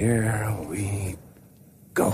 here we go.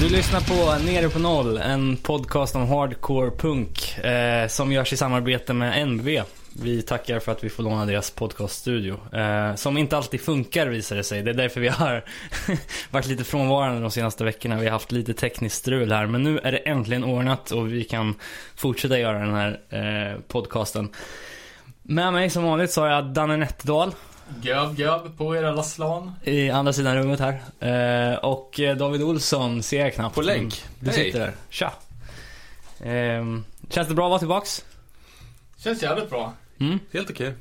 Du lyssnar på Nere på Noll, en podcast om hardcore punk eh, som görs i samarbete med NV. Vi tackar för att vi får låna deras podcaststudio. Eh, som inte alltid funkar visar det sig. Det är därför vi har varit lite frånvarande de senaste veckorna. Vi har haft lite tekniskt strul här. Men nu är det äntligen ordnat och vi kan fortsätta göra den här eh, podcasten. Med mig som vanligt så har jag Danne Nätterdal Gubb, gubb på er alla slan. i andra sidan rummet här. Eh, och eh, David Olsson ser jag knappt. På länk. Du Hej. sitter där. Tja. Ehm, känns det bra att vara tillbaks? Känns jävligt bra. Mm? Helt okej.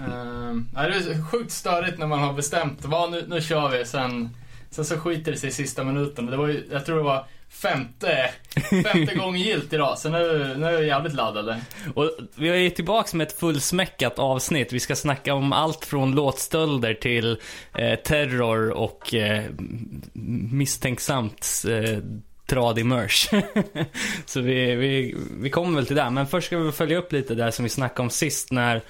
Uh, nej, det är sjukt störigt när man har bestämt, vad nu, nu kör vi. Sen, sen så skiter det sig i sista minuten. Det var ju, jag tror det var femte, femte gången gilt idag. Så nu, nu är jag jävligt laddade. Och vi är ju tillbaks med ett fullsmäckat avsnitt. Vi ska snacka om allt från låtstölder till eh, terror och eh, misstänksamt eh, tradig merch. Så vi, vi, vi kommer väl till det. Men först ska vi följa upp lite där som vi snackade om sist när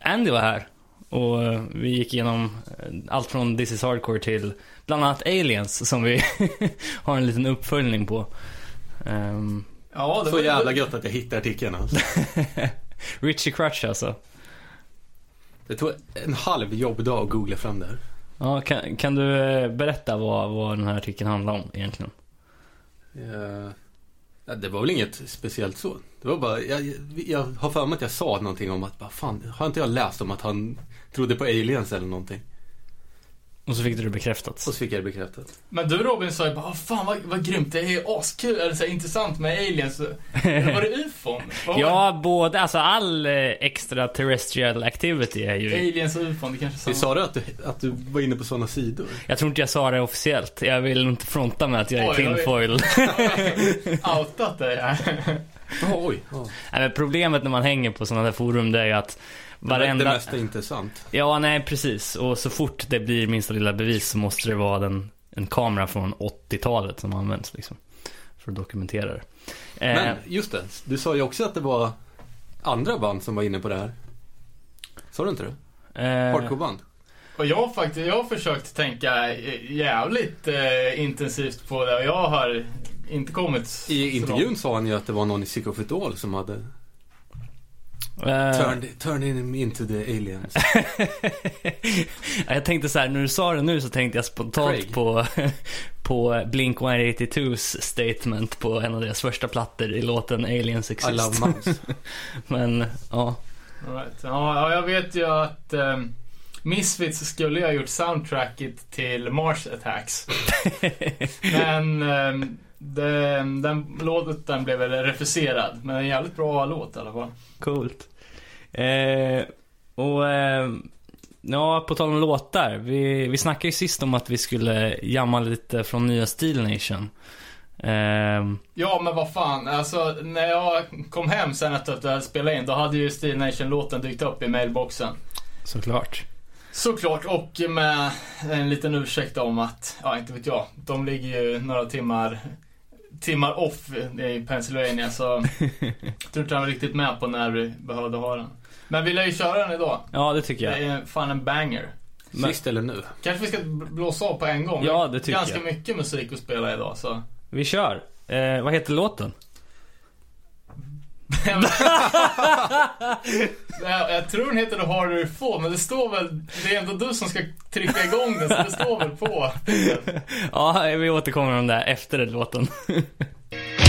Andy var här. Och eh, vi gick igenom eh, allt från This is Hardcore till bland annat Aliens som vi har en liten uppföljning på. Ehm, Ja, det Så var- jävla gött att jag hittade artikeln alltså. Richie Crutch alltså. Det tog en halv jobbdag att googla fram det här. Ja, kan, kan du eh, berätta vad, vad den här artikeln handlar om egentligen? Eh, ja, det var väl inget speciellt så. Det var bara, jag, jag har för mig att jag sa någonting om att, bara, fan, har inte jag läst om att han trodde på aliens eller någonting? Och så fick du det bekräftat. Och så fick jag det bekräftat. Men du Robin sa ju bara, "Ah, fan vad, vad grymt, det är askul, eller så här, intressant med aliens. Eller var det ufon? Var Ja, både, alltså all eh, extraterrestrial activity är ju... Aliens och ufon, det kanske är Vi samma. sa du att du, att du var inne på sådana sidor? Jag tror inte jag sa det officiellt. Jag vill inte fronta med att jag är Oj, tinfoil. Outat dig oj. Ja. Nej, men problemet när man hänger på sådana där forum det är ju att Det varenda... mesta är inte sant. Ja, nej precis. Och så fort det blir minsta lilla bevis så måste det vara den, en kamera från 80-talet som används liksom. För att dokumentera det. Eh, Men just det, du sa ju också att det var andra band som var inne på det här. Sa du inte det? eh, Hardcore-band? Och jag har faktiskt, jag har försökt tänka jävligt eh, intensivt på det och jag har inte kommit I intervjun sa han ju att det var någon i Psychofetol som hade eh, turned, turned him into the aliens. Ja, jag tänkte så här, när du sa det nu så tänkte jag spontant Craig. på, på Blink-182s statement på en av deras första plattor i låten Aliens I Exist. love mouse. Men, ja. All right. ja, ja, jag vet ju att eh, Misfits skulle ha gjort soundtracket till Mars Attacks. Men eh, den, den låten blev väl refuserad. Men en jävligt bra låt i alla fall. Coolt. Eh, och, eh, ja, på tal om låtar. Vi, vi snackade ju sist om att vi skulle jamma lite från nya Steel Nation. Eh, Ja, men vad fan. Alltså, när jag kom hem sen efter att du hade spelat in, då hade ju Steel Nation-låten dykt upp i mailboxen. såklart. Såklart, och med en liten ursäkt om att, ja inte vet jag, de ligger ju några timmar, timmar off i Pennsylvania så jag tror inte han var riktigt med på när vi behövde ha den. Men vi lär ju köra den idag. Ja, det tycker Det jag. är fan en banger. Men- Sist eller nu? Kanske vi ska blåsa av på en gång. Ja, det tycker Ganska jag. mycket musik att spela idag så. Vi kör. Eh, vad heter låten? jag, tror den heter The Harder You Fall, men det står väl, det är ändå du som ska trycka igång den så det står väl på. Ja, vi återkommer om det här efter låten.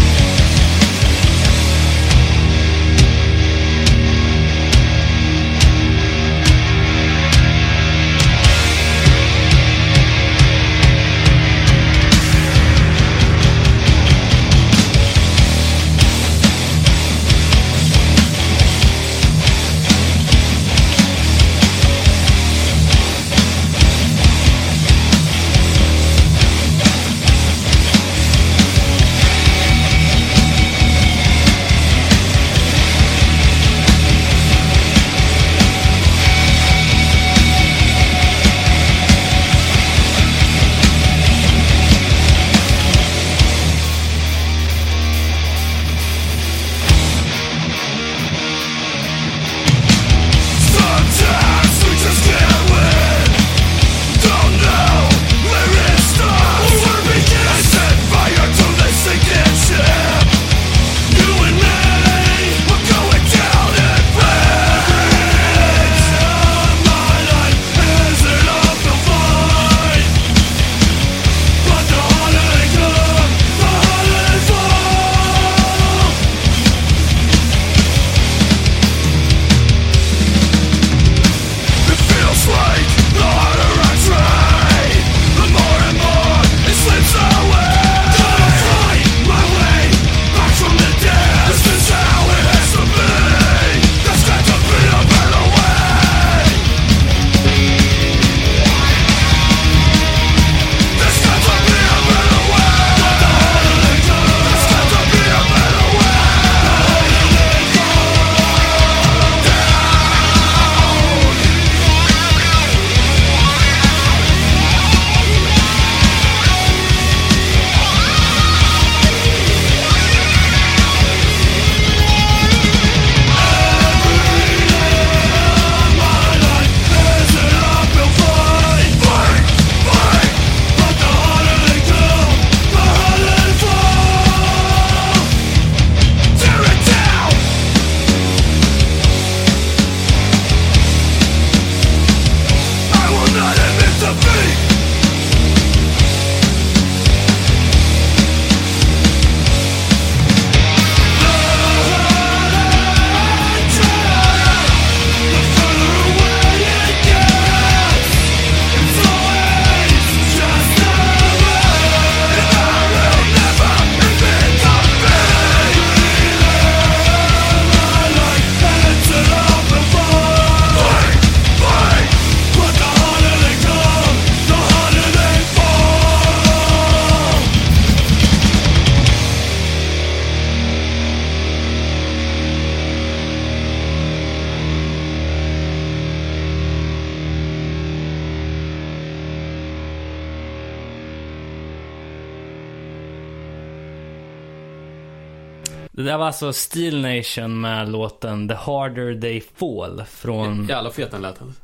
alltså Steel Nation med låten The Harder They Fall från... Jävla fet den lät. alltså.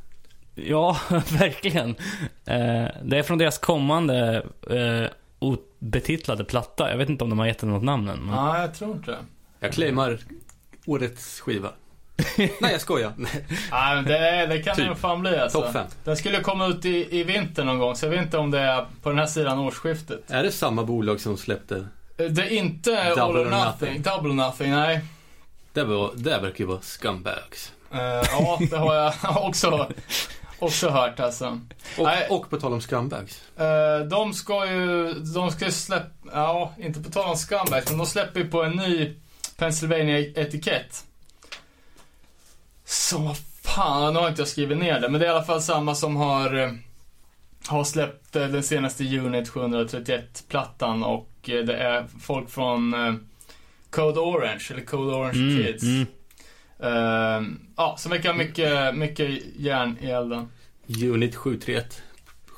Ja, verkligen. Eh, det är från deras kommande eh, obetitlade platta. Jag vet inte om de har gett den något namn än. Men... Ja, jag tror inte det. Jag claimar årets skiva. Nej, jag skojar. Nej, Ja, men det, det kan Typ. det nog fan bli alltså. Topp fem. Den skulle komma ut i, i vinter någon gång, så jag vet inte om det är på den här sidan årsskiftet. Är det samma bolag som släppte? Det är inte All Double or or nothing. Nothing. Double or nothing, nej. Det, var, det verkar ju vara scumbags. Eh, ja, det har jag också, också hört alltså. Och, Nej. och på tal om scumbags. Eh, de ska ju, de ska ju släppa, ja, inte på tal om scumbags, men de släpper ju på en ny Pennsylvania-etikett. Så fan, nu har inte jag skrivit ner det, men det är i alla fall samma som har, eh, har släppt eh, den senaste Unit 731-plattan och eh, det är folk från eh, Code Orange, eller Code Orange Mm, Kids. mm. Eh, ja, som verkar ha mycket, mycket järn i elden. Unit 731.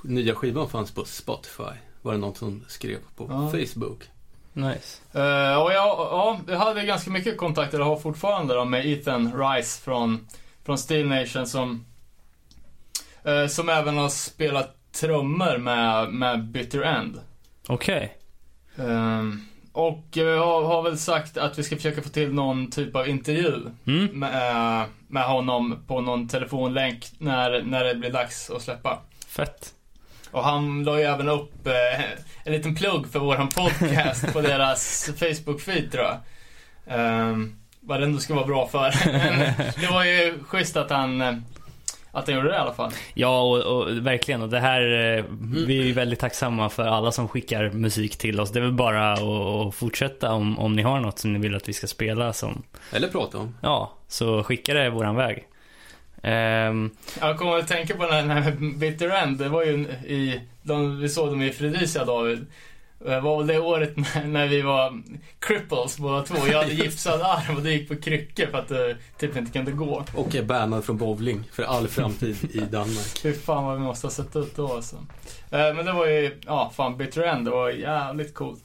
Nya skivan fanns på Spotify. Var det någon som skrev på Ja. Facebook. Nice. Eh, och jag, ja, jag hade ganska mycket kontakter och har fortfarande då, med Ethan Rice från, från Steel Nation som, eh, som även har spelat trummor med, med Bitter End. Okej. Ehm, och jag har, har väl sagt att vi ska försöka få till någon typ av intervju Mm. med, med honom på någon telefonlänk när, när det blir dags att släppa. Fett. Och han la ju även upp eh, en liten plugg för våran podcast på deras Facebook-feed tror jag. Um, vad det ändå ska vara bra för. Det var ju schysst att han, eh, att han gjorde det i alla fall. Ja, och, och verkligen. Och det här, eh, vi är väldigt tacksamma för alla som skickar musik till oss. Det är väl bara att, fortsätta om, om ni har något som ni vill att vi ska spela som, Eller prata om. ja, så skicka det våran väg. Ehm, Jag kommer att tänka på den här med Bitter End. Det var ju i, de, vi såg dem i Fredricia David. Det var väl det året när, när vi var cripples båda två. Jag hade gipsad arm och det gick på kryckor för att det typ inte kunde gå. Och är bannad från bowling för all framtid i Danmark. Fy fan vad vi måste ha sett ut då alltså. Eh, Men det var ju, ja fan Bitter End, det var jävligt coolt.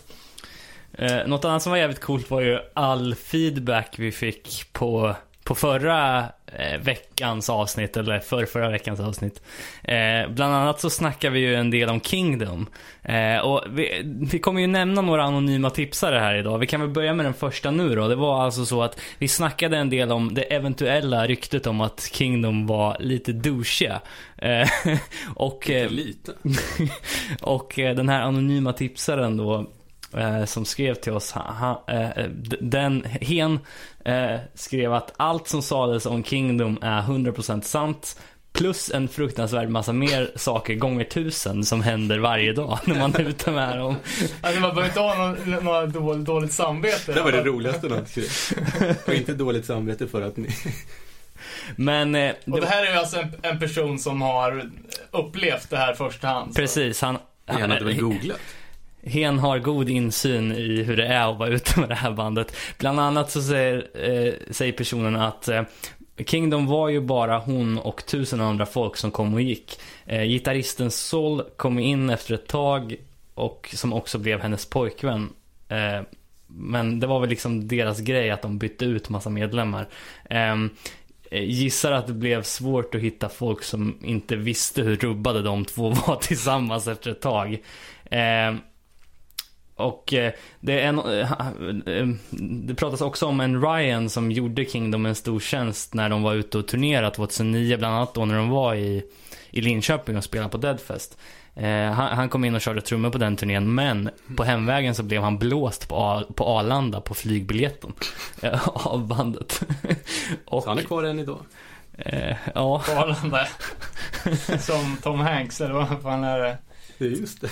Eh, något annat som var jävligt coolt var ju all feedback vi fick på, på förra eh, veckans avsnitt, eller för förra veckans avsnitt. Eh, bland annat så snackar vi ju en del om Kingdom. Eh, och vi, vi kommer ju nämna några anonyma tipsare här idag. Vi kan väl börja med den första nu då. Det var alltså så att vi snackade en del om det eventuella ryktet om att Kingdom var lite douchiga. Eh, och, eh, Lite. och eh, den här anonyma tipsaren då eh, som skrev till oss, ha, ha, eh, den, hen eh, skrev att allt som sades om Kingdom är 100% sant. Plus en fruktansvärd massa mer saker gånger tusen som händer varje dag när man är ute med dem. Alltså man behöver inte ha någon, någon dåligt, dåligt samvete. Det var det roligaste någon skrev. Och inte dåligt samvete för att ni... Men eh, det, Och det här är ju alltså en, en person som har upplevt det här första hand. så. precis, han, Han hade väl googlat? Hen har god insyn i hur det är att vara ute med det här bandet. Bland annat så säger, eh, säger personen att eh, Kingdom var ju bara hon och tusen andra folk som kom och gick. Eh, gitarristen Sol kom in efter ett tag och som också blev hennes pojkvän. Eh, men det var väl liksom deras grej att de bytte ut massa medlemmar. Ehm, eh, gissar att det blev svårt att hitta folk som inte visste hur rubbade de två var tillsammans efter ett tag. Eh, och eh, det, är en, eh, eh, det pratas också om en Ryan som gjorde Kingdom en stor tjänst när de var ute och turnerade 2009, bland annat då när de var i, i Linköping och spelade på Deadfest. Eh, han, han kom in och körde trummor på den turnén, men på hemvägen så blev han blåst på, A- på Arlanda på flygbiljetten eh, av bandet. och, Så han är kvar än idag. eh, ja, På Arlanda. Som Tom Hanks, eller vad fan är det? Det är just det.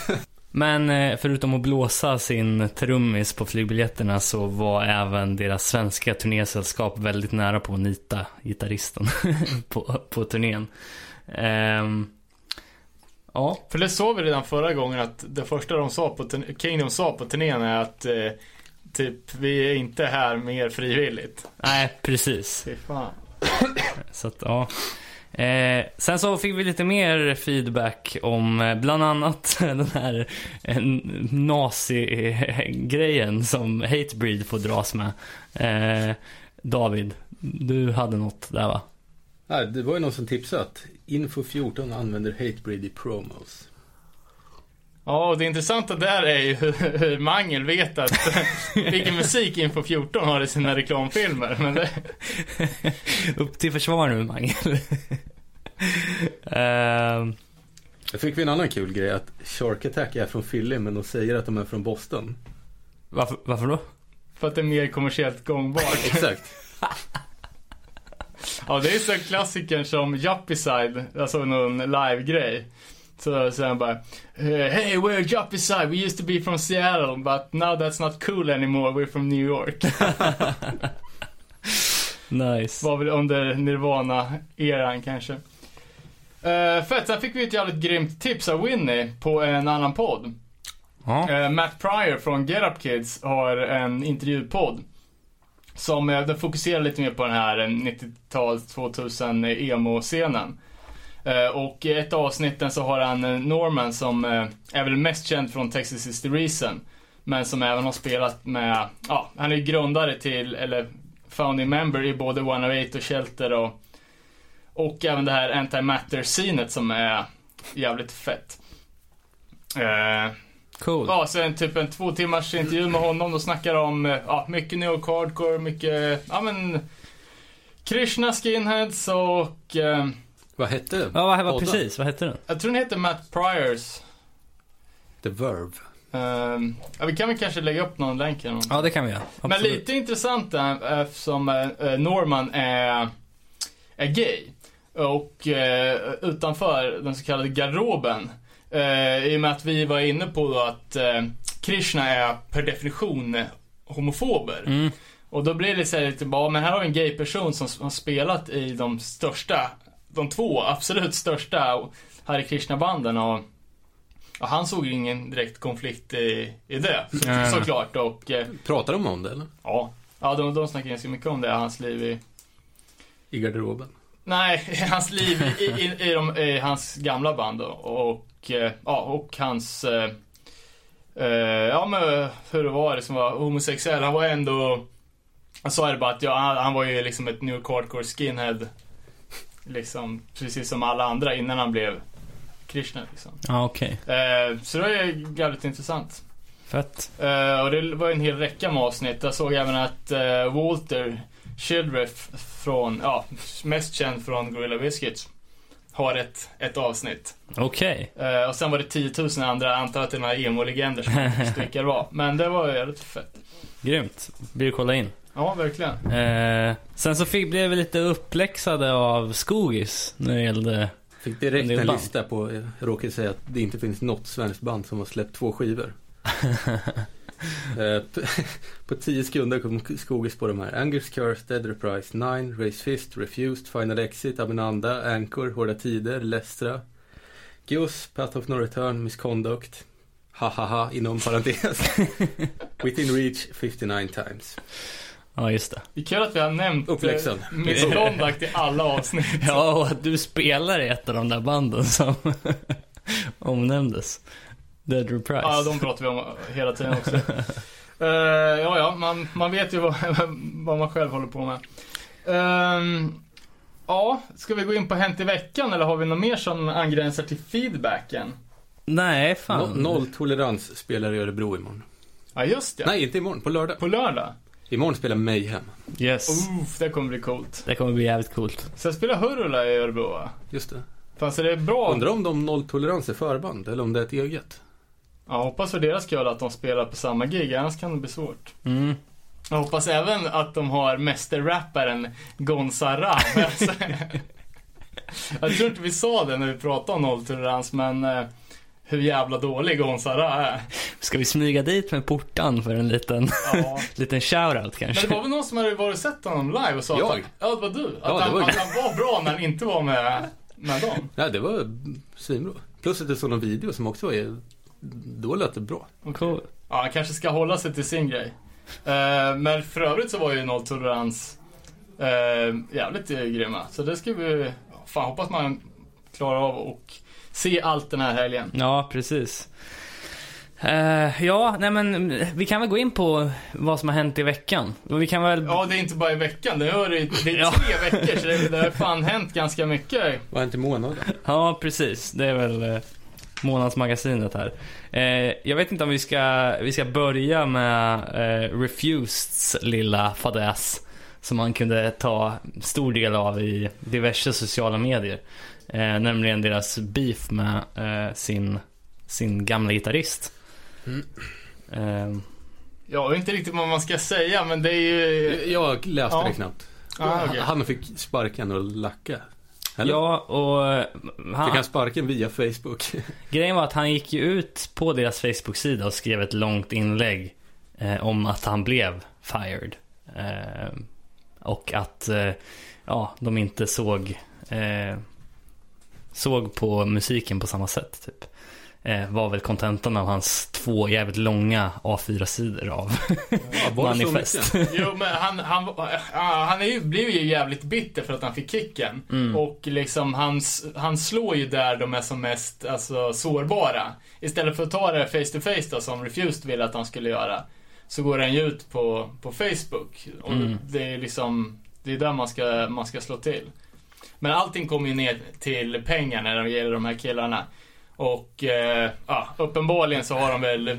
Men eh, förutom att blåsa sin trummis på flygbiljetterna så var även deras svenska turnésällskap väldigt nära på att nita gitarristen på, på turnén. Ehm, ja, För det såg vi redan förra gången att det första de sa på Kingdom sa på turnén är att eh, typ vi är inte här mer frivilligt. nej precis. Fy fan. Så att, ja. Eh, sen så fick vi lite mer feedback om eh, bland annat den här eh, nazi-grejen som Hatebreed får dras med. Eh, David, du hade något där va? Det var ju någon som tipsade att Info 14 använder Hatebreed i promos. Ja, och det intressanta där är ju hur, Mangel vet att vilken musik Info 14 har i sina reklamfilmer. Men det, Upp till försvar nu, Mangel. eh, Jag fick vi en annan kul grej att Shark Attack är från Philly men de säger att de är från Boston. varför, varför då? för att det är mer kommersiellt gångbart. Exakt. Ja, det är så klassikern som jag såg någon live-grej. Så säger han bara Hey, we're Juppyside, we used to be from Seattle, but now that's not cool anymore, we're from New York. Nice. Var väl under Nirvana-eran kanske. Uh, fett, sen fick vi ett jävligt grymt tips av Winnie på en annan podd. Eh, Matt Pryor från Get Up Kids har en intervjupodd. Som eh, den fokuserar lite mer på den här eh, 90-tals 2000 emo-scenen. Eh, och i ett av avsnitten så har han eh, Norman som eh, är väl mest känd från Texas is the reason. Men som även har spelat med, ja, han är grundare till, eller founding member i både 108 och Shelter och, och även det här anti-matter-scenet som är jävligt fett. Eh, Cool. Ja, så en typ en två timmars intervju med honom. Då snackar om ja, mycket New York Hardcore, mycket, ja men Krishna Skinheads och eh, Vad hette det? Ja, vad, vad, Podden? precis. Vad hette den? jag tror den heter Matt Pryors. The Verve. Ehm, ja, vi kan väl kanske lägga upp någon länk eller något. Ja, det kan vi göra. Men Absolut. lite intressant är eftersom eh, Norman är, är gay. Och eh, utanför den så kallade garderoben. Eh, I och med att vi var inne på då att eh, Krishna är per definition homofober. Mm. Och då blir det så här lite bara, men här har vi en gay person som har spelat i de största, de två absolut största Hare Krishna-banden och, och han såg ju ingen direkt konflikt i, i det, så, Nej. såklart. Och eh, Pratar de om det eller? ja, ja de, de snackar ganska mycket om det, hans liv i, I garderoben? nej, hans liv i, i, i, de, i hans gamla band då, och, eh, ja, och hans eh, eh, ja men hur det var liksom var homosexuell. Han var ändå, han sa det bara att ja, han, han var ju liksom ett New York Hardcore skinhead. Liksom precis som alla andra innan han blev Krishna liksom. Ja, okej. Eh, så det var ju jävligt intressant. Fett. Eh, och det var en hel räcka med avsnitt. Jag såg även att eh, Walter Childreth från, ja, mest känd från Gorilla Biscuits, har ett, ett avsnitt. Okej. Eh, och sen var det 10 000 andra, jag antar att det är några emo-legender som vilka det var. Men det var jävligt fett. Grymt. Blir kolla in. Ja, verkligen. Eh, sen så fick, blev vi lite uppläxade av Skogis när det gällde... Fick direkt En en lista på, jag råkade säga att det inte finns något svenskt band som har släppt två skivor. Eh, på tio sekunder kom Skogis på de här. Angers Curse, Dead Reprise, Nine, Raise Fist, Refused, Final Exit, Abinanda, Anchor, Hårda Tider, Lestra, Gios, Path of No Return, Misconduct, Hahaha inom parentes, Within Reach 59 times. Ja, just det. Det är kul att vi har nämnt eh, Misconduct i alla avsnitt. Ja, och att du spelar i ett av de där banden som omnämndes. Dead Reprise. Ja, de pratar vi om hela tiden också. Eh, ja, ja, man, man vet ju vad, vad man själv håller på med. Ehm, ja, ska vi gå in på Hänt i veckan eller har vi något mer som angränsar till feedbacken? Nej, fan. No, noll tolerans spelar i Örebro imorgon. Ja, just det. Nej, inte imorgon, på lördag. På lördag. Imorgon spelar Mayhem. Yes. Uff, det kommer bli coolt. Det kommer bli jävligt coolt. Sen spelar Hurula i Örebro va? Just det. Fan, så det är bra. Undrar om de nolltolerans är förband eller om det är ett eget. Ja, hoppas för deras skull att de spelar på samma gig, annars kan det bli svårt. Mm. Jag hoppas även att de har mästerrapparen Gonza Ram. Alltså, jag tror inte vi sa det när vi pratade om nolltolerans, men eh, hur jävla dålig Gonza Ram är. Ska vi smyga dit med portan för en liten, Ja. liten shoutout Men kanske? det var väl någon som hade varit sett honom live och sa att Jag. han, ja, det var du. Att, Ja, det han, var att han var bra när han inte var med, med dem. Nej, det var svinbra. Plus att det såg någon video som också var... Då lät det bra. Cool. Ja, han kanske ska hålla sig till sin grej. Eh, men för övrigt så var ju nolltolerans eh, jävligt eh, grymma. Så det ska vi fan hoppas man klarar av och se allt den här helgen. Ja, precis. Eh, ja, nej men vi kan väl gå in på vad som har hänt i veckan. Vi kan väl... Ja, det är inte bara i veckan. Det är, det är Ja. tre veckor, så det, det har fan hänt ganska mycket. Var inte månaden? Ja, precis. Det är väl eh, månadsmagasinet här. Eh, jag vet inte om vi ska, vi ska börja med eh, Refuseds lilla fadäs. Som han kunde ta stor del av i diverse sociala medier. Eh, nämligen deras beef med eh, sin, sin gamla gitarrist. Mm. Eh, Jag vet inte riktigt vad man ska säga, men det är ju... Jag läste Ja. det knappt. Ah, okej. Han fick sparken och lacka. Eller? ja, och eh, han, Fick han sparken via Facebook? Grejen var att han gick ju ut på deras Facebook-sida och skrev ett långt inlägg eh, om att han blev fired. Eh, och att eh, ja, de inte såg, eh, såg på musiken på samma sätt. Typ. Eh, var väl kontentan av hans två jävligt långa A4-sidor av Ja, manifest. Jo, men han, han, ja, han är ju, blev ju jävligt bitter för att han fick kicken. Mm. Och liksom, han, han slår ju där de är som mest alltså, sårbara. Istället för att ta det face to face då, som Refused ville att han skulle göra. Så går han ju ut på, på Facebook. Och Mm. det är liksom, det är där man ska, man ska slå till. Men allting kommer ju ner till pengar när det gäller de här killarna. Och eh, ja, uppenbarligen så har de väl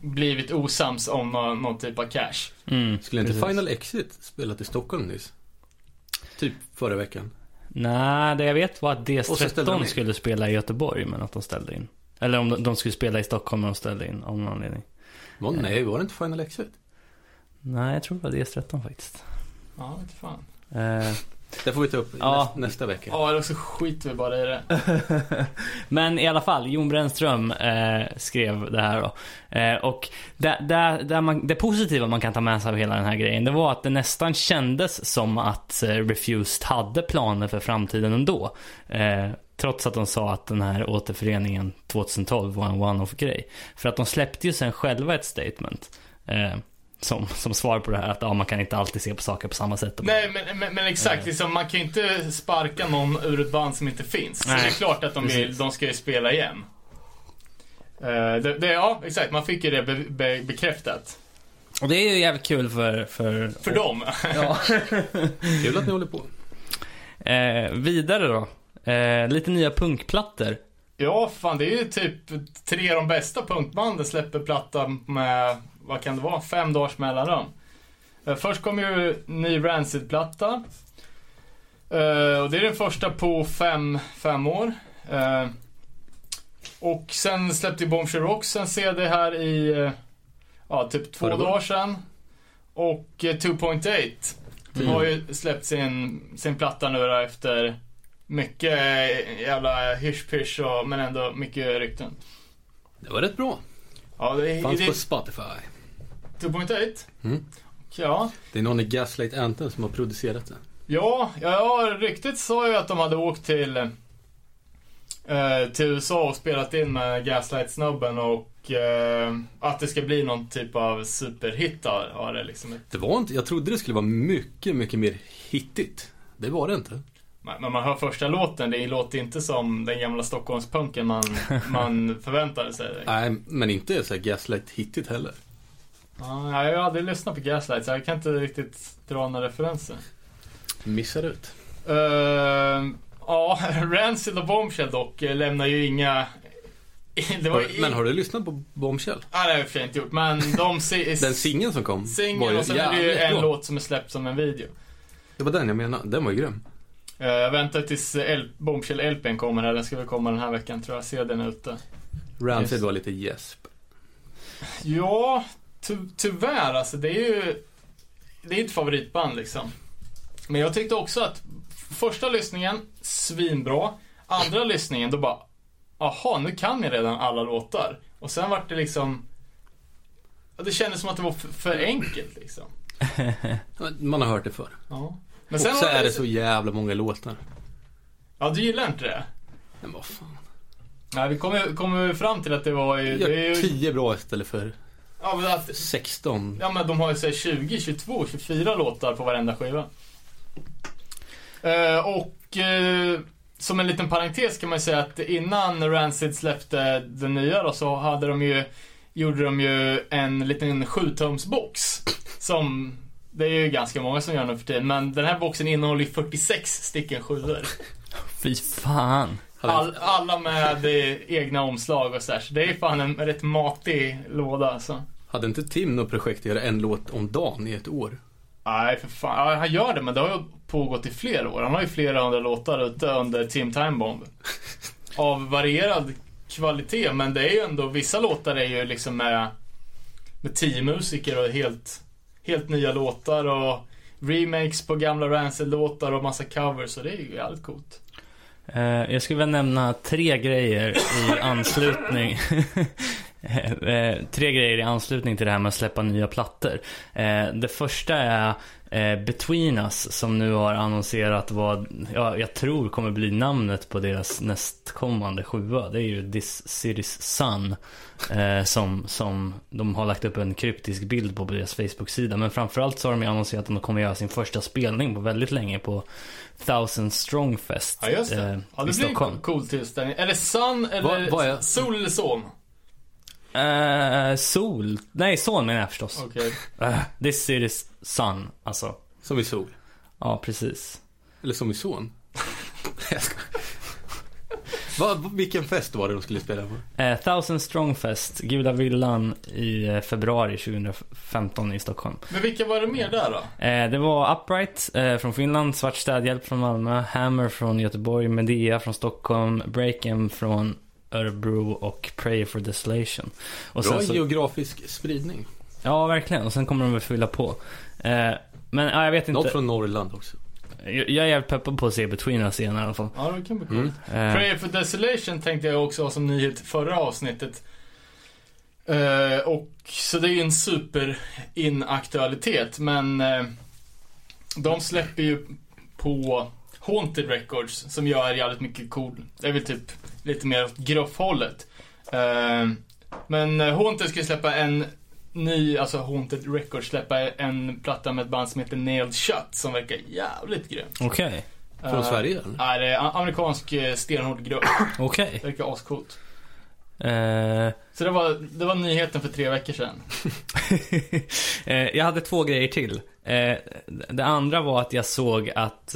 blivit osams om någon, någon typ av cash. Mm, Skulle inte precis. Final Exit spelat i Stockholm nyss? Typ förra veckan. Nej, det jag vet var att Och så ställde de DS13 in. skulle spela i Göteborg men att de ställde in. Eller om de, de skulle spela i Stockholm men de ställde in av någon anledning. Var, nej, var det inte Final Exit? Nej, jag tror det var DS13 faktiskt. Ja, vet fan. Eh, Det får vi ta upp Ja. nästa, nästa vecka. Ja, eller så skiter vi bara i det. Men i alla fall, Jon Brännström eh, skrev det här då. Eh, och det, det, det, man, det positiva man kan ta med sig av hela den här grejen, det var att det nästan kändes som att eh, Refused hade planer för framtiden ändå. Eh, trots att de sa att den här återföreningen 2012 var en one-off-grej. För att de släppte ju sen själva ett statement. Som, som svar på det här att ja, man kan inte alltid se på saker på samma sätt. Nej, men, men, men exakt. Liksom, man kan ju inte sparka någon ur ett band som inte finns. Så Nej, det är klart att de, vill, de ska ju spela igen. Eh, det, det, ja, exakt. Man fick ju det be, be, bekräftat. Och det är ju jävligt kul för... För, För dem. Ja. Kul att ni håller på. Eh, vidare då. Eh, lite nya punkplattor. Ja, fan det är ju typ tre av de bästa punkbanden släpper platta med, vad kan det vara, fem dagars mellanrum. Eh, Först kom ju ny Rancid-platta. Eh, och det är den första på fem, fem år. Eh, och sen släppte ju Bombshell Rocks en CD här i, ja typ två dagar sedan. Och eh, 2.8 Mm. har ju släppt sin, sin platta nu då efter mycket jävla hysch och men ändå mycket rykten. Det var rätt bra. Ja, det Fanns det, på Spotify. 2.8. Mm. Ja. Det är någon i Gaslight Anthem som har producerat det. Ja, ja, ryktet sa ju att de hade åkt till eh, till USA och spelat in med Gaslight-snubben och eh, att det ska bli någon typ av superhit har, har det liksom. Det var inte, jag trodde det skulle vara mycket, mycket mer hittigt. Det var det inte. Men men man hör första låten, det låter inte som den gamla Stockholmspunken man, man förväntade sig. Nej, men inte så här Gaslight hittigt heller. Ja, jag har aldrig lyssnat på Gaslight så jag kan inte riktigt dra några referenser. Missar ut. Uh, ja, Rancid och Bombshell dock eh, lämnar ju inga... Har, men har du lyssnat på Bombshell? Ja, det har jag inte gjort, men de... Den singeln som kom Singeln och sen är det ju en bra. låt som är släppt som en video. Det var den jag menade. Den var ju grym. Eh, jag väntar tills L- Bombshell-LPn kommer här, den ska väl komma den här veckan tror jag. Se den ute. Rancid var lite gäsp. Ja, ty tyvärr alltså. Det är ju... Det är ett favoritband liksom. Men jag tyckte också att första lyssningen, svinbra. Andra lyssningen, då bara... Aha, nu kan jag redan alla låtar. Och sen vart det liksom... Det kändes som att det var för, enkelt liksom. Man har hört det förr. Ja. Men Och sen så var är det så jävla många låtar. Ja, du gillar inte det? Men vad fan. Nej, vi kommer kom fram till att det var ju... Det är ju 10 bra istället för ja, men att, 16. ja, men de har ju så här 20, 22, 24 låtar på varenda skiva. Eh, och eh, som en liten parentes kan man ju säga att innan Rancid släppte den nya då så hade de ju, gjorde de ju en liten 7-tumsbox. Som, det är ju ganska många som gör nu för tiden, men den här boxen innehåller ju 46 stycken sjuor. Fy fan. All, alla med eh, egna omslag och så här. Så det är fan en rätt matig låda alltså. Hade inte Tim något projekt att göra en låt om dagen i ett år? Nej, för fan. Ja, han gör det, men det har ju pågått i flera år. Han har ju flera hundra låtar ute under Team Time Bomb. Av varierad kvalitet, men det är ju ändå, vissa låtar är ju liksom med, med tio musiker och helt, helt nya låtar och remakes på gamla Rancid-låtar och massa covers, så det är ju jävligt coolt. Eh, jag skulle vilja nämna tre grejer i anslutning. Eh, tre grejer i anslutning till det här med att släppa nya plattor. Eh, det första är eh, Between Us som nu har annonserat vad ja, jag tror kommer bli namnet på deras nästkommande sjua. Det är ju This City's Sun. Eh, som, som de har lagt upp en kryptisk bild på på deras Facebook-sida. Men framförallt så har de ju annonserat att de kommer göra sin första spelning på väldigt länge på Thousand Strong Fest Ja, just det. eh, Ja, det blir en cool, tillställning. Det Sun eller vad är- Sol eller Son? Eh, sol. Nej, son menar jag förstås. Okej. Eh, this is sun, alltså. Som i sol? Ja, precis. Eller som i son? Jag skojar. Vad- vilken fest var det de skulle spela på? Eh, Thousand Strong Fest, Gudavillan i eh, februari 2015 i Stockholm. Men vilka var det mer där då? Eh, det var Upright eh, från Finland, Svart Städhjälp från Malmö, Hammer från Göteborg, Medea från Stockholm, Breakem från Örebro och Prayer for Desolation. Och Bra sen så, geografisk spridning. ja, verkligen. Och sen kommer de väl fylla på. Eh, men ja, jag vet inte. Något från Norrland också. Jag, jag är jävligt peppad på att se Between Us igen i alla fall. Ja, det kan bli coolt. Mm. Eh, Prayer for Desolation tänkte jag också ha som nyhet förra avsnittet. Eh, och så det är ju en super inaktualitet, men eh, de släpper ju på Haunted Records som gör jävligt mycket cool. Det är väl typ lite mer åt gruff-hållet. Eh, men eh, Haunted ska släppa en ny, alltså Haunted Records släppa en platta med ett band som heter Nailed Shut som verkar jävligt grym. Okej, Från Eh, Sverige eller? Nej, det är amerikansk stenhård grupp. okej. Verkar ascoolt. Eh, Så det var, det var nyheten för tre veckor sedan. eh, jag hade två grejer till. Eh, det andra var att jag såg att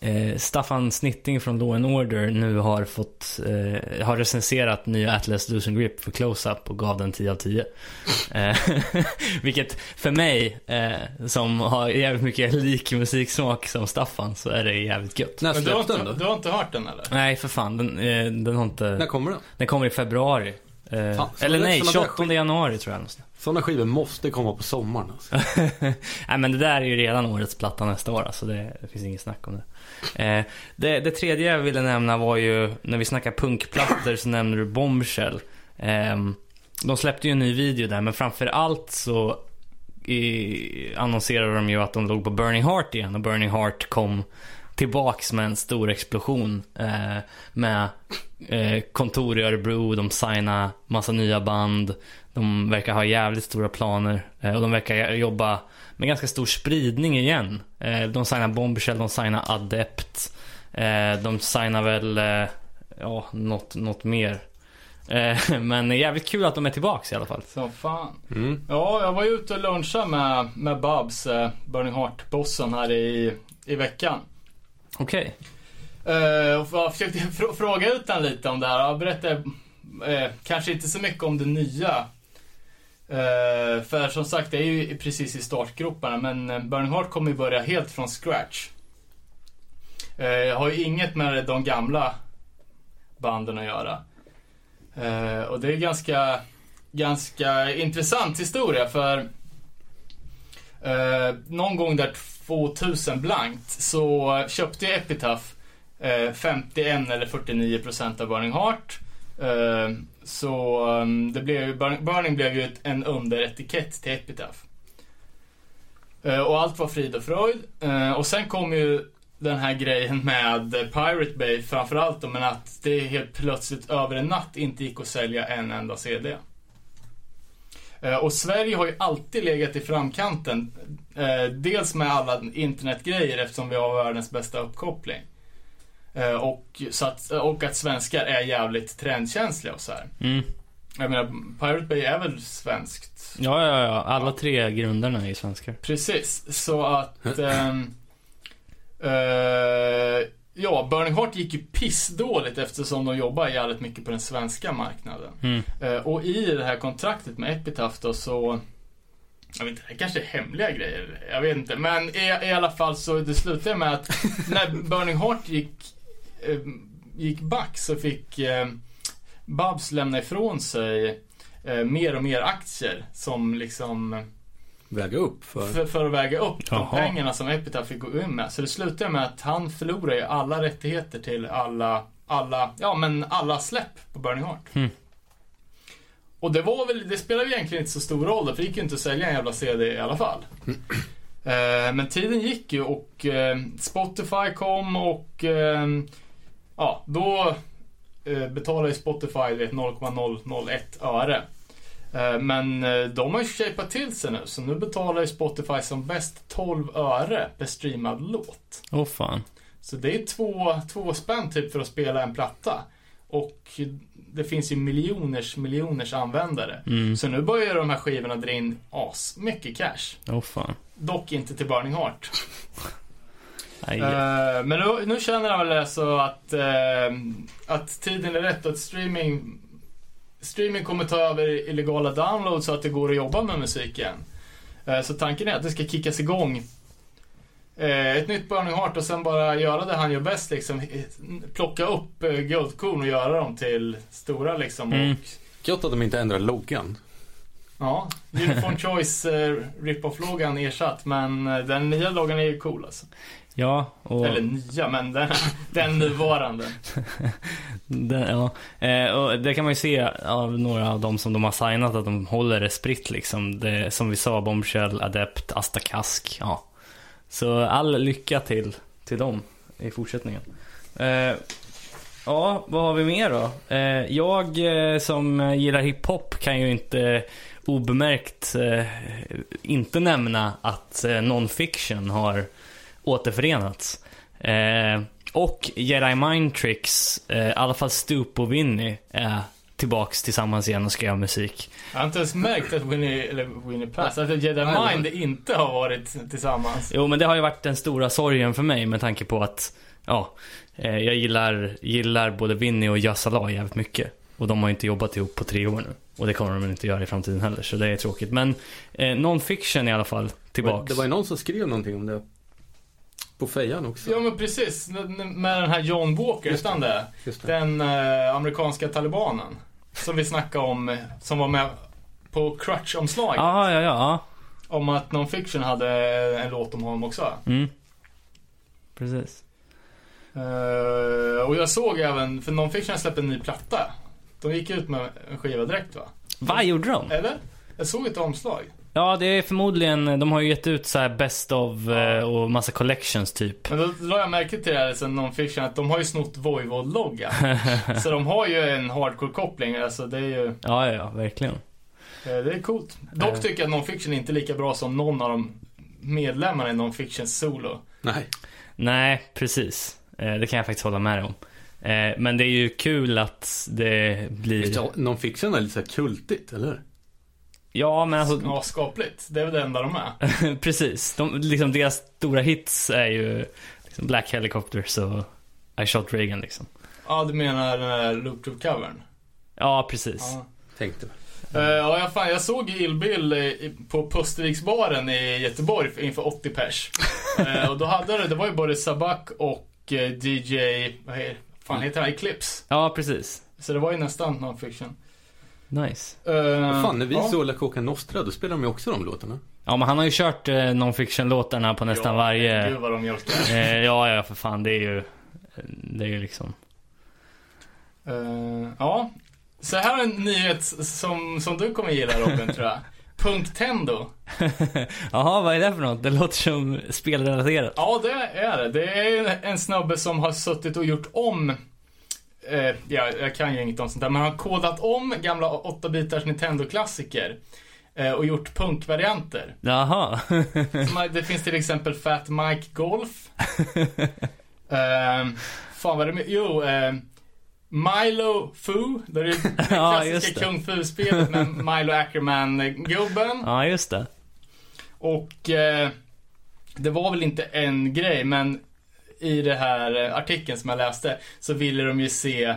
eh, Staffan Snitting från Law and Order nu har fått, eh, har recenserat nya Atlas Losing Grip för Close-Up och gav den 10 av 10. Eh, vilket för mig, eh, som har jävligt mycket lik musiksmak som Staffan, så är det jävligt gött. När Men du har, släpps den inte, då? du har inte hört den eller? Nej, för fan. Den, eh, den har inte... När kommer den? Den kommer i februari. Eh, Fan, eller nej, såna där 28 januari tror jag. Sådana skivor måste komma på sommaren alltså. Nej men det där är ju redan årets platta nästa år, alltså det, det finns inget snack om det. Eh, det. Det tredje jag ville nämna var ju, när vi snackar punkplattor så nämner du Bombshell. Eh, de släppte ju en ny video där, men framförallt så i, annonserade de ju att de låg på Burning Heart igen och Burning Heart kom tillbaks med en stor explosion eh, med eh, kontor i Örebro, de signade massa nya band. De verkar ha jävligt stora planer eh, och de verkar jobba med ganska stor spridning igen. Eh, de signar Bombshell, de signar Adept. Eh, de signar väl, eh, ja, något, något mer. Eh, men jävligt kul att de är tillbaks i alla fall. Så fan. Mm. Ja, jag var ju ute och lunchade med, med Babs, eh, Burning Heart-bossen här i, i veckan. Okej. Eh, och jag försökte fr- fråga ut den lite om det här. Jag berättade eh, kanske inte så mycket om det nya. Uh, för som sagt, det är ju precis i startgroparna. Men eh, Burning Heart kommer ju börja helt från scratch. Eh, har ju inget med de gamla banden att göra. Uh, och det är ganska, ganska intressant historia för någon gång där 2000 blankt så köpte jag Epitaph 51 eller 49 procent av Burning Heart. Så um, det blev, ju- Burning, blev ju ett, en underetikett till Epitaph. Uh, och allt var frid och fröjd. Uh, och sen kom ju den här grejen med Pirate Bay framförallt då, men att det helt plötsligt över en natt inte gick att sälja en enda CD. Eh, och Sverige har ju alltid legat i framkanten. Dels med alla internetgrejer eftersom vi har världens bästa uppkoppling. Eh, och, så att, och att svenskar är jävligt trendkänsliga och så här. Mm. Jag menar, Pirate Bay är väl svenskt? Ja, ja, ja. Alla tre grundarna är ju svenskar. Precis, så att... eh, ja, Burning Heart gick ju pissdåligt eftersom de jobbar jävligt mycket på den svenska marknaden. Mm. Eh, och i det här kontraktet med Epitaph då så... Jag vet inte, det kanske är hemliga grejer. Jag vet inte. Men i, i alla fall så det slutade med att när Burning Heart gick, gick back så fick eh, Babs lämna ifrån sig eh, mer och mer aktier som liksom Väga upp för... för, för att väga upp de pengarna som Epitaph fick gå in med. Så det slutade med att han förlorade ju alla rättigheter till alla, alla, ja men alla släpp på Burning Heart. Mm. Och det var väl, det spelade ju egentligen inte så stor roll för det gick ju inte att sälja en jävla CD i alla fall. Eh, men tiden gick ju och eh, Spotify kom och eh, ja, då eh, betalade ju Spotify det 0,001 öre. Eh, Men eh, de har ju shapat till sig nu, så nu betalar ju Spotify som bäst 12 öre per streamad låt. Åh fan. Så det är två, två spänn typ för att spela en platta. Och det finns ju miljoners, miljoners användare. Mm. Så nu börjar de här skivorna dra in as mycket cash. Åh fan. Dock inte till Burning Heart. Eh, men nu, nu känner han väl så att, eh, att tiden är rätt att streaming Streaming kommer ta över illegala downloads så att det går att jobba med musik igen. Eh, så tanken är att det ska kickas igång ett nytt Burning Heart och sen bara göra det han gör bäst liksom. Plocka upp guldkorn och göra dem till stora liksom. Mm. Och, Gött att de inte ändrar loggan. ja, Uniform Choice eh, Rip-Off-loggan ersatt men den nya loggan är ju cool alltså. Ja, och... Eller nya, men den, den nuvarande. Det, ja. eh, och det kan man ju se av några av dem som de har signat att de håller det spritt liksom. Det, som vi sa, Bombshell, Adept, Asta Kask. Ja. Så all lycka till, till dem i fortsättningen. Eh, ja, vad har vi mer då? Eh, jag eh, som gillar hiphop kan ju inte obemärkt eh, inte nämna att eh, Non-Fiction har återförenats. Eh, och Jedi Mind Tricks, eh, i alla fall Stup och Winnie, är tillbaks tillsammans igen och ska göra musik. Jag har inte ens märkt att Winnie, eller Winnie Pass, att Jedi Mind inte har varit tillsammans. Jo, men det har ju varit den stora sorgen för mig med tanke på att, ja, eh, jag gillar, gillar både Winnie och Yassala jävligt mycket. Och de har ju inte jobbat ihop på tre år nu. Och det kommer de inte göra i framtiden heller, så det är tråkigt. Men eh, Non-Fiction i alla fall tillbaks. Det var ju någon som skrev någonting om det. På fejan också. Ja men precis, med den här John Walker, Just det. Just det. Den eh, amerikanska talibanen. Som vi snackade om, eh, som var med på Crutch-omslaget. Ja, ja, ja. Om att Non-Fiction hade en låt om honom också. Mm. Precis. Eh, och jag såg även, för Non-Fiction har släppt en ny platta. De gick ut med en skiva direkt va? Vad gjorde de? Eller? Jag såg ett omslag. Ja, det är förmodligen, de har ju gett ut så här best of Ja. eh, och massa collections typ. Men då la jag märke till det här sen non-fiction att de har ju snott Voivod-loggan. så de har ju en hardcore-koppling. Alltså det är ju, eh, Ja, ja, ja, verkligen. det är coolt. Dock Eh. tycker jag att non-fiction är inte lika bra som någon av de medlemmarna i non-fiction solo. Nej. Nej, precis. Eh, det kan jag faktiskt hålla med om. Eh, men det är ju kul att det blir... Visst, Non-fiction är lite så här kultigt, eller? Ja, men alltså... Ja, skapligt. Det är väl det enda de är. precis. De, liksom, deras stora hits är ju liksom Black Helicopters och I Shot Reagan liksom. Ja, du menar den där Loop Troop covern? Ja, precis. Ja. Tänkte väl. Eh, Ja, jag, fan, jag såg ju Illbill eh, i- på Pusterviksbaren i Göteborg för- inför 80 pers. Eh, och då hade det, det var ju både Sabak och eh, DJ, vad he- fan heter han, Eclipse. Ja, precis. Så det var ju nästan non-fiction. Nice. Uh, Vad fan, när vi ja. såg La Coca Nostra, då spelade de ju också de låtarna. Ja, men han har ju kört eh, non-fiction-låtarna på nästan ja, varje... Gud vad de mjölkar. Eh, ja, ja, för fan. Det är ju... Det är ju liksom... Eh, ja. Så här är en nyhet som, som du kommer gilla Robin, tror jag. Punktendo. Jaha, vad är det för något? Det låter som spelrelaterat. Ja, det är det. Det är en- en snubbe som har suttit och gjort om eh, ja, jag kan ju inget om sånt där, men han har kodat om gamla 8-bitars Nintendo-klassiker eh, och gjort punkvarianter. Jaha. Som, det finns till exempel Fat Mike Golf. Eh, fan vad det med? Jo, eh, Milo Fu. Det är det Ja, klassiska det. Kung Fu-spelet med Milo Ackerman-gubben. Ja, just det. Och eh, det var väl inte en grej, men i det här eh, artikeln som jag läste så ville de ju se eh,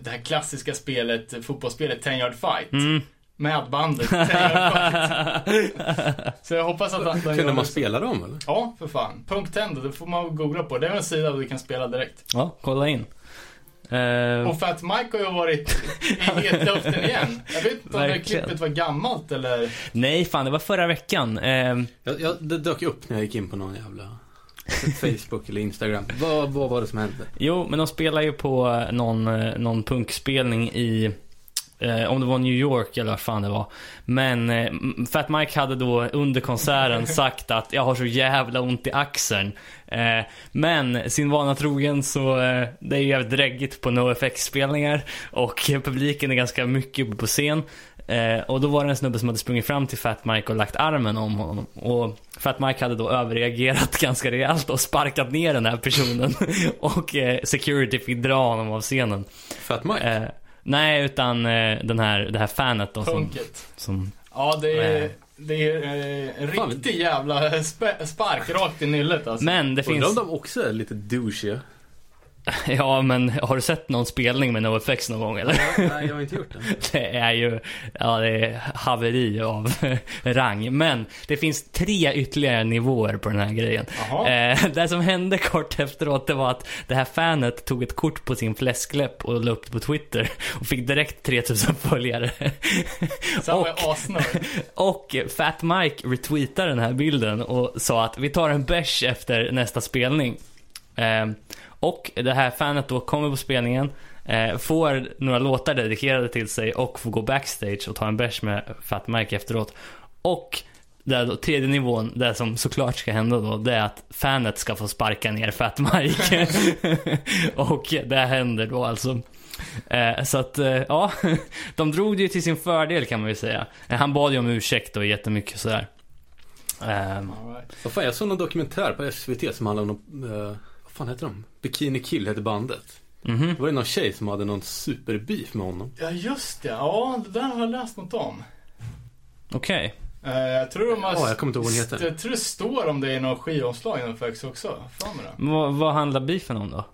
det här klassiska spelet, fotbollsspelet 10 Yard Fight. Mm. Med bandet 10 Yard Fight. Så jag hoppas att de Kunde gör man spela dem eller? Ja, för fan. Punkt Tendo, det får man googla på. Det är en sida där du kan spela direkt. ja, kolla in. Eh, Och Fat Mike har ju varit i hetluften igen. Jag vet inte om det klippet var gammalt eller... nej, fan, det var förra veckan. Eh, Jag, jag, det dök upp när jag gick in på någon jävla Facebook eller Instagram. Vad, vad var det som hände? Jo, men de spelar ju på någon, eh, någon punkspelning i, eh, om det var New York eller vad fan det var. Men eh, Fat Mike hade då under konserten sagt att jag har så jävla ont i axeln. Eh, men sin vana trogen så, eh, det är ju jävligt dräggigt på NoFX-spelningar och eh, publiken är ganska mycket uppe på scen. Eh, och då var det en snubbe som hade sprungit fram till Fat Mike och lagt armen om honom. Och Fat Mike hade då överreagerat ganska rejält och sparkat ner den här personen. och eh, security fick dra honom av scenen. Fat Mike? Eh, nej, utan eh, den här, det här fanet då som, som Ja, det är, Nej. det är eh, en Fan, riktig jävla sp- spark rakt i nyllet alltså. Men det Undrar om finns... de också är lite douchiga? Ja, men har du sett någon spelning med NoFX någon gång eller? Nej, jag har inte gjort det. Det är ju, ja det är haveri av rang. Men det finns tre ytterligare nivåer på den här grejen. Eh, det som hände kort efteråt det var att det här fanet tog ett kort på sin fläskläpp och la upp det på Twitter och fick direkt 3000 följare. Och-. Och Fat Mike retweetade den här bilden och sa att vi tar en bärs efter nästa spelning. Eh, och det här fanet då kommer på spelningen, eh, får några låtar dedikerade till sig och får gå backstage och ta en bärs med Fat Mike efteråt. Och där då, tredje nivån, det som såklart ska hända då, det är att fanet ska få sparka ner Fat Mike. och det händer då alltså. Eh, så att, eh, ja, de drog det ju till sin fördel kan man ju säga. Eh, han bad ju om ursäkt och jättemycket sådär. All right. Vad fan, jag såg någon dokumentär på SVT som handlade om, eh, fan heter de? Bikini Kill hette bandet. mhm. Då var det någon tjej som hade någon superbeef med honom. Ja, just det. Ja, det där har jag läst något om. Okej. Eh, jag tror de har... Ja, jag kommer inte ihåg vad den heter. Jag tror det står om det i någon skivomslag inom Fex också. Fan med det. Vad, vad handlar beefen om då?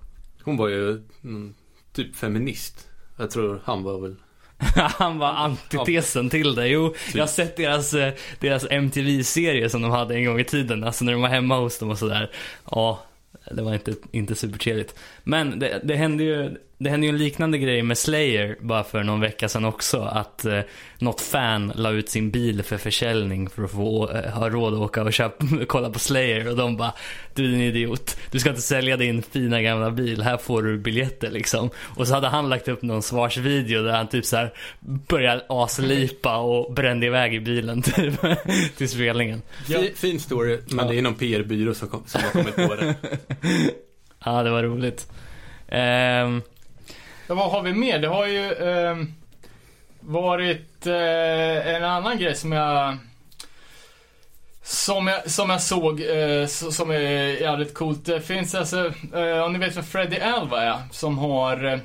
Hon var ju mm, typ feminist. Jag tror han var väl Han var antitesen till det. Jo, jag har sett deras, eh, deras MTV-serie som de hade en gång i tiden. Alltså när de var hemma hos dem och sådär. Ja, det var inte, inte supertrevligt. Men det, det hände ju det hände ju en liknande grej med Slayer bara för någon vecka sedan också. Att eh, något fan la ut sin bil för försäljning för att få eh, ha råd att åka och köpa, kolla på Slayer. Och de bara, du är en idiot. Du ska inte sälja din fina gamla bil. Här får du biljetter liksom. Och så hade han lagt upp någon svarsvideo där han typ så här började aslipa och brände iväg i bilen typ, till spelningen. Ja. Fi- Fin story, men Ja. det är någon PR-byrå som, kom, som har kommit på det. Ja, det var roligt. Ehm, Ja, vad har vi mer? Det har ju eh, varit eh, en annan grej som jag som jag, som jag såg, eh, som är jävligt coolt. Det finns alltså, eh, om ni vet vem Freddie Alva är, som har, eh,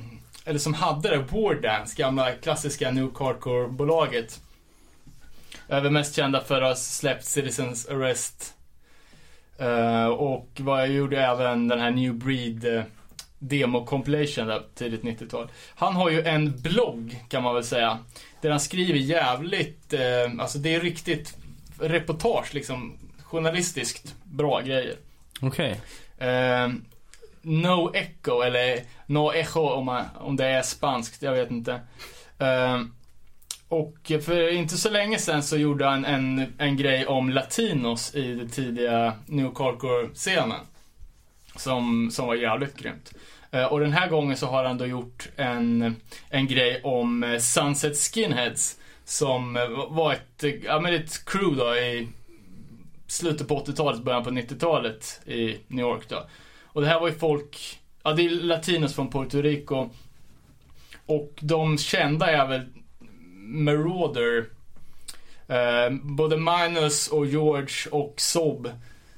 eller som hade det, Wardance, gamla klassiska New Hardcore-bolaget. Är mest kända för att ha släppt Citizens Arrest. Eh, och vad jag gjorde även den här New Breed eh, eh, demo compilation där tidigt 90-tal. Han har ju en blogg kan man väl säga. Där han skriver jävligt, eh, alltså det är riktigt reportage liksom. Journalistiskt bra grejer. Okej. Eh, no Echo, eller No Echo om, man, om det är spanskt, jag vet inte. Eh, och för inte så länge sedan så gjorde han en, en grej om latinos i den tidiga New Hardcore-scenen. Som, som var jävligt grymt. Eh, och den här gången så har han då gjort en, en grej om eh, Sunset Skinheads. Som eh, var ett, ja men ett crew då i slutet på 80-talet, början på 90-talet i New York då. Och det här var ju folk, ja det är latinos från Puerto Rico. Och de kända är väl Marauder, eh, både Minus och George och Sob.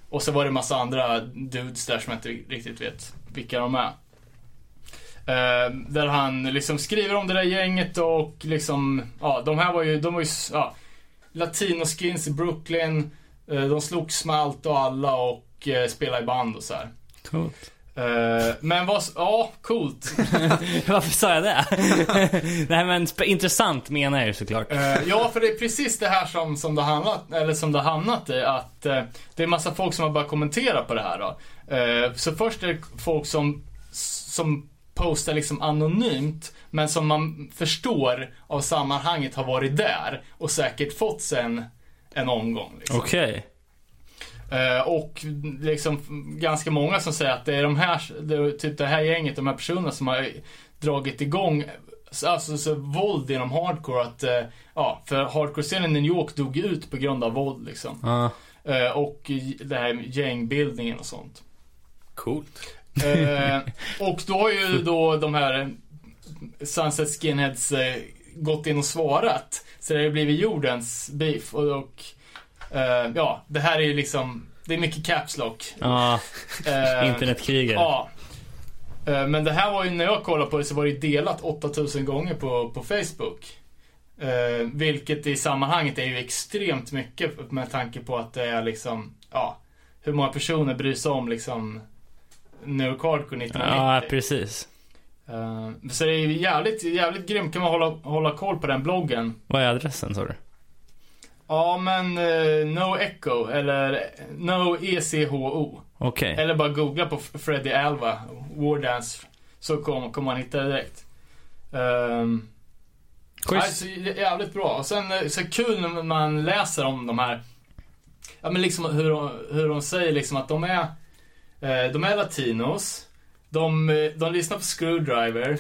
Och så var det massa andra dudes där som jag inte riktigt vet vilka de är. Eh, där han liksom skriver om det där gänget och liksom, ja, de här var ju, de var ju, ja, latinoskins i Brooklyn. Eh, de slogs med allt och alla och eh, spelade i band och så här. Coolt. Eh, men vad, ja, coolt. Varför sa jag det? Nej men intressant menar jag ju såklart. Ja, för det är precis det här som, som det hamnat, eller som det har hamnat i. Att det är massa folk som har börjat kommentera på det här då. Så först är det folk som, som postar liksom anonymt, men som man förstår av sammanhanget har varit där och säkert fått sig en, en omgång. Liksom. Okej. Eh, och liksom ganska många som säger att det är de här, det är typ det här gänget, de här personerna som har dragit igång Alltså så våld inom hardcore att, eh, ja, för hardcore-scenen i New York dog ut på grund av våld liksom. Eh, och det här gängbildningen och sånt. Coolt. Eh, och då har ju då de här Sunset Skinheads eh, gått in och svarat. Så det har ju blivit jordens beef och, och eh, ja, det här är ju liksom, det är mycket caps lock. ja, internetkrigare. Ja. Men det här var ju, när jag kollade på det så var det ju delat 8000 gånger på, på Facebook. Eh, vilket i sammanhanget är ju extremt mycket med tanke på att det är liksom, ja, hur många personer bryr sig om liksom York Hardcore 1990. Ja, precis. Eh, så det är jävligt, jävligt grymt. Kan man hålla, hålla koll på den bloggen. Vad är adressen sa du? Ja, men eh, No Echo eller No ECHO. Okej. Eller bara googla på Freddy Alva, War Dance, så kommer kommer man hitta det direkt. Um, Schysst. så jävligt bra. Och sen eh, så kul när man läser om de här, ja men liksom hur de, hur de säger liksom att de är, de är latinos, de, eh, de lyssnar på Screwdriver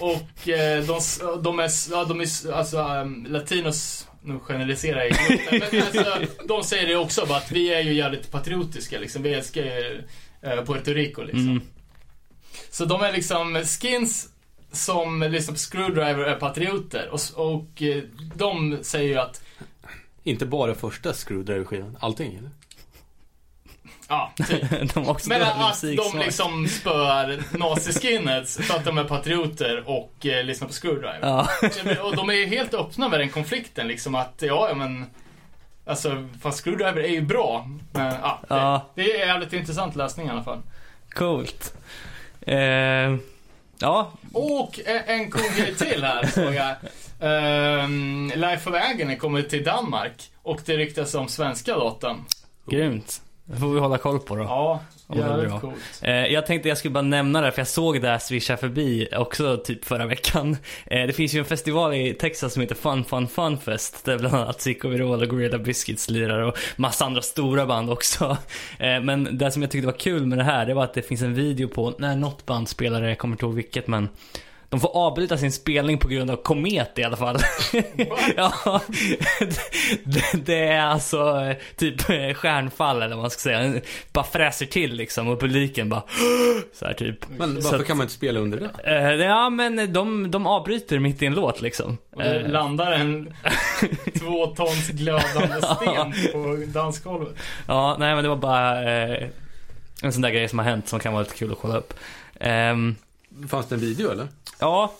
och eh, de, de är, ja de är, alltså um, latinos, nu generaliserar jag men alltså, de säger det också bara att vi är ju jävligt patriotiska liksom, vi älskar ju eh, Puerto Rico liksom. Mm. Så de är liksom skins som lyssnar på Screwdriver är patrioter och, och eh, de säger ju att, Inte bara första Screwdriver-skivan, allting eller? Ja, typ. de också Men att de liksom spöar nazi-skinheads för att de är patrioter och eh, lyssnar på Screwdriver. Ja. Och de är ju helt öppna med den konflikten liksom att, ja, ja men Alltså, fast Screwdriver är ju bra. Men ja, det, Ja. det är jävligt intressant läsning i alla fall. Coolt. Eh, ja, Och en, en cool grej till här såg jag. Um, Life of Agony kommer till Danmark och det ryktas om svenska låten. grymt. Det får vi hålla koll på då. Ja, Ja, det är bra. jävligt coolt. Eh, jag tänkte jag skulle bara nämna det, för jag såg det här swisha förbi också typ förra veckan. Eh, det finns ju en festival i Texas som heter Fun Fun Fun Fest, där bland annat Zico Virol och Gorilla Biscuits lirar och massa andra stora band också. Eh, men det som jag tyckte var kul med det här, det var att det finns en video på när något band spelar det, jag kommer inte ihåg vilket, men de får avbryta sin spelning på grund av komet i alla fall. ja, det, det är alltså eh, typ eh, stjärnfall eller vad man ska säga. Bara fräser till liksom och publiken bara så här typ. Men varför att- kan man inte spela under det? Eh, ja men de, de avbryter mitt i en låt liksom. Och det Eh, landar en två tons glödande sten på dansgolvet. ja, nej men det var bara eh, en sån där grej som har hänt som kan vara lite kul att kolla upp. Ehm, Fanns det en video eller? ja,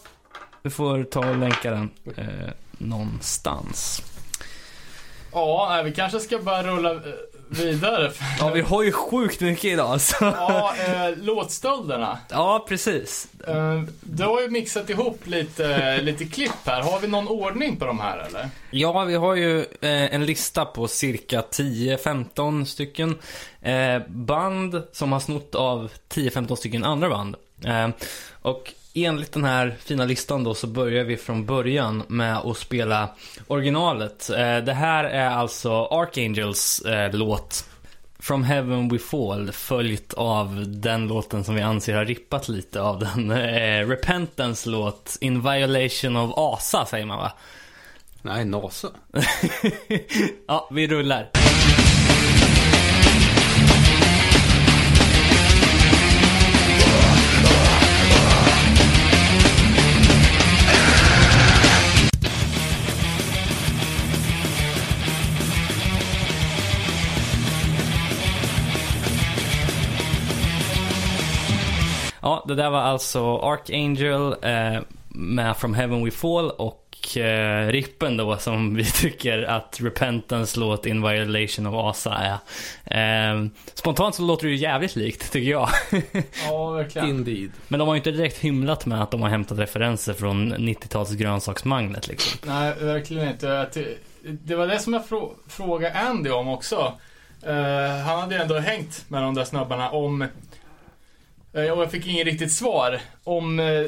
du får ta och länka den eh, någonstans. Ja, vi kanske ska bara rulla eh, vidare. Ja, vi har ju sjukt mycket idag alltså. Ja, eh, låtstölderna. Ja, precis. Eh, du har ju mixat ihop lite, lite klipp här. Har vi någon ordning på de här eller? Ja, vi har ju eh, en lista på cirka 10-15 stycken eh, band som har snott av 10-15 stycken andra band. Eh, och enligt den här fina listan då så börjar vi från början med att spela originalet. Eh, det här är alltså Archangels eh, låt From Heaven We Fall följt av den låten som vi anser har rippat lite av den. Eh, Repentance låt In Violation of Asa säger man va? Nej, NASA. ja, vi rullar. Ja, det där var alltså Archangel eh, med From Heaven We Fall och eh, Rippen då som vi tycker att Repentance låt In Violation of Asa är. Eh, spontant så låter det ju jävligt likt tycker jag. Ja, verkligen. Indeed. Men de har ju inte direkt hymlat med att de har hämtat referenser från 90-tals grönsaksmanglet liksom. Nej, verkligen inte. Det, var det som jag frå, frågade Andy om också. Eh, han hade ju ändå hängt med de där snubbarna om, och jag fick inget riktigt svar, om eh,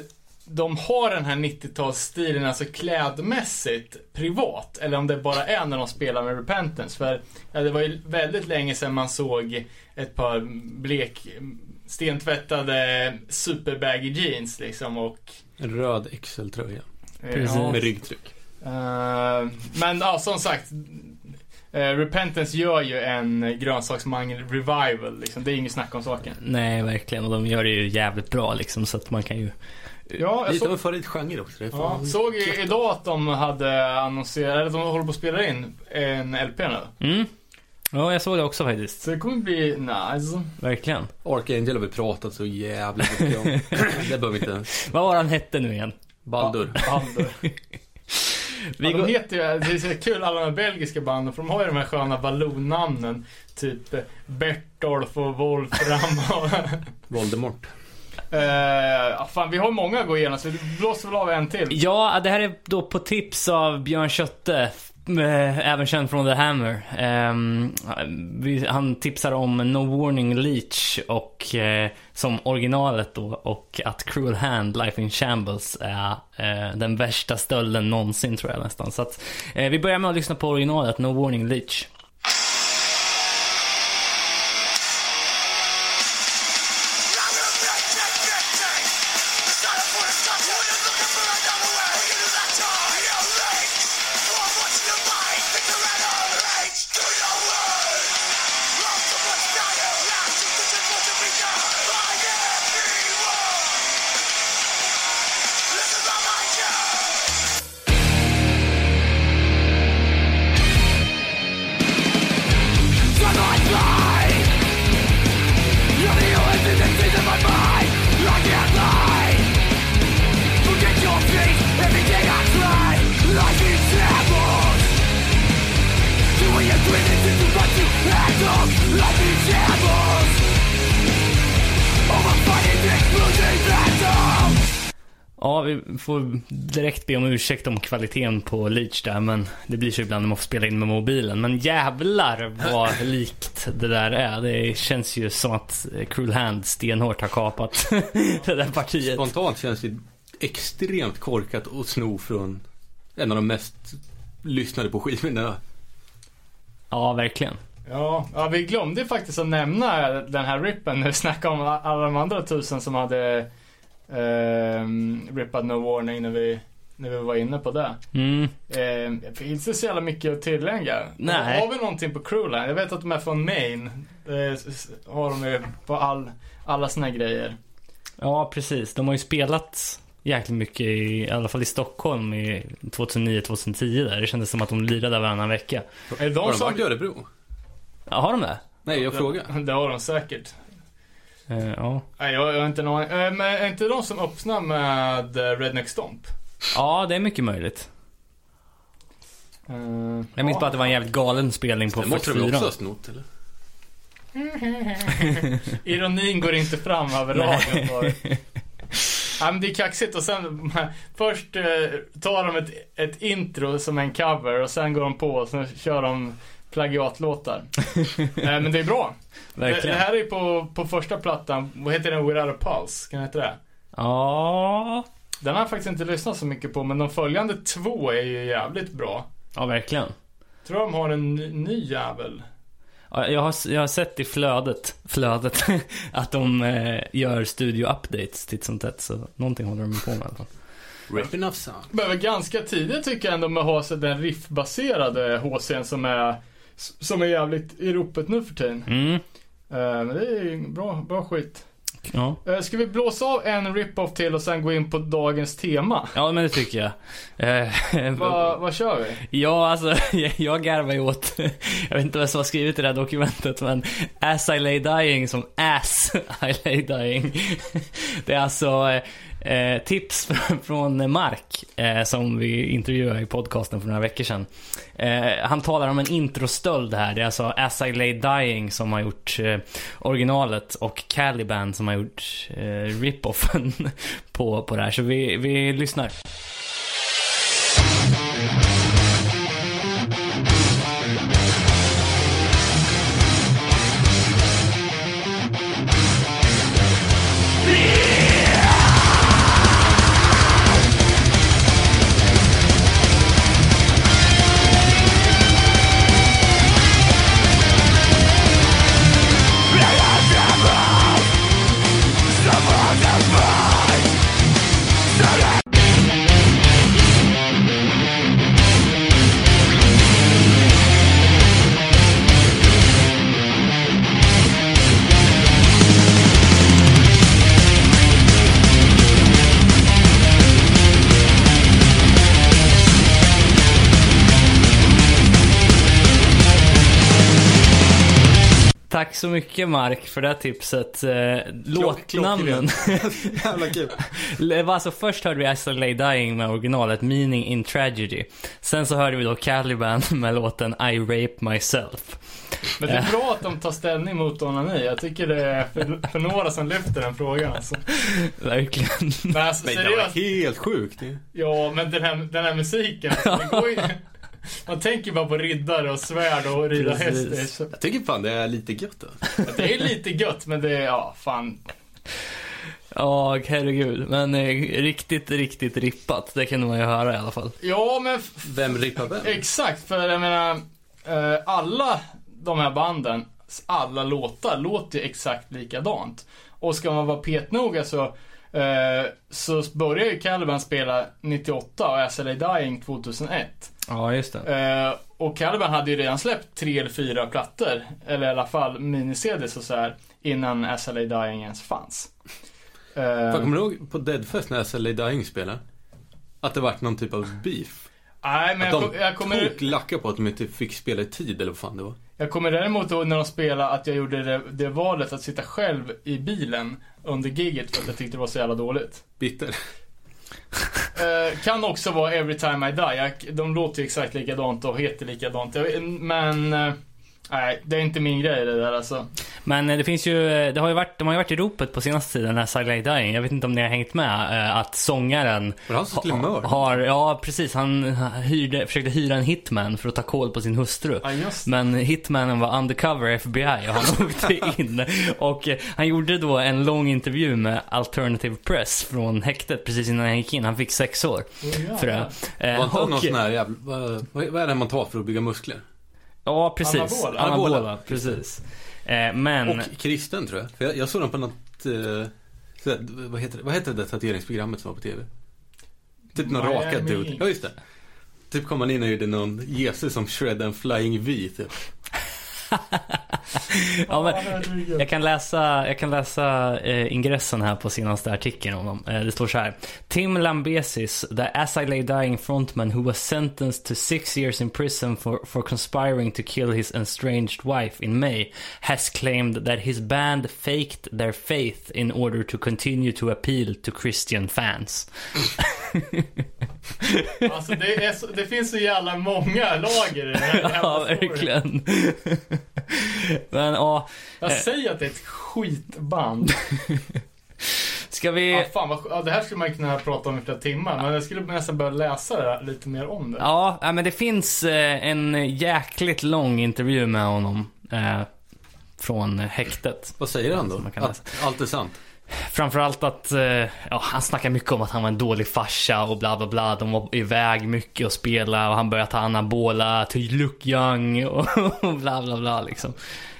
de har den här 90-talsstilen, alltså klädmässigt, privat, eller om det bara är när de spelar med Repentance. För ja, det var ju väldigt länge sedan man såg ett par blek, stentvättade superbaggy jeans liksom och... En röd XL-tröja. eh, Precis. ja. Med ryggtryck. Eh, men ja, som sagt. Eh, Repentance gör ju en grönsaksmangel revival liksom. Det är inget snack om saken. Nej, verkligen. Och de gör det ju jävligt bra liksom så att man kan ju... Ja, jag Lite av så, en favoritgenre också. Det ja, såg ju idag att de hade annonserat, eller de håller på att spela in en LP nu. Mm. Ja, jag såg det också faktiskt. Så det kommer bli nice. Verkligen. Archangel har vi pratat så jävligt mycket om. det behöver vi inte. Vad var han hette nu igen? Baldur. Baldur. Vi ja, de heter ju, det är så kul alla de här belgiska banden för de har ju de här sköna vallonnamnen. Typ eh, Bertolf och Wolfram och... Voldemort. Ja, fan, vi har många att gå igenom så vi blåser väl av en till. Ja, det här är då på tips av Björn Kötte. Eh, även känd från The Hammer. Ehm, han tipsar om No Warning Leech och eh, som originalet då och att Cruel Hand, Life in Shambles är eh, den värsta stölden någonsin tror jag nästan. Så att eh, vi börjar med att lyssna på originalet No Warning Leech. Får direkt be om ursäkt om kvaliteten på Leech där, men det blir så ibland när man får spela in med mobilen. Men jävlar vad likt det där är. Det känns ju som att Cruel Hand stenhårt har kapat det där partiet. Spontant känns det extremt korkat att sno från en av de mest lyssnade på skivorna. Ja, verkligen. Ja, ja, vi glömde ju faktiskt att nämna den här rippen när vi snackade om alla de andra tusen som hade ehm, rippat No Warning när vi, när vi var inne på det. Mm. Ehm, det finns det så jävla mycket att tillägga? Nej. Har vi någonting på Crewline? Jag vet att de är från Maine. Det har de ju på all, alla sina grejer. Ja, precis. De har ju spelat jäkligt mycket, i, i alla fall i Stockholm i 2009-2010 där. Det kändes som att de lirade varannan vecka. Är det Har de de som... varit i Örebro? Ja, har de det? Nej, jag frågar. Det har de säkert. Eh, ja. Nej, jag, jag har inte någon. Eh, Men är inte de som öppnar med eh, Redneck Stomp? ja, det är mycket möjligt. Eh, Jag minns ja. bara att det var en jävligt galen spelning på Det måste väl 44. också ha snott eller? Ironin går inte fram över radion bara. Ja, men det är kaxigt och sen först eh, tar de ett, ett intro som en cover och sen går de på och sen kör de plagiatlåtar. eh, men det är bra. Det, det Verkligen. här är på, på första plattan, vad heter den? Without a Pulse? Kan den heta det? Ja, Den har jag faktiskt inte lyssnat så mycket på men de följande två är ju jävligt bra. ja verkligen. Tror de har en ny, ny jävel. Ja, Jag har, jag har sett i flödet, flödet att de eh, gör studio-updates titt som tätt. Så någonting håller de på med i alla fall. Ripping of Sound. Behöver ganska tidigt tycker jag ändå med att ha den riffbaserade HCn som är som är jävligt i ropet nu för tiden. Mm. Eh, men det är bra, bra skit. Ja. Eh, Ska vi blåsa av en rip-off till och sen gå in på dagens tema? ja, men det tycker jag. Eh, Vad vad kör vi? Ja, alltså jag garvar ju åt, jag vet inte vad som har skrivit i det här dokumentet, men As I lay dying som As I lay dying. Det är alltså eh, tips från Mark, eh, som vi intervjuade i podcasten för några veckor sedan. Eh, han talar om en introstöld här, det är alltså As I lay dying som har gjort eh, originalet och Caliban som har gjort eh, rip-offen på, på det här. Så vi, vi lyssnar. Mycket Mark för det här tipset. Eh, låtnamnen. Jävla kul. Alltså först hörde vi I Lay Dying med originalet Meaning in Tragedy. Sen så hörde vi då Caliban med låten I Rape Myself. Men det är bra att de tar ställning mot onani. Jag tycker det är för, för några som lyfter den frågan alltså. Verkligen. Men alltså Men det var helt sjukt ju. Ja, men den här, den här musiken. Alltså, det går ju, man tänker bara på riddare och svärd och rida häst. Precis. Det är, så, Jag tycker fan det är lite gött alltså. det är lite gött, men det är, ja, fan. Ja, herregud. Men eh, riktigt, riktigt rippat. Det kunde man ju höra i alla fall. Ja, men Vem rippar vem? exakt. För jag menar, eh, alla de här banden, alla låtar låter ju exakt likadant. Och ska man vara petnoga så, eh, så börjar ju Caliban spela 98 och SLA Dying 2001. Ja, just det. Eh, och Caliban hade ju redan släppt tre eller fyra plattor, eller i alla fall mini-CDs och så här, innan SLA Dying ens fanns. Eh, Fan, kommer du ihåg på Deadfest när SLA Dying spelade? Att det vart någon typ av beef? nej, men Att jag, de kom, jag, kommer, tok lackade på att de inte fick spela i tid eller vad fan det var. jag kommer däremot ihåg när de spelade att jag gjorde det, det valet att sitta själv i bilen under giget för att jag tyckte det var så jävla dåligt. Bitter. Eh, kan också vara Every Time I Die. Jag, de låter ju exakt likadant och heter likadant. Men, eh, nej, det är inte min grej det där alltså. Men eh, det finns ju, eh, det har ju varit, de har ju varit i ropet på senaste tiden, As I Lay Dying. Jag vet inte om ni har hängt med, eh, att sångaren han mörda? har, ja precis, han hyrde, försökte hyra en hitman för att ta koll på sin hustru. Ja, just Men hitmanen var undercover FBI och han åkte in. Och han gjorde då en lång intervju med Alternative Press från häktet precis innan han gick in. Han fick sex år Oh, för det. Var inte han någon sån här jävla, vad, vad är det man tar för att bygga muskler? Ja, precis. Anabola. Anabola, Anabola. precis. Eh, men... Och kristen tror jag. För jag, jag såg den på något, eh, vad, heter det, vad heter det där tatueringsprogrammet som var på TV? Typ någon Miami. rakad dude. Ja just det. Typ kom man in och gjorde någon Jesus som shred en flying V typ. ja, men. Jag kan läsa, jag kan läsa eh, ingressen här på senaste artikeln om dem. Eh, det står så här. Tim Lambesis, the As I Lay Dying frontman who was sentenced to six years in prison for, for conspiring to kill his estranged wife in May, has claimed that his band faked their faith in order to continue to appeal to Christian fans. Alltså det, så, det finns så jävla många lager i den här jävla ja, storyn. verkligen. Men ja, Jag säger att det är ett skitband. ska vi... Ja, fan vad, ja, det här skulle man kunna prata om i flera timmar, men jag skulle nästan börja läsa det här, lite mer om det. Ja, men det finns eh, en jäkligt lång intervju med honom. Eh, från häktet. Vad säger han då? Man kan Att allt är sant? Framförallt att, eh, ja, han snackar mycket om att han var en dålig farsa och bla bla bla. De var iväg mycket och spela och han började ta anabola to look young och, och bla bla bla liksom.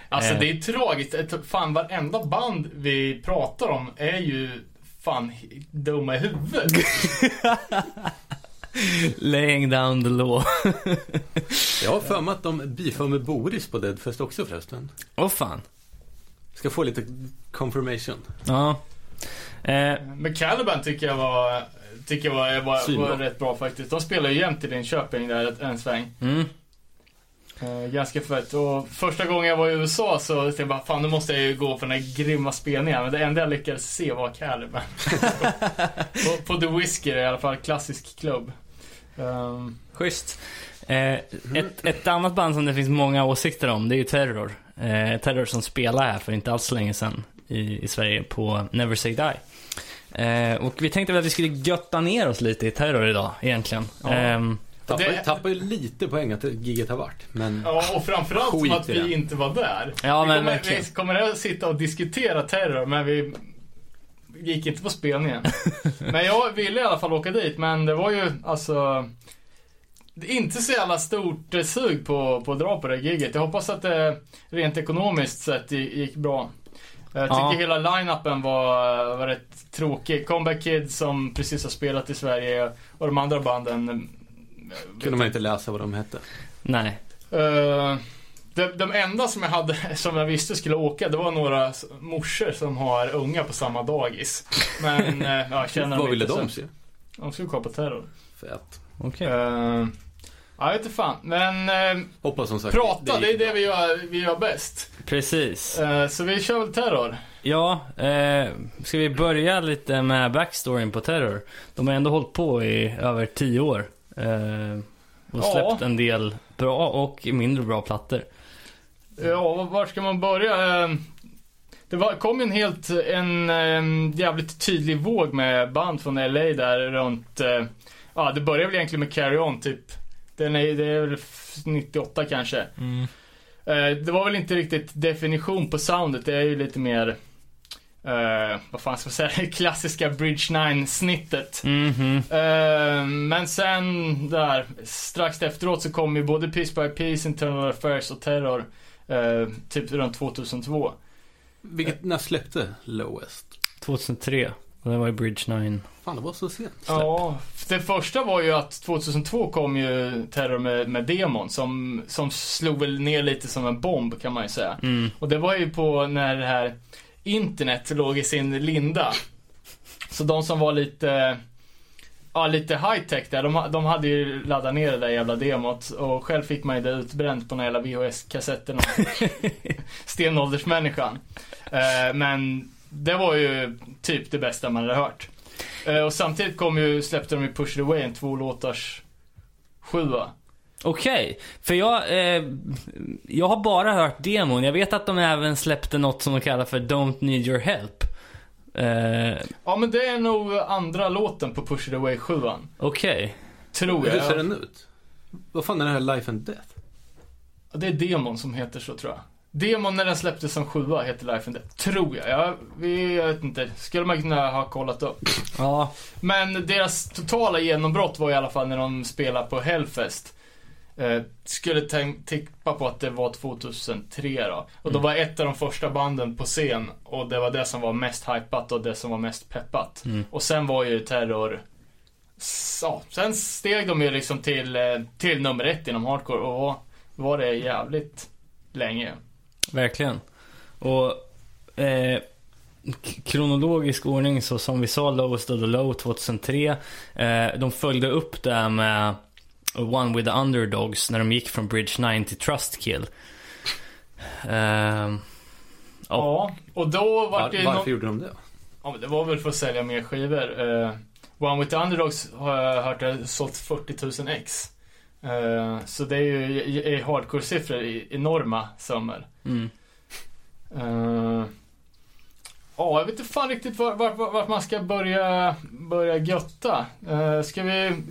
Alltså Eh. det är tragiskt. Fan varenda band vi pratar om är ju fan dumma i huvudet. Laying down the law. Jag har för mig att de beefar med Boris på Deadfest också förresten. Åh fan. Ska få lite Confirmation. Ja. Eh, Men Caliban tycker jag var, tycker jag var, var, var rätt bra faktiskt. De spelar ju jämt i Linköping där en sväng. mm. Eh, ganska fett. Och första gången jag var i USA så tänkte jag bara, fan nu måste jag ju gå på den här grymma spelningen. Men det enda jag lyckades se var Caliban. på, på The Whisker i alla fall, klassisk klubb. Um, Schysst. Eh, ett, ett annat band som det finns många åsikter om, det är ju Terror. Eh, Terror som spelar här för inte alls länge sedan i, i Sverige på Never Say Die. Eh, och vi tänkte väl att vi skulle götta ner oss lite i Terror idag, egentligen. Ja. Ehm, Tappar, Det- tappar ju lite poäng att giget har varit. Men ja, och framförallt som Skit att vi inte var där. Ja, vi men kommer. Vi kommer att sitta och diskutera terror, men vi gick inte på spelningen. men jag ville i alla fall åka dit, men det var ju alltså inte så jävla stort eh, sug på, på att dra på det giget. Jag hoppas att det rent ekonomiskt sett gi- gick bra. Jag tycker Ja. hela line-upen var, var rätt tråkig. Comeback Kids som precis har spelat i Sverige och de andra banden. eh, kunde man inte läsa vad de hette. Uh, nej. de, de enda som jag hade, som jag visste skulle åka, det var några morsor som har unga på samma dagis. Men, uh, ja, jag känner Vad ville inte de se? De skulle kolla på Terror. Fett. Okej. Uh, jag vet inte fan, men uh, Hoppas som sagt prata, det är det vi gör, vi gör bäst. Precis. Uh, så vi kör väl Terror. Ja, eh, ska vi börja lite med backstoryn på Terror? De har ändå hållit på i över tio år. Eh, och Ja. släppt en del bra och mindre bra plattor. Ja, var ska man börja? Eh, Det var, kom en helt, en eh, jävligt tydlig våg med band från LA där runt, eh, ja det började väl egentligen med Carry On typ. Den är, det är väl f- 98 kanske. Eh, Det var väl inte riktigt definition på soundet, det är ju lite mer, eh, vad fan ska man säga, klassiska Bridge 9-snittet. Mhm. Eh, men sen där, strax efteråt så kom ju både Piece by Piece, Internal Affairs och Terror. eh, typ runt 2002. Vilket, när släppte Lowest? 2003. Och det var ju Bridge 9. Fan, det var så sent. Ja, det första var ju att 2002 kom ju Terror med, med demon som, som slog väl ner lite som en bomb kan man ju säga. Mm. Och det var ju på när det här internet låg i sin linda. Så de som var lite, ja lite high tech där, de, de hade ju laddat ner det där jävla demot. Och själv fick man ju det utbränt på några jävla VHS-kassetter. Stenåldersmänniskan. Eh, men det var ju typ det bästa man hade hört. Eh, och samtidigt kom ju, släppte de ju Push It Away, en två låtars sjua. Okej, för jag, eh, jag har bara hört demon. Jag vet att de även släppte något som de kallar för Don't Need Your Help. Eh, Ja men det är nog andra låten på Push It Away sjuan. Okej. Tror jag. Hur ser den ut? Vad fan är det här Life and Death? Ja, Det är Demon som heter så tror jag. Demon när den släpptes som sjua heter Life and Death. Tror jag. Jag, vet inte. Skulle man kunna ha kollat upp. Ja. Men deras totala genombrott var i alla fall när de spelade på Hellfest. Eh, skulle tippa på att det var 2003 då. Och då Mm. var ett av de första banden på scen. Och det var det som var mest hypat och det som var mest peppat. Mm. Och sen var ju Terror Ja, sen steg de ju liksom till, eh, till nummer ett inom hardcore och var det jävligt länge. Verkligen. Och eh, kronologisk ordning så som vi sa, Lowest of the Low 2003. Eh, de följde upp det med One with the Underdogs när de gick från Bridge 9 till Trustkill. Eh, Ja, och då var Var, det ju varför nå- gjorde de det? Ja, men det var väl för att sälja mer skivor. Uh, One with the Underdogs har jag hört har sålt 40 000 ex. Eh, så det är ju i hardcore-siffror i enorma summor. mm. Ja, jag vet inte fan riktigt var, var, var, vart man ska börja, börja götta. Uh, ska vi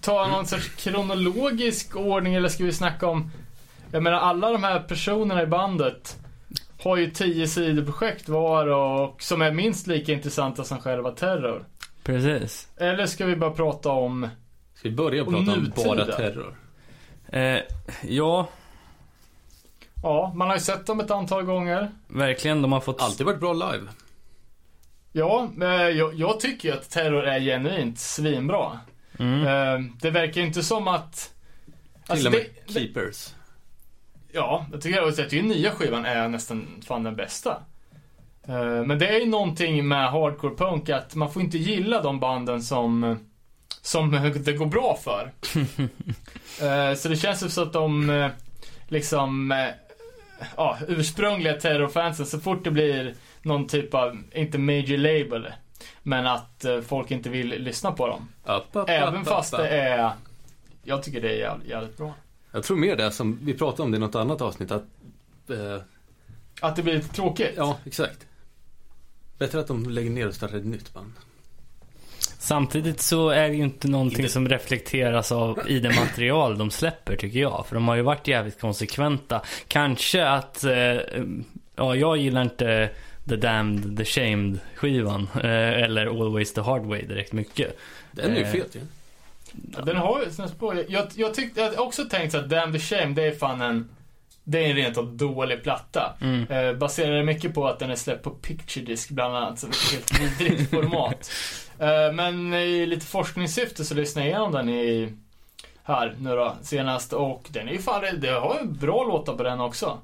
ta någon sorts kronologisk ordning eller ska vi snacka om... Jag menar alla de här personerna i bandet har ju tio sidoprojekt var och som är minst lika intressanta som själva Terror. Precis. Eller ska vi bara prata om... Ska vi börja prata om bara terror? Eh, ja, Ja, man har ju sett dem ett antal gånger. verkligen. De har fått... Alltid varit bra live. Ja, eh, jag, jag tycker ju att Terror är genuint svinbra. Mm. Eh, det verkar ju inte som att... Till Alltså och med det, det, Keepers. ja, jag tycker jag, jag tycker nya skivan är nästan fan den bästa. Eh, Men det är ju någonting med hardcore punk att man får inte gilla de banden som, som det går bra för. Eh, Så det känns ju så att de eh, liksom, eh, ja, ursprungliga terrorfansen, så fort det blir någon typ av, inte major label, men att eh, folk inte vill lyssna på dem. Upp, upp, Även upp, fast det är, jag tycker det är jävligt, jävligt bra. Jag tror mer det som vi pratade om det i något annat avsnitt att... Eh, Att det blir lite tråkigt. ja, exakt. Bättre att de lägger ner och startar ett nytt band. Samtidigt så är det ju inte någonting Inte- som reflekteras av i det material de släpper tycker jag. För de har ju varit jävligt konsekventa. Kanske att, eh, ja jag gillar inte The Damned, The Shamed skivan. Eh, eller Always the Hard Way direkt mycket. Den är ju Eh, fet ju. Ja, Den har ju sina spår. Jag, jag, tyckte, jag har också tänkt att Damn the Shame, det är fan en... Det är en rent av dålig platta. Mm. Eh, baserar mycket på att den är släppt på Picture Disc bland annat, så det är ett helt vidrigt format. Eh, men i lite forskningssyfte så lyssnade jag igenom den i... Här nu då, senast. Och den är ju fan, det har ju bra låtar på den också.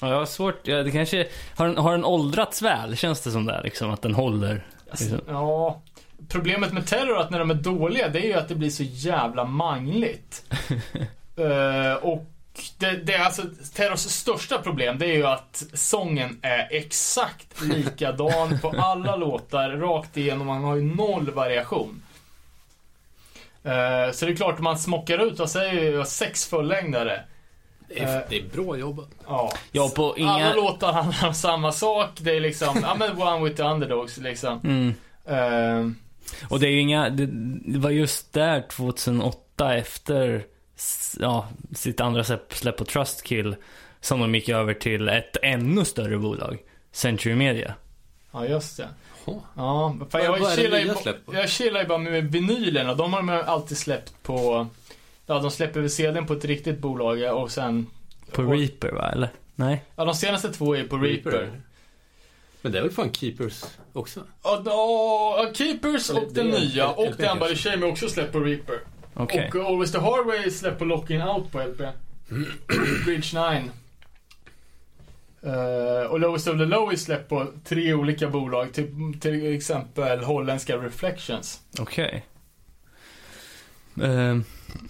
Ja, jag har svårt, ja, det kanske, har den, har den åldrats väl? Känns det som det liksom att den håller? Liksom. Ja. Problemet med Terror att när de är dåliga, det är ju att det blir så jävla mangligt. Eh, och det, det är alltså, Terrors största problem, det är ju att sången är exakt likadan på alla låtar, rakt igenom. Man har ju noll variation. Eh, så det är klart, man smockar ut, vad säger vi, sex fullängdare. Det är, Eh. det är bra jobbat. Ja. Ja, på Alla inga... låtar handlar om samma sak. Det är liksom, ja men One with the Underdogs liksom. Mm. Eh, Och det är ju inga, det, det var just där 2008 efter ja, sitt andra släpp, på Trustkill som de gick över till ett ännu större bolag, Century Media. Ja, just det. Jaha. Ja, för Vad- jag, chillar ju, jag chillar ju bara med vinylerna. De har de alltid släppt på... Ja, de släpper väl CDn på ett riktigt bolag och sen... På och, Reaper va, eller? Nej? Ja, de senaste två är på Reaper. Men det är väl fan Keepers också? Ja, ja, Keepers Eller och den nya. Och The Unbody. Shame är också släppt på Reaper. Okej. Och Always the Hard Way på Locking Out på LP. Bridge 9. Uh, och Lowest of the Low är släppt på tre olika bolag. Typ, till exempel holländska Reflections. Okej. Ehm,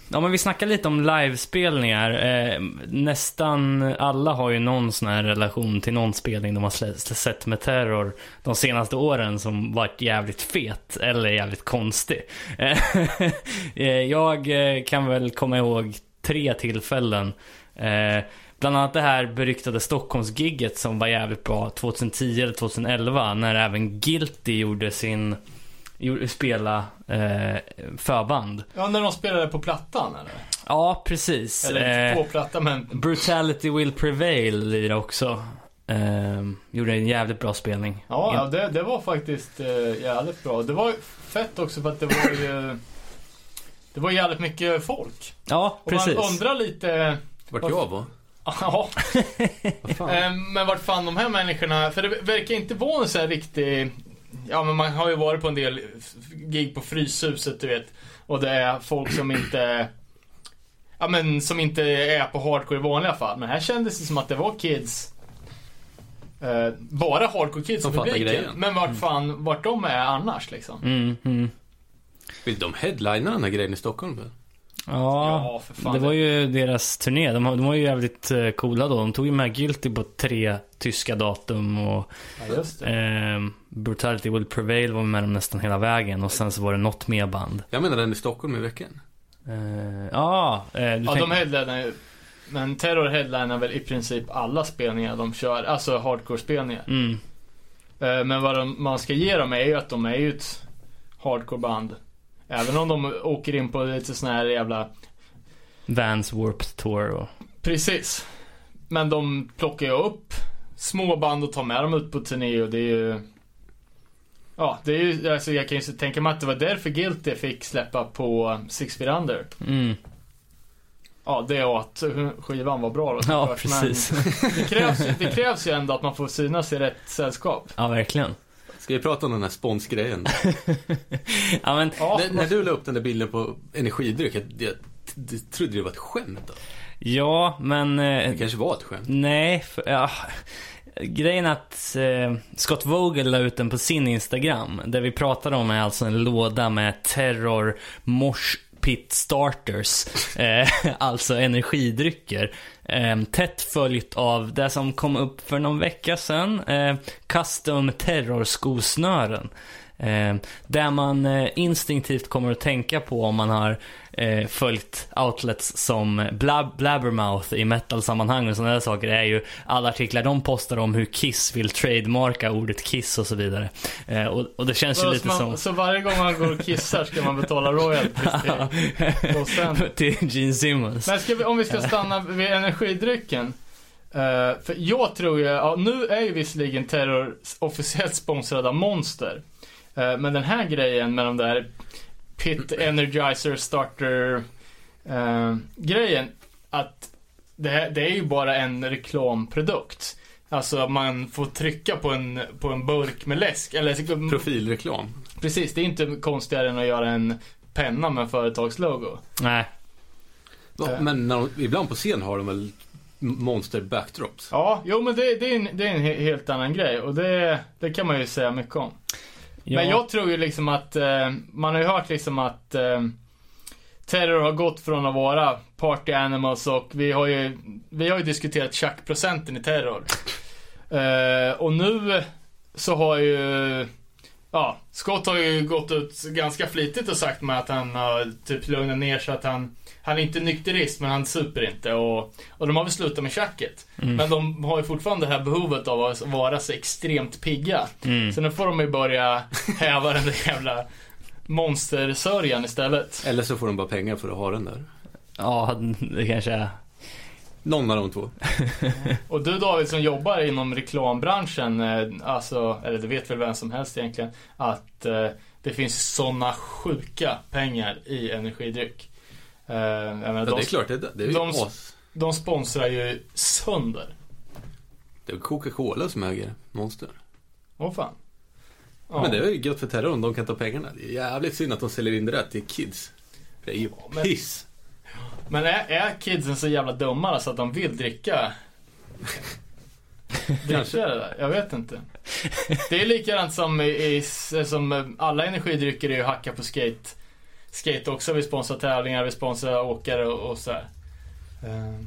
ja men vi snackar lite om livespelningar. Eh, nästan alla har ju någon sån här relation till någon spelning de har sett med Terror de senaste åren som varit jävligt fet eller jävligt konstig. Eh, eh jag eh, kan väl komma ihåg tre tillfällen. Eh, Bland annat det här beryktade Stockholmsgigget som var jävligt bra 2010 eller 2011 när även Guilty gjorde sin spela eh, förband. Ja, när de spelade på plattan eller? Ja, precis. Eller Eh, på plattan men... Brutality Will Prevail lirade också. Eh, gjorde en jävligt bra spelning. Ja, ja det, det var faktiskt eh, jävligt bra. Det var ju fett också för att det var ju... Det var jävligt mycket folk. ja Och precis. man undrar lite... Vart jag var? Ja, eh, men vart fan de här människorna... För det verkar inte vara en sån här riktig... Ja, men man har ju varit på en del gig på Fryshuset, du vet. Och det är folk som inte... Ja, men som inte är på hardcore i vanliga fall. Men här kändes det som att det var kids. Eh, bara hardcore kids Som publiken. grejen. Men vart fan, vart de är annars liksom. Mm, mm. Vill de headlina den här grejen i Stockholm? Ja, Ja, för fan. det var ju deras turné. De, de var ju jävligt eh, coola då. De tog ju med Guilty på tre tyska datum och Ja, just det. eh, Brutality Will Prevail var med dem nästan hela vägen och sen så var det något mer band. Jag menar den i Stockholm i veckan. Eh, ja, eh, Ja, tänk- de headlinar ju. Men Terror headlinar väl i princip alla spelningar de kör. Alltså hardcore-spelningar. Mm, Eh, Men vad de, man ska ge dem är ju att de är ju ett hardcore-band. Även om de åker in på lite sån här jävla... Vans Warped Tour och... Precis. Men de plockar ju upp små band och tar med dem ut på turné och det är ju... Ja, det är ju, alltså jag kan ju tänka mig att det var därför Guilty fick släppa på Six Feet Under. Mm. Ja, det och att skivan var bra då Ja, såklart, men- precis. Det krävs, det krävs ju ändå att man får synas i rätt sällskap. Ja, verkligen. Ska vi prata om den här sponsgrejen? Ja, men Ja, när, när du la upp den där bilden på energidryck, jag, jag, jag trodde det var ett skämt. Då. ja, men... Det Eh, kanske var ett skämt. nej, för, ja. grejen att eh, Scott Vogel la ut den på sin Instagram. Det vi pratade om är alltså en låda med terror mosh pit starters. Eh, alltså energidrycker. Eh, tätt följt av det som kom upp för någon vecka sedan. Eh, custom terrorskosnören. Eh, där man eh, instinktivt kommer att tänka på om man har eh, följt outlets som Blab Blabbermouth i metal-sammanhang och sådana där saker är ju alla artiklar de postar om hur Kiss vill trademarka ordet Kiss och så vidare. Eh, och, och det känns ju Så, lite man, som... så varje gång man går och kissar ska man betala royalties till sen, till Gene Simmons. Men vi, om vi ska stanna vid energidrycken. eh, för jag tror ju, ja, nu är ju visserligen Terror officiellt sponsrad av Monster. Eh, men den här grejen med de där Pit Energizer Starter eh, grejen. Att det, här, det är ju bara en reklamprodukt. Alltså man får trycka på en, på en burk med läsk. Eller, Profilreklam. precis, det är inte konstigare än att göra en penna med en företagslogo. Nej. Ja, Eh. men när de, ibland på scen har de väl monster backdrops? Ja, jo men det, det, är, en, det är en he- helt annan grej och det, det kan man ju säga mycket om. Ja. Men jag tror ju liksom att, eh, man har ju hört liksom att eh, Terror har gått från att vara party animals och vi har ju, vi har ju diskuterat tjackprocenten i Terror. Eh, och nu så har ju, ja, Scott har ju gått ut ganska flitigt och sagt med att han har typ lugnat ner sig att han, han är inte nykterist men han super inte och, och de har väl slutat med tjacket. Mm. Men de har ju fortfarande det här behovet av att vara så extremt pigga. Mm. Så nu får de ju börja häva den där jävla monstersörjan istället. Eller så får de bara pengar för att ha den där. Ja, det kanske är. Någon av de två. Och du David som jobbar inom reklambranschen, eh, alltså, eller det vet väl vem som helst egentligen, att eh, det finns såna sjuka pengar i energidryck. Eh, Ja, de, det är klart, det, det är ju de- de sponsrar ju sönder. Det är Coca-Cola som äger Monster. Åh fan. Ja. Men det är ju gött för terrorn, de kan ta pengarna. Det är jävligt synd att de säljer in det där till kids. Det är ju men- piss. Men är, är kidsen så jävla dumma så att de vill dricka? dricka det där? Jag vet inte. Det är likadant som, i, i, som alla energidrycker är ju hacka på skate. Skate också, vi sponsrar tävlingar, vi sponsrar åkare och, och så här. Eh,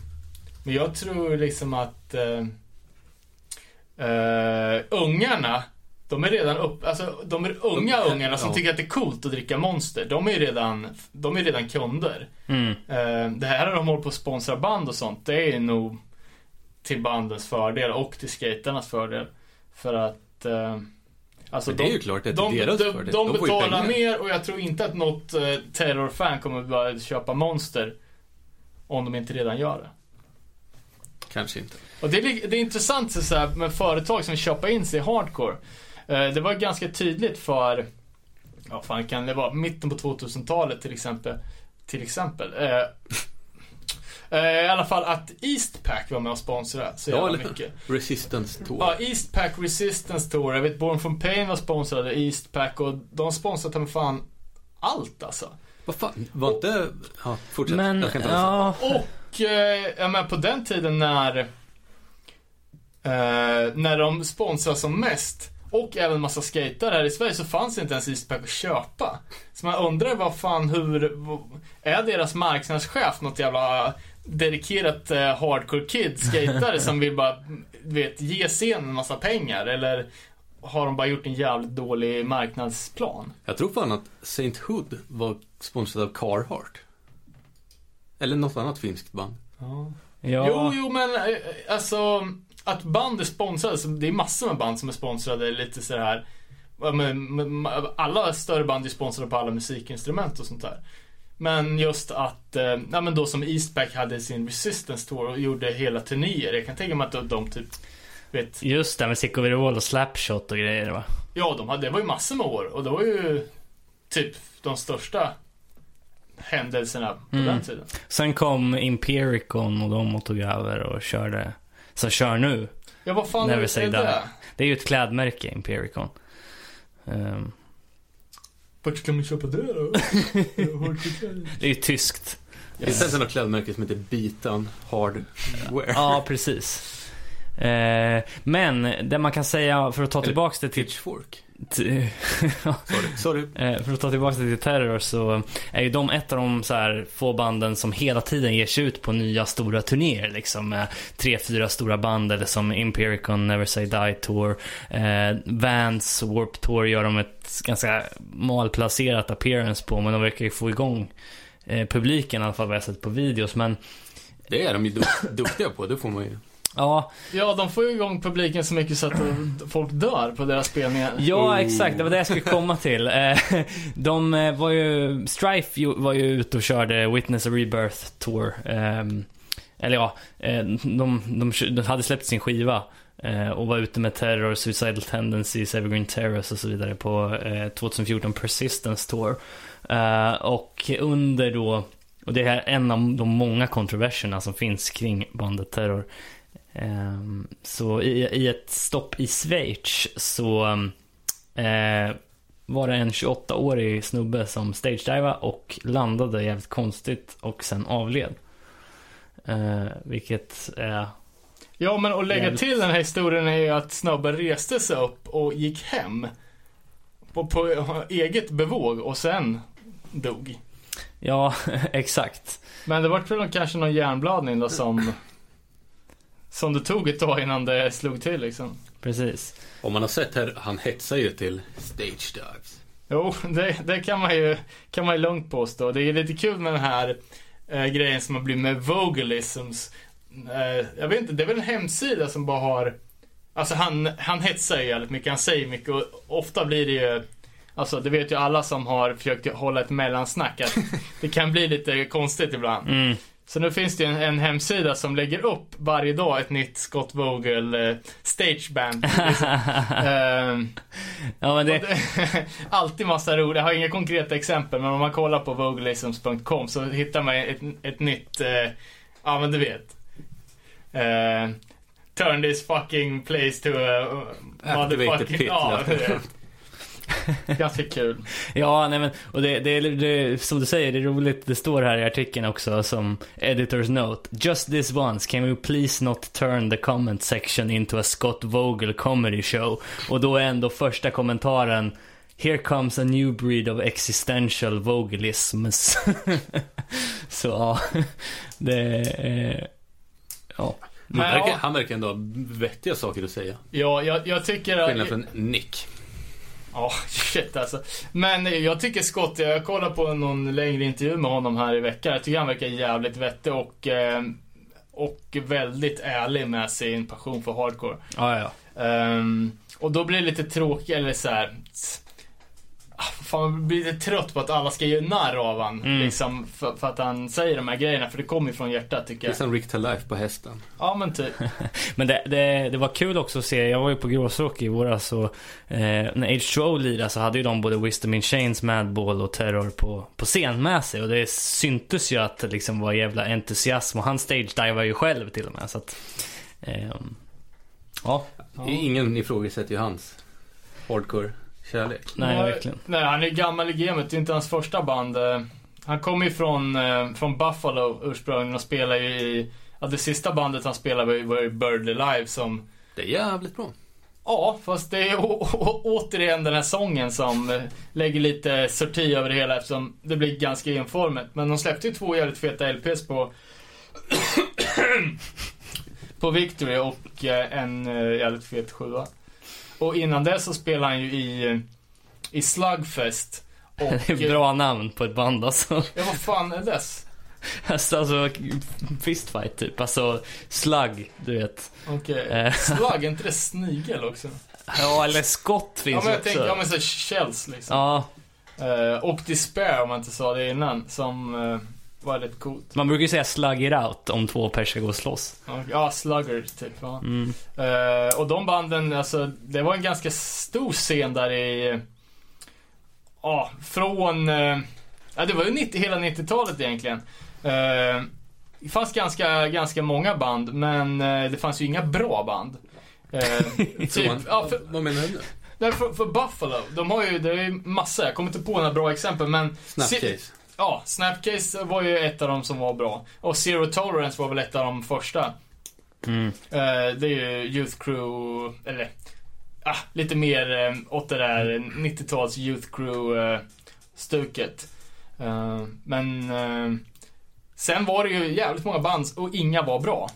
Men jag tror liksom att uh, ungarna, de är redan upp, alltså de är unga De- ungarna som ja. tycker att det är coolt att dricka Monster. De är ju redan, de är redan kunder. Mm. Eh, det här har de hållit på att sponsra band och sånt. Det är nog till bandens fördel och till skaternas fördel. För att eh, Alltså Men det är ju klart att det de, är deras de, de, De betalar mer och jag tror inte att något eh, terrorfan kommer börja köpa Monster. Om de inte redan gör det. Kanske inte. Och det är, det är intressant så här, med företag som köpa in sig hardcore. Eh, det var ganska tydligt för, ja fan kan det vara, mitten på 2000-talet till exempel. Till exempel. Eh, I alla fall att Eastpack var med och sponsrade så Ja, jävla eller- mycket. Resistance Tour. Ja, Eastpack Resistance Tour. Jag vet Born from Pain var sponsrade, Eastpack och de sponsrade med fan allt alltså. Vad fan, var inte... Ja, fortsätt. Men, Jag ska inte ja. Och, eh, jag menar på den tiden när eh, när de sponsrar som mest och även massa skater här i Sverige så fanns inte ens Eastpack att köpa. Så man undrar vad fan hur, är deras marknadschef något jävla dedikerat eh, hardcore kid skatare som vill bara, vet, ge scenen en massa pengar eller har de bara gjort en jävligt dålig marknadsplan? Jag tror fan att Saint Hood var sponsrad av Carhartt. Eller något annat finskt band. Ja. ja. Jo, jo, men eh, alltså att band är sponsrade, så det är massor med band som är sponsrade lite så här. ja, men- men- Alla större band är sponsrade på alla musikinstrument och sånt där. Men just att, eh, ja men då som Eastpack hade sin Resistance Tour och gjorde hela turnéer. Jag kan tänka mig att de, typ, vet, Just det med Sicko Virol och Slapshot och grejer va? ja de hade, det var ju massor med år och det var ju typ de största händelserna på Mm. den tiden. Sen kom Impericon och de och tog över och körde. Som kör nu. Ja, vad fan Never är, det? Det är ju ett klädmärke, Impericon. Ehm, Vart kan man köpa det då? det är ju tyskt. Finns det ens något klädmärke som heter Bitan Hardware? Ja, precis. Eh, men det man kan säga för att ta Eller tillbaks det till... Pitchfork. Sorry. Sorry. Eh, för att ta tillbaka det till Terror så är ju de ett av de så här få banden som hela tiden ger sig ut på nya stora turnéer liksom med tre, fyra stora band eller som Empiricon, Never Say Die Tour, eh, Vans, Warp Tour gör de ett ganska malplacerat appearance på men de verkar ju få igång eh, publiken i alla fall vad jag sett på videos men Det är de ju duk- duktiga på, det får man ju. Ja, Ja, de får ju igång publiken så mycket så att folk dör på deras spelningar. Ja, Oh. exakt. Det var det jag skulle komma till. Eh, De eh, var ju... Strife var ju ute och körde Witness a Rebirth Tour. Ehm, Eller ja, eh, de, de, de hade släppt sin skiva. Och var ute med Terror, Suicidal Tendencies, Evergreen Terrors och så vidare på eh, 2014 Persistence Tour. Och under då... Och det är en av de många kontroverserna som finns kring bandet Terror. Ehm, så i, i ett stopp i Schweiz så eh, var det en 28-årig snubbe som stagedivade och landade jävligt konstigt och sen avled. Eh, vilket är... Ja, men att lägga Jävligt. till den här historien är ju att snubben reste sig upp och gick hem. På, på eget bevåg och sen dog. Ja, exakt. Men det var väl kanske någon hjärnblödning då som... Som det tog ett tag innan det slog till liksom. Precis. Om man har sett här, han hetsar ju till stage dives. Jo, det, det kan man ju kan man ju lugnt påstå. Det är lite kul med den här eh, grejen som har blivit med Vogalisms. Eh, jag vet inte, det är väl en hemsida som bara har Alltså han, han hetsar ju jävligt mycket, han säger mycket och ofta blir det ju Alltså det vet ju alla som har försökt hålla ett mellansnack att det kan bli lite konstigt ibland. Mm. Så nu finns det en, en hemsida som lägger upp varje dag ett nytt Scott Vogel eh, stageband. Ehm, ja, men det... det, alltid massa roligt. Jag har inga konkreta exempel, men om man kollar på vogalisms.com så hittar man ett, ett nytt, eh, ja men du vet. Eh, turn this fucking place to a Activated pit. Ja. Ganska kul. Ja, nej men, och det, det, det, som du säger, det är roligt, det står här i artikeln också som editor's note. Just this once, can we please not turn the comment section into a Scott Vogel comedy show? Och då är ändå första kommentaren Here comes a new breed of existential vogelisms. Så ja, det är... Ja. Han, verkar, han verkar ändå ha vettiga saker att säga. Ja, jag, jag tycker Skillnad att... från Nick. Ja, shit alltså. Men jag tycker Scott, jag kollade på någon längre intervju med honom här i veckan. Jag tycker han verkar jävligt vettig och, eh, och väldigt ärlig med sin passion för hardcore. Ja, ja. Ehm, och då blir det lite tråkigt, eller så här. Fan, man blir lite trött på att alla ska göra narr av han. Mm. Liksom, för, för att han säger de här grejerna. För det kommer ju från hjärtat tycker Det är jag. som Rick to Life på hästen. Ja men typ. Men det, det, det var kul också att se, jag var ju på Gråsrock i våras och eh, när H2O lirade så hade ju de både Wisdom in Chains, Madball och Terror på, på scen med sig och det syntes ju att det liksom var jävla entusiasm och han stage-divade ju själv till och med så att ehm, Ja, Ja. Ingen ifrågasätter ju hans hardcore-kärlek. nej verkligen. Nej, han är gammal i gamet. Det är inte hans första band. Eh, Han kommer ju från, eh, från Buffalo ursprungligen och spelar ju i... Ja, det sista bandet han spelade var ju- Birdly Live som... Det är jävligt bra. Ja, fast det är återigen den här sången som eh, lägger lite sorti över det hela eftersom det blir ganska enformigt. Men de släppte ju två jävligt feta LPs på... på Victory och en jävligt fet sjua. Och innan det så spelade han ju i, i Slugfest. Och, Det är bra namn på ett band alltså. Ja, vad fan är dess? Alltså, alltså fistfight typ, alltså slug, du vet. Okej. Eh. Slug, är inte det snigel också? Ja, eller skott Ja, finns men jag också. tänker, ja men så shells liksom. Ja, Eh, och Despair om man inte sa det innan, som eh, var lite coolt. man brukar ju säga slug it out om två pers ska gå och slåss. Ja, Slugger typ. Ja. Mm. Eh, och de banden, alltså, det var en ganska stor scen där i... Ja, från... eh, ja, det var ju 90, hela 90-talet egentligen. Eh, det fanns ganska, ganska många band, men det fanns ju inga bra band. Typ, ja, för, vad menar du nu? nej, för, för Buffalo, de har ju, det är ju massa, jag kommer inte på några bra exempel, men... Snapcase. Ja, Snapcase var ju ett av dem som var bra. Och Zero Tolerance var väl ett av de första. Mm. Eh, det är ju Youth Crew, eller ah, lite mer eh, åt det där 90-tals Youth Crew-stuket. Eh, men eh, sen var det ju jävligt många band och inga var bra.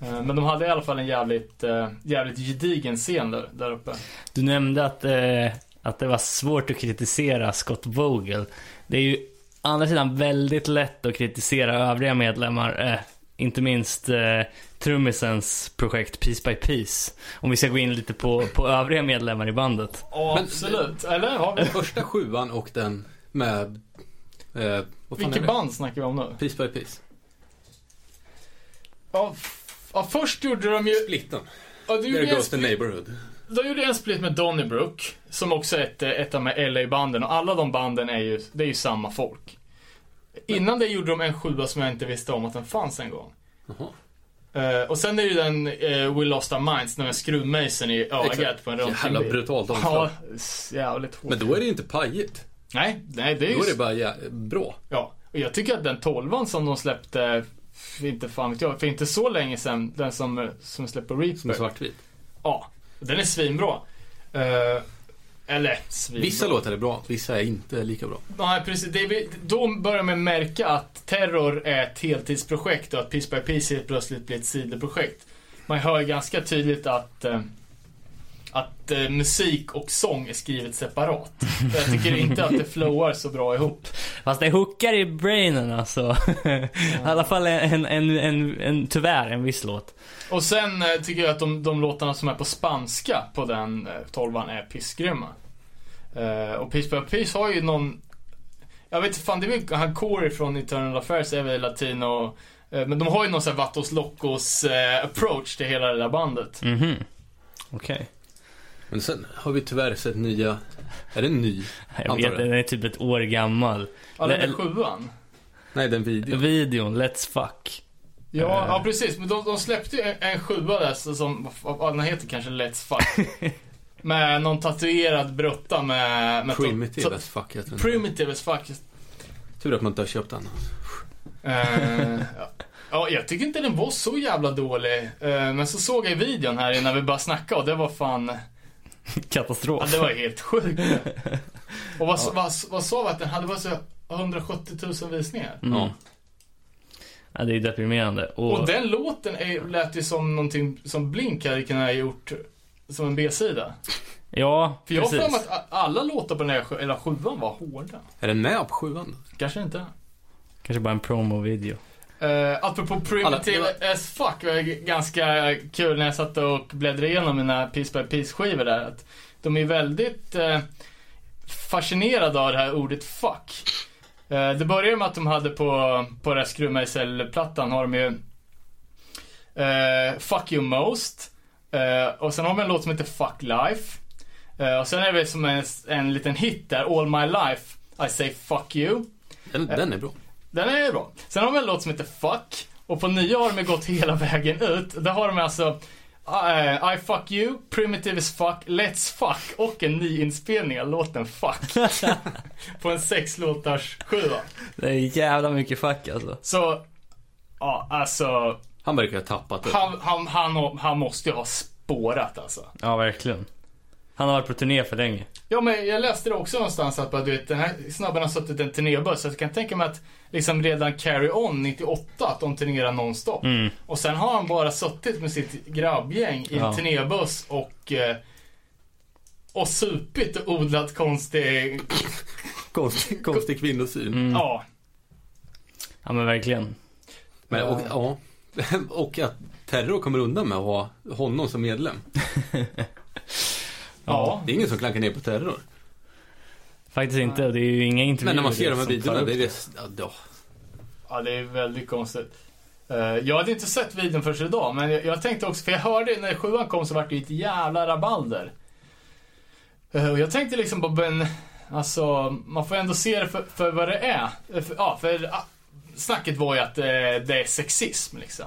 Eh, men de hade i alla fall en jävligt, eh, jävligt gedigen scen där, där uppe. Du nämnde att, eh, att det var svårt att kritisera Scott Vogel. Det är ju å andra sidan väldigt lätt att kritisera övriga medlemmar. Eh, inte minst eh, trummisens projekt Piece by Piece. Om vi ska gå in lite på, på övriga medlemmar i bandet. Ja, Men- absolut. Eller har vi... Den första sjuan och den med... Eh, Vilket band snackar vi om nu? Piece by Piece. Ja, ja, först gjorde de ju... Splitten. Ja, du There goes the neighborhood. De gjorde en split med Donnybrook, som också är ett, ett av de LA-banden. Och alla de banden är ju, det är ju samma folk. Innan det gjorde de en sjua som jag inte visste om att den fanns en gång. Eh, och sen är ju den uh, We Lost Our Minds, den med skruvmejseln i ögat på en Jävla röntgenbild. brutalt Ja, omslag. s- jävligt hårt. Men då är det inte pajigt. Nej, nej, det är ju... Då är det bara jä- bra. Ja, och jag tycker att den tolvan som de släppte, inte fan vet jag, för inte så länge sedan, den som, som släpper Reaper. Som är svartvit. Ja, den är svinbra. Uh, eller svinbra. Vissa låtar är bra, vissa är inte lika bra. Nej, precis. Det är, då börjar man märka att Terror är ett heltidsprojekt och att Piece by Piece helt plötsligt blir ett sidoprojekt. Man hör ganska tydligt att eh, att eh, musik och sång är skrivet separat. Jag tycker inte att det flowar så bra ihop. Fast det hookar i brainen alltså. I alla fall en, en, en, en, tyvärr en viss låt. Och sen eh, tycker jag att de, de låtarna som är på spanska på den eh, tolvan är pissgrymma. Eh, och Piece by Piece har ju någon... Jag vet inte fan, det är väl han Corey från Eternal Affairs är väl latino. Eh, men de har ju någon sån här Vatos Locos eh, approach till hela det där bandet. Mhm. Okej. Men sen har vi tyvärr sett nya... Är det en ny? Jag Antar vet, det. den är typ ett år gammal. Ja, den är Eller- sjuan. Nej, den videon. Videon, Let's Fuck. Ja, Eh. ja precis. Men de, de släppte ju en, en sjua där så som, vad den heter kanske Let's Fuck. med någon tatuerad brutta med... med Primitive as fuck heter den. Primitive as fuck. Tur att man inte har köpt den. Eh, ja. ja, jag tycker inte den var så jävla dålig. Eh, men så såg jag videon här innan vi började snacka och det var fan... Ja, Katastrof. det var helt sjukt. Och vad, vad, vad sa vi att den hade? var så 170 000 visningar. Mm. Ja. Det är deprimerande. Och, Och den låten är, lät ju som någonting som Blink hade kunnat ha gjort som en B-sida. ja, För jag har för mig att alla låtar på den här eller sjuan var hårda. Är den med på sjuan? Kanske inte. Kanske bara en promo-video. Uh, apropå primitive Alla- as fuck var det ganska kul när jag satt och bläddrade igenom mina Piece by Piece skivor där. Att de är väldigt eh, fascinerade av det här ordet fuck. Eh, det börjar med att de hade på, på den här skruvmejselplattan har de ju eh, Fuck You Most. Eh, och sen har de en låt som heter Fuck Life. Och sen är det som en, en liten hit där, All My Life I Say Fuck You. Den, den är bra. Den är bra. Sen har vi en låt som heter Fuck. Och på nya har de gått hela vägen ut. Där har de alltså uh, I fuck you, Primitive as fuck, Let's fuck och en ny inspelning av låten Fuck. på en sex låtars skiva. Det är jävla mycket fuck alltså. Så, ja alltså. Han verkar ha tappat det. Han, han, han, han måste ju ha spårat alltså. Ja, verkligen. Han har varit på turné för länge. Ja men jag läste det också någonstans att bara, du vet, den här snubben har suttit i en turnébuss. Så jag kan tänka mig att liksom redan Carry On 98 att de turnerar nonstop. Mm. Och sen har han bara suttit med sitt grabbgäng i en Ja. turnébuss och eh, och supit och odlat konstig, Konstig, konstig kvinnosyn. Mm. ja. Ja, men verkligen. Men, och, ja. och att Terror kommer undan med att ha honom som medlem. Ja. Det är ingen som klankar ner på Terror. Faktiskt inte. Det är ju inga intervjuer. Men när man ser de här videorna, det är det... Ja, då. Ja, det är väldigt konstigt. Eh, jag hade inte sett videon förrän idag, men jag, tänkte också, för jag hörde när sjuan kom så var det ju ett jävla rabalder. Eh, och jag tänkte liksom bara, men, alltså, man får ändå se det för, för vad det är. Eh, För, ja, för ah, snacket var ju att det är sexism liksom.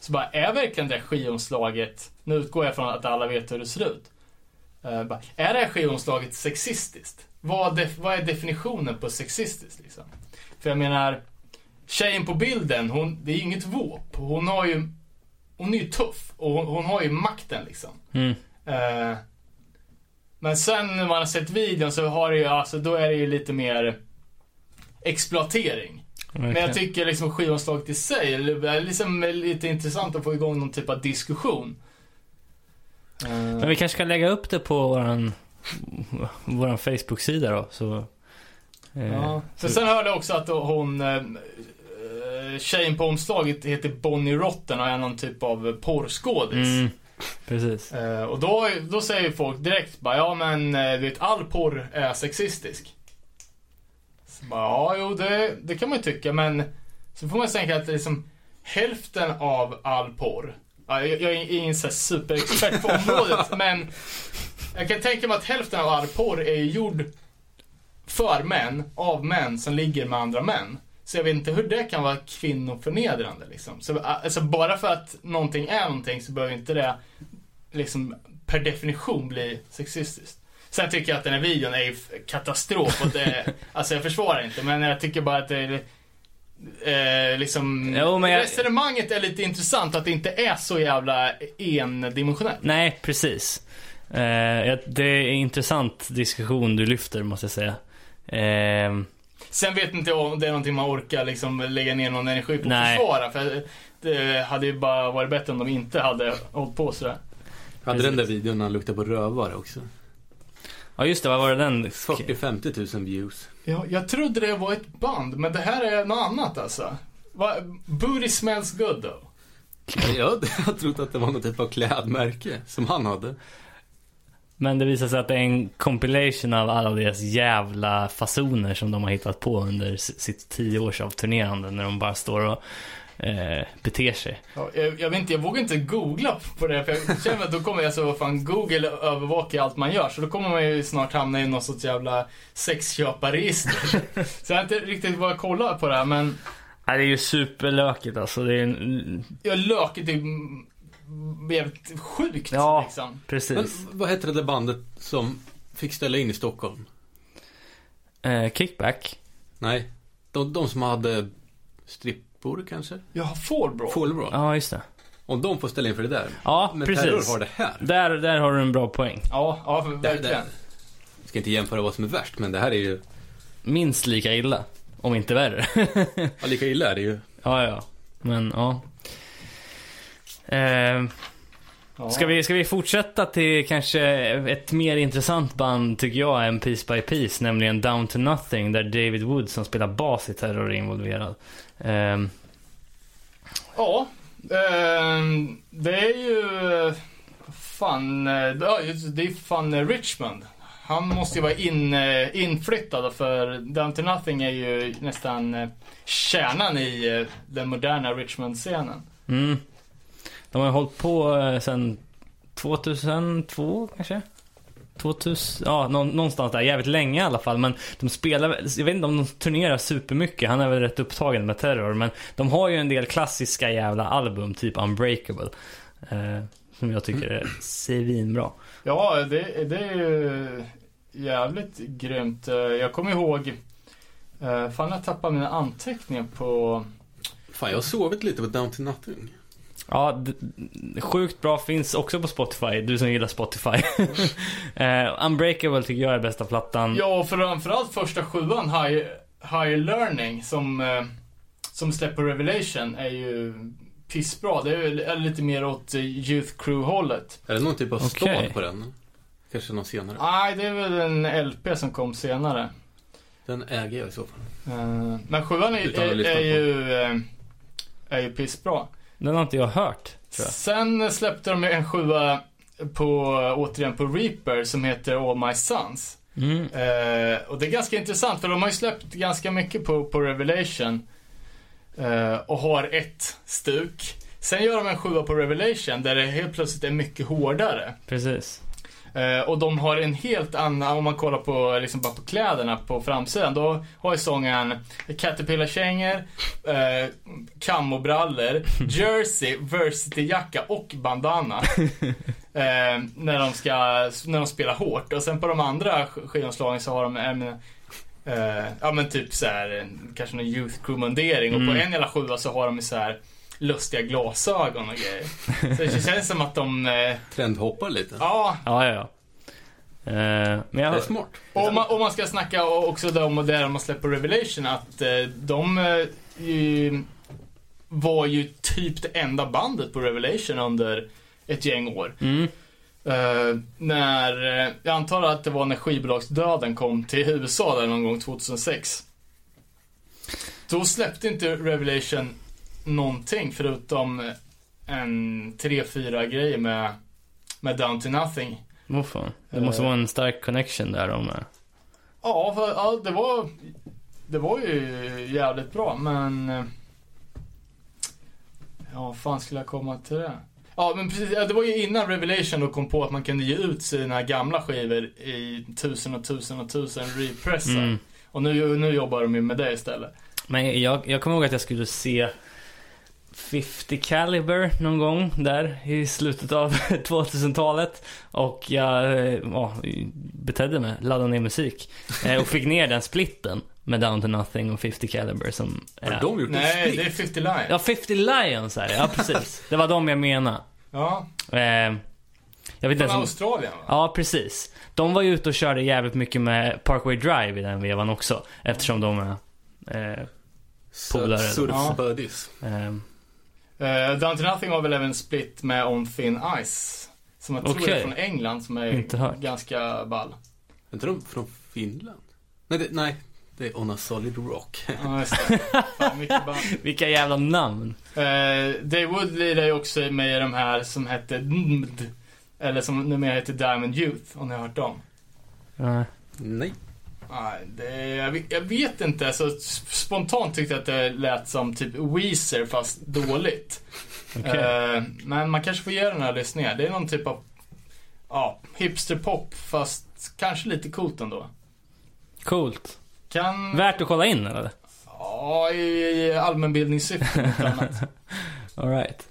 Så bara, är verkligen det skivomslaget, nu utgår jag från att alla vet hur det ser ut. Eh, bara, är det här skivomslaget sexistiskt? Vad, def, vad är definitionen på sexistiskt liksom? För jag menar, tjejen på bilden, hon, det är ju inget våp. Hon har ju hon är ju tuff och hon, hon har ju makten liksom. Mm. Eh, men sen när man har sett videon så har det ju, alltså då är det ju lite mer exploatering. Men jag tycker liksom skivomslaget i sig är liksom lite intressant att få igång någon typ av diskussion. Eh, Men vi kanske ska lägga upp det på våran, våran Facebook-sida då. Så, eh, Ja. Så- sen hörde jag också att hon, eh, eh, tjejen på omslaget heter Bonnie Rotten och är någon typ av porrskådis. Mm, precis. Eh, och då, då säger ju folk direkt bara, ja men eh, du vet all porr är sexistisk. Så bara, ja jo det, det kan man ju tycka men så får man tänka att liksom hälften av all porr, ja, jag, jag är ingen så superexpert på området men jag kan tänka mig att hälften av all porr är gjord för män, av män som ligger med andra män. Så jag vet inte hur det kan vara kvinnoförnedrande liksom. Så, alltså bara för att någonting är någonting så behöver inte det liksom per definition bli sexistiskt. Sen tycker jag att den här videon är ju katastrof och det, alltså jag försvarar inte men jag tycker bara att det är Eh, liksom, Jo, men jag- resonemanget är lite intressant att det inte är så jävla endimensionellt. Nej, precis. Eh, det är en intressant diskussion du lyfter, måste jag säga. Eh, Sen vet inte jag om det är någonting man orkar liksom lägga ner någon energi på att Nej. försvara. För det hade ju bara varit bättre om de inte hade hållit på sådär. Hade den där videon när han luktade på rövare också. Ja, just det. Vad var det den? 40-50 000 views. Ja, jag trodde det var ett band, men det här är något annat alltså. Va, booty smells good though. Jag har trott att det var något typ av klädmärke som han hade. Men det visar sig att det är en compilation av alla deras jävla fasoner som de har hittat på under sitt tio års av turnerande när de bara står och eh, beter sig. Ja, jag, jag vet inte, jag vågar inte googla på det för jag känner att då kommer jag så vad fan Google övervakar allt man gör så då kommer man ju snart hamna i någon sorts jävla sexköparregister. så jag har inte riktigt vågat kolla på det här men Nej, det är ju superlökigt alltså. Det är en, jag löket är jävligt sjukt Ja. liksom. Men precis. vad hette det där bandet som fick ställa in i Stockholm? Eh, kickback. Nej, de, de som hade strippor kanske? Jag får bra. Fullbra. Ja, just det. Om de får ställa in för det där. Ja, Men Terror precis. har det här. Där, där har du en bra poäng. Ja, ja verkligen. det, jag ska inte jämföra vad som är värst, men det här är ju... Minst lika illa. Om inte värre. Ja, lika illa är det ju. ja, ja. Men, ja. Eh, Ja. ska, vi, ska vi fortsätta till kanske ett mer intressant band tycker jag än Piece by Piece, nämligen Down to Nothing där David Wood som spelar bas i Terror är involverad. Eh, Ja, ehm, det är ju fan, det är fan eh, Richmond. Han måste ju vara in, inflyttad för Down to Nothing är ju nästan eh, kärnan i eh, den moderna Richmond-scenen. mm. De har ju hållit på eh, sedan 2002 kanske? 2000, ja nå- någonstans där, jävligt länge i alla fall. Men de spelar, väl- jag vet inte om de turnerar supermycket, han är väl rätt upptagen med terror. Men de har ju en del klassiska jävla album, typ Unbreakable. Eh, som jag tycker är svinbra. Ja, det, det är ju jävligt grymt. Eh, Jag kommer ihåg, eh, fan jag tappade mina anteckningar på Fan, jag har sovit lite på Down to Nothing. Ja, sjukt bra, finns också på Spotify, du som gillar Spotify. eh, Unbreakable tycker jag är bästa plattan. Ja, och framförallt första sjuan, High, Higher Learning, som, eh, som släpper Revelation, är ju pissbra. Det är är lite mer åt Youth Crew-hållet. Är det någon typ av Okej. stad på den? Kanske någon senare? Nej, det är väl en LP som kom senare. Den äger jag i så fall. Eh, Men sjuan är, är, är ju, är ju pissbra. Den har inte jag hört, tror jag. Sen släppte de en sjua på, återigen på Reaper, som heter All My Sons. Mm. Eh, och det är ganska intressant för de har ju släppt ganska mycket på, på Revelation. Eh, och har ett stuk. Sen gör de en sjua på Revelation där det helt plötsligt är mycket hårdare. Precis. Eh, och de har en helt annan, om man kollar på, liksom bara på kläderna på framsidan. Då har ju sången Caterpillar-kängor, eh, kammobrallor, jersey, varsity-jacka och bandana. eh, när, de ska, när de spelar hårt. Och sen på de andra sk- skivomslagen så har de en, eh, ja men typ så här, en- kanske någon youth crew-mundering. Och på Mm. en jävla sjua så har de ju så här lustiga glasögon och grejer. Så det känns som att de, eh, Trendhoppar lite. ja, Ja, ja, ja. Eh, men Det är jag, smart. Och om man, om man ska snacka också då om det man släpper Revelation, att eh, de eh, ju, var ju typ det enda bandet på Revelation under ett gäng år. mm, Eh, när, eh, jag antar att det var när skivbolagsdöden kom till USA där någon gång 2006. Då släppte inte Revelation någonting förutom en tre, fyra grejer med, med Down to Nothing. vad fan. Det måste vara en stark connection där om eh, Ja, för, ja det var Det var ju jävligt bra men eh, Ja, fan skulle jag komma till det? Ja, men precis. Det var ju innan Revelation då kom på att man kunde ge ut sina gamla skivor i tusen och tusen och tusen repressar. mm. Och nu, nu jobbar de ju med det istället. Men jag, jag kommer ihåg att jag skulle se 50 Caliber någon gång där i slutet av 2000-talet. Och jag eh, ja, betedde mig, laddade ner musik. Eh, Och fick ner den splitten med Down to Nothing och 50 Caliber som Har är... de gjort Nej, det är 50 Line. Ja, 50 Lions är det. Ja, precis. Det var de jag menade. Ja, Eh, jag vet från ens om... Australien va? Ja, precis. De var ju ute och körde jävligt mycket med Parkway Drive i den vevan också. Eftersom de är... Eh, polare. Surf Ja. buddies. eh, Uh, Down to Nothing var väl även split med On Thin Ice. Som jag tror är från England som är ganska ball. Är inte de från Finland? Nej, det, nej, det är On a Solid Rock. Ja, just det. Fan, band. vilka jävla namn. Eh, Dave Wood lirar ju också med i de här som hette DMD. Eller som numera heter Diamond Youth, om ni har hört dem. Eh, nej. Nej, det, jag, vet- jag vet inte. Alltså, spontant tyckte jag att det lät som typ Weezer fast dåligt. okej. Eh, men man kanske får ge den här lyssningar. Det är någon typ av ja, hipsterpop fast kanske lite coolt ändå. Coolt. Kan... Värt att kolla in eller? Ja, i, i allmänbildningssyfte annat. Alright.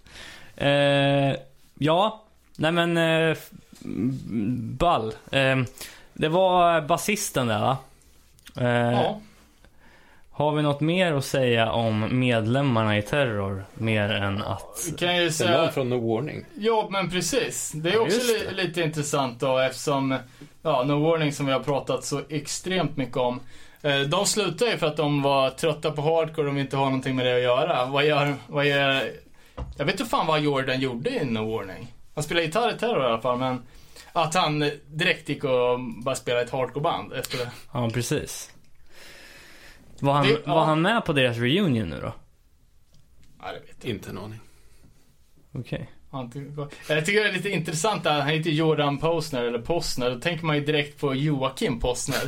Eh, ja, nej men... M- ball. Eh, det var basisten där va? Eh, Ja. Har vi något mer att säga om medlemmarna i Terror? Mer än att... Kan ju Det är någon säga... från No Warning. Ja, men precis. Det är Ja, också li- lite intressant då eftersom, ja, No Warning som vi har pratat så extremt mycket om. Eh, de slutade ju för att de var trötta på hardcore och de inte har någonting med det att göra. Vad gör, vad gör, jag vet inte fan vad Jordan gjorde i No Warning. Han spelade gitarr i Terror i alla fall, men att han direkt gick och bara spelade ett hardcoreband efter det. Ja, precis. Var han, Det- ja. var han med på deras reunion nu då? Ja, det vet jag Inte en aning. Okej. Tycker- Jag tycker det är lite intressant att han heter Jordan Posner eller Posner. Då tänker man ju direkt på Joakim Posner.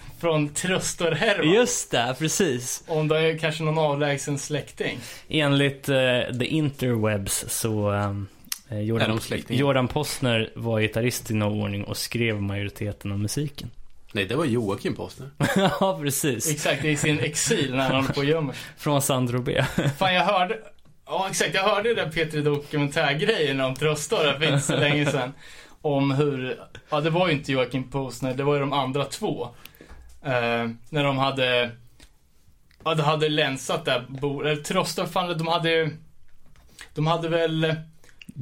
Från Tröstor Herman. Just det, precis. Om det är kanske någon avlägsen släkting. Enligt eh, the interwebs så um, Jordan, de släktingar? Jordan Postner var gitarrist i No Warning och skrev majoriteten av musiken. Nej, det var Joakim Postner. ja, precis. Exakt, i sin exil när han håller på och gömmer. Från Sandro B. Fan, jag hörde... Ja, exakt. Jag hörde den Petri dokumentärgrejen om Tröstor för inte så länge sedan. Om hur... Ja, det var ju inte Joakim Posner, det var ju de andra två. Eh, när de hade... Ja, de hade länsat bo- Eller Tröstor, fan, de hade. De hade väl...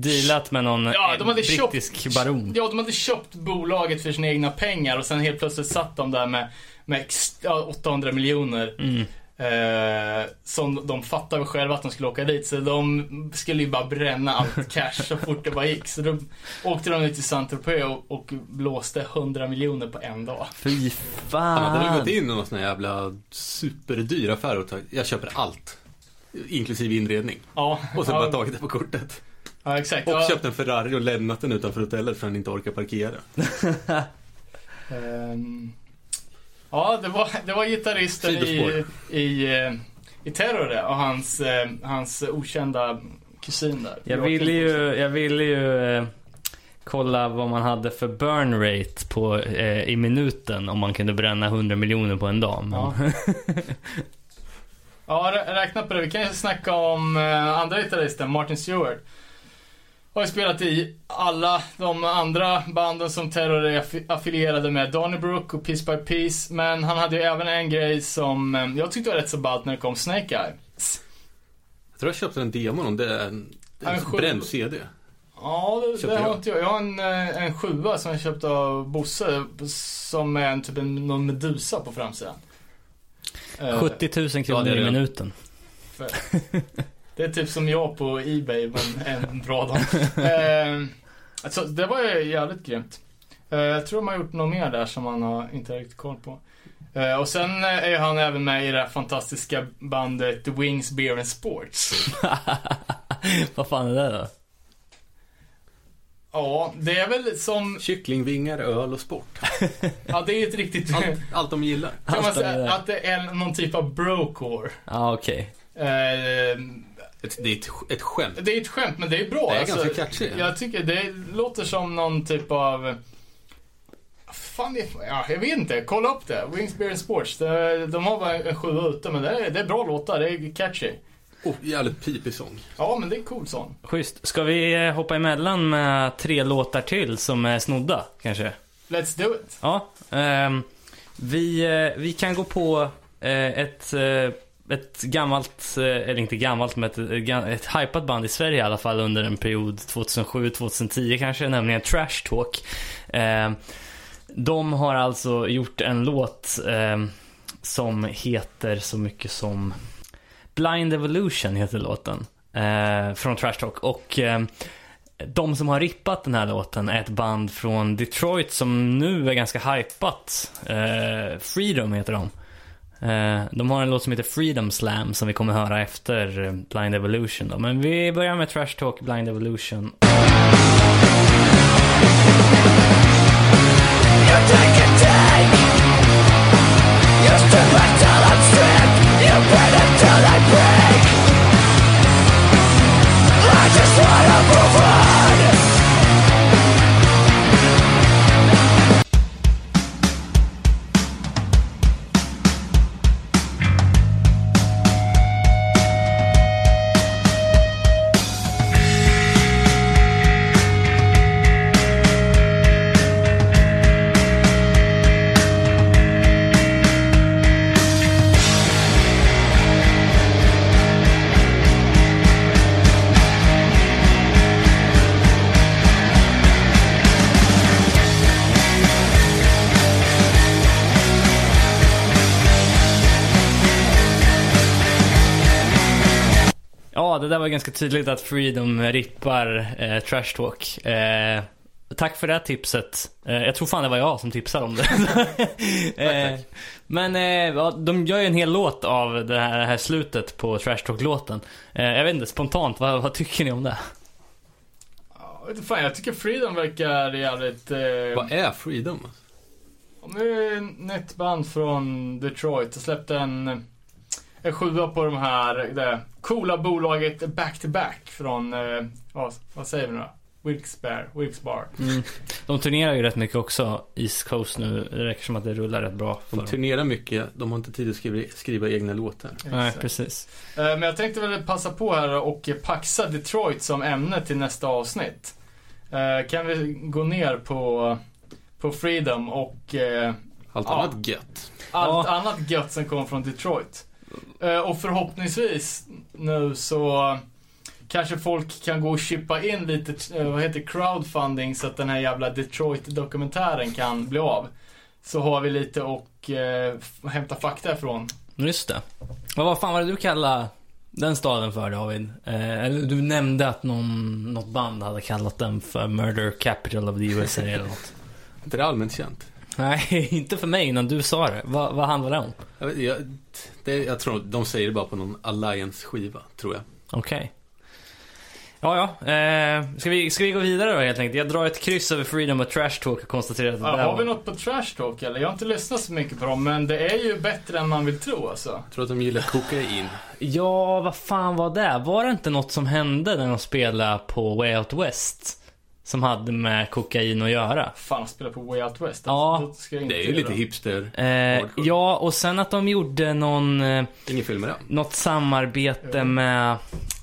Dealat med någon Ja, de hade brittisk baron. Ja, de hade köpt bolaget för sina egna pengar och sen helt plötsligt satt de där med, med ex- ja, 800 miljoner. Mm. Eh, som de fattade själva att de skulle åka dit. Så de skulle ju bara bränna allt cash så fort det bara gick. Så då åkte de ut till Saint-Tropez och, och blåste 100 miljoner på en dag. Fy Han hade väl fan. gått in i någon sån här jävla superdyr affär och tagit, jag köper allt. Inklusive inredning. Ja, Och sen ja, bara tagit det på kortet. Ja exakt. Och ja, köpt en Ferrari och lämnat den utanför hotellet för att han inte orkar parkera. ehm, ja, det var, det var gitarristen i, Sidospår. i, eh, i Terror och hans, eh, hans okända kusin där. Jag ville ju, jag ville ju eh, kolla vad man hade för burn rate på, eh, i minuten om man kunde bränna 100 miljoner på en dag. Men... Ja. Ja, rä- räkna på det. Vi kan ju snacka om eh, andra gitarristen, Martin Stewart. Har ju spelat i alla de andra banden som Terror är affi- affilierade med. Donnybrook och Piece by Piece. Men han hade ju även en grej som eh, jag tyckte var rätt så ballt när det kom Snake Eye. Jag tror jag köpte en demo om det är en, En bränd CD. Ja, det, det har jag. inte jag. Jag har en, eh, en sjua som jag köpte av Bosse. Som är en, typ en, någon medusa på framsidan. Eh, 70 000 Ja, kronor det är i minuten. för- Det är typ som jag på Ebay, men en bra dag. Eh, alltså, det var ju jävligt grymt. Eh, jag tror de har gjort något mer där som man har inte riktigt koll på. Eh, och sen eh, är ju han även med i det här fantastiska bandet The Wings Beer and Sports. Vad fan är det då? Ja, det är väl som, Kycklingvingar, öl och sport. ja det är ett riktigt, Allt, allt de gillar. kan man säga att det är någon typ av brocore. Ja, okej. Eh, Ett, det är ett, ett skämt. det är ett skämt, men det är bra. Det är alltså, ganska catchy. Jag tycker det låter som någon typ av... Fan, det, ja, jag vet inte. Kolla upp det. Wings Beer and Sports. Det, de har bara en sjua ute, men det är, det är bra låtar. Det är catchy. Oh, jävligt pipig sång. Ja, men det är en cool sång. Schysst. Ska vi eh, hoppa emellan med tre låtar till som är snodda, kanske? Let's do it. Ja. ehm, vi, eh, vi kan gå på eh, ett, ett gammalt, eh, eller inte gammalt, men ett, eh, ett, ett hypat band i Sverige i alla fall under en period 2007-2010 kanske, nämligen Trash Talk. Eh, de har alltså gjort en låt eh, som heter så mycket som Blind Evolution heter låten. Eh, från Trash Talk. Och eh, de som har rippat den här låten är ett band från Detroit som nu är ganska hypat. Eh, Freedom heter de. Eh, de har en låt som heter Freedom Slam som vi kommer höra efter eh, Blind Evolution då. Men vi börjar med Trash Talk, Blind Evolution. I just wanna move on var ganska tydligt att Freedom rippar eh, Trash Talk. Eh, tack för det här tipset. Eh, jag tror fan det var jag som tipsade om det. eh, men eh, ja, de gör ju en hel låt av det här, det här slutet på Trash Talk-låten. Eh, jag vet inte, spontant, vad, vad tycker ni om det? Fan, jag tycker Freedom verkar jävligt... Eh, Vad är Freedom? Om det är ett nytt band från Detroit. Jag släppte en, en sjua på de här, det coola bolaget Back to Back från, eh, vad, säger vi nu då? Wilkes-Bar. Wilkes-Bar. Mm. De turnerar ju rätt mycket också, East Coast nu. Det räcker som att det rullar rätt bra för De dem. turnerar mycket, de har inte tid att skriva, skriva egna låtar. Nej, Exakt. precis. Eh, Men jag tänkte väl passa på här och paxa Detroit som ämne till nästa avsnitt. Eh, Kan vi gå ner på, på Freedom och Allt Ja. annat gött. allt Ja. annat gött som kommer från Detroit. Eh, Och förhoppningsvis nu så kanske folk kan gå och chippa in lite, eh, vad heter crowdfunding så att den här jävla Detroit-dokumentären kan bli av. Så har vi lite och eh, hämta fakta ifrån. Just det. Vad vad fan var det du kallade den staden för David? Eh, eller du nämnde att någon, något band hade kallat den för Murder Capital of the USA eller något. inte det allmänt känt? Nej, inte för mig innan du sa det. Vad, vad handlar det om? Jag, jag, det, jag tror de säger det bara på någon Alliance-skiva, tror jag. Okej. Ja, ja. Eh, ska, vi, ska vi gå vidare då helt enkelt? Jag drar ett kryss över Freedom och Trash Talk och konstaterar att det Ja, där har vi något på Trash Talk eller? Jag har inte lyssnat så mycket på dem men det är ju bättre än man vill tro alltså. Jag tror att de gillar kokain. Ja, vad fan var det? Var det inte något som hände när de spelade på Way Out West? Som hade med kokain att göra? Fan, spela på Way Out West. Ja. Alltså, inte Det är ju lite hipster. Eh, ja, och sen att de gjorde någon, eh, Ingen film med det. något samarbete med,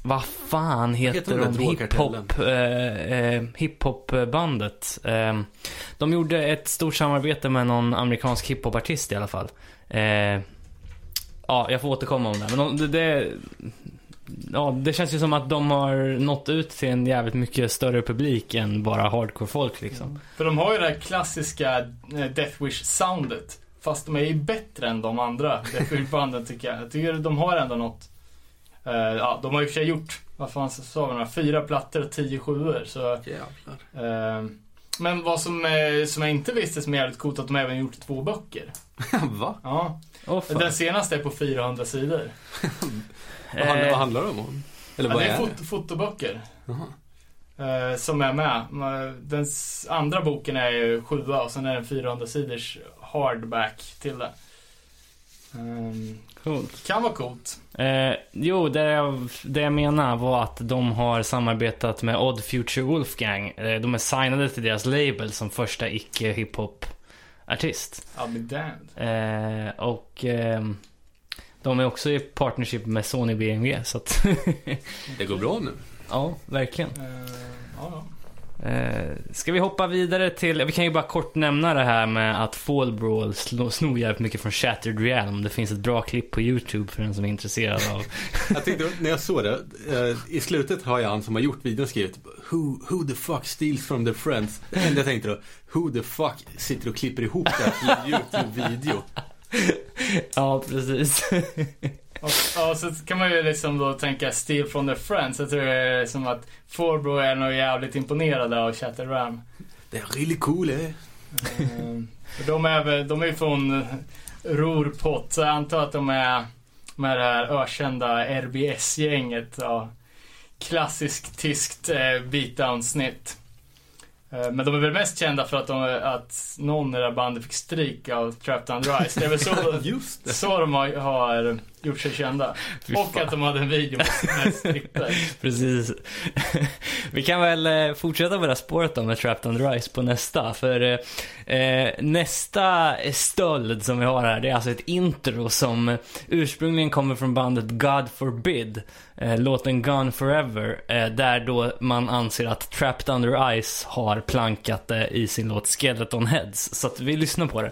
vad fan heter, heter de? Hiphop, eh, eh, hiphopbandet. Eh, de gjorde ett stort samarbete med någon amerikansk hiphopartist i alla fall. Eh, ja, jag får återkomma om det. Men de, det, det ja, det känns ju som att de har nått ut till en jävligt mycket större publik än bara hardcore-folk liksom. För de har ju det här klassiska eh, Death Wish-soundet. Fast de är ju bättre än de andra Death Wish-banden tycker jag. Jag tycker de har ändå något. eh, ja, de har ju för sig gjort, vad fan sa vi, några, fyra plattor och tio sjuor. Så, Jävlar. eh, men vad som, eh, som jag inte visste som är jävligt coolt, att de även gjort två böcker. Va? Ja, fan. den senaste är på 400 sidor. Vad handlar, Eh, vad handlar de om? Eller Ja, vad det är är fot- fotoböcker. Jaha. eh, som är med. Ma- Den andra boken är ju sjua och sen är det en 400 sidors hardback till det. Ehm, Coolt. kan vara coolt. Eh, jo, det jag, det jag menar var att de har samarbetat med Odd Future Wolfgang. Eh, de är signade till deras label som första icke-hiphop-artist. I'll be damned. Eh, och ehm, de är också i partnership med Sony BMW. Så att Det går bra nu. ja, verkligen. Eh, ja, ja. Eh, ska vi hoppa vidare till, vi kan ju bara kort nämna det här med att Fall Brawl snor jävligt mycket från Shattered Realm. Det finns ett bra klipp på YouTube för den som är intresserad av. Jag tänkte, när jag såg det, eh, i slutet har jag han som har gjort videon skrivit Who, who the fuck steals from their friends? Det enda jag tänkte då, who the fuck sitter och klipper ihop det här till en YouTube-video? ja, precis. Och, ja, så kan man ju liksom då tänka Steal from the Friends. Jag tror det är som att Forbro är nog jävligt imponerade av Chatterram. Det är really cool eh? För de är väl, de är från Rorpott, så jag antar att de är med det här ökända RBS-gänget. Ja. Klassiskt tyskt eh, beatdown-snitt. Eh, Men de är väl mest kända för att, de, att någon i det här bandet fick stryk av Trapped Under Ice. Det är väl så, Just det. så de har, har gjort sig kända. Och att de hade en video med stripper. Precis. Vi kan väl eh, fortsätta på det här spåret då med Trapped Under Ice på nästa. För eh, eh, nästa stöld som vi har här, det är alltså ett intro som ursprungligen kommer från bandet God Forbid. Eh, låten Gone Forever. Eh, där då man anser att Trapped Under Ice har plankat det i sin låt Skeleton Heads. Så att vi lyssnar på det.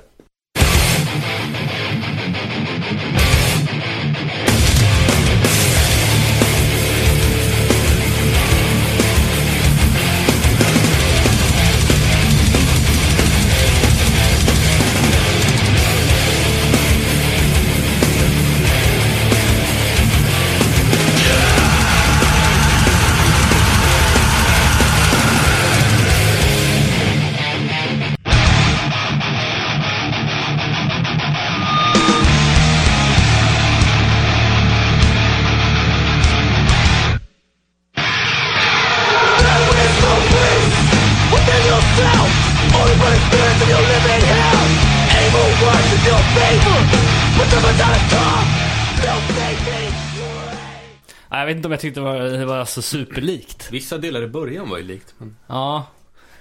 Vet inte om jag tyckte det var, det var så superlikt. Vissa delar i början var ju likt. Men... Ja,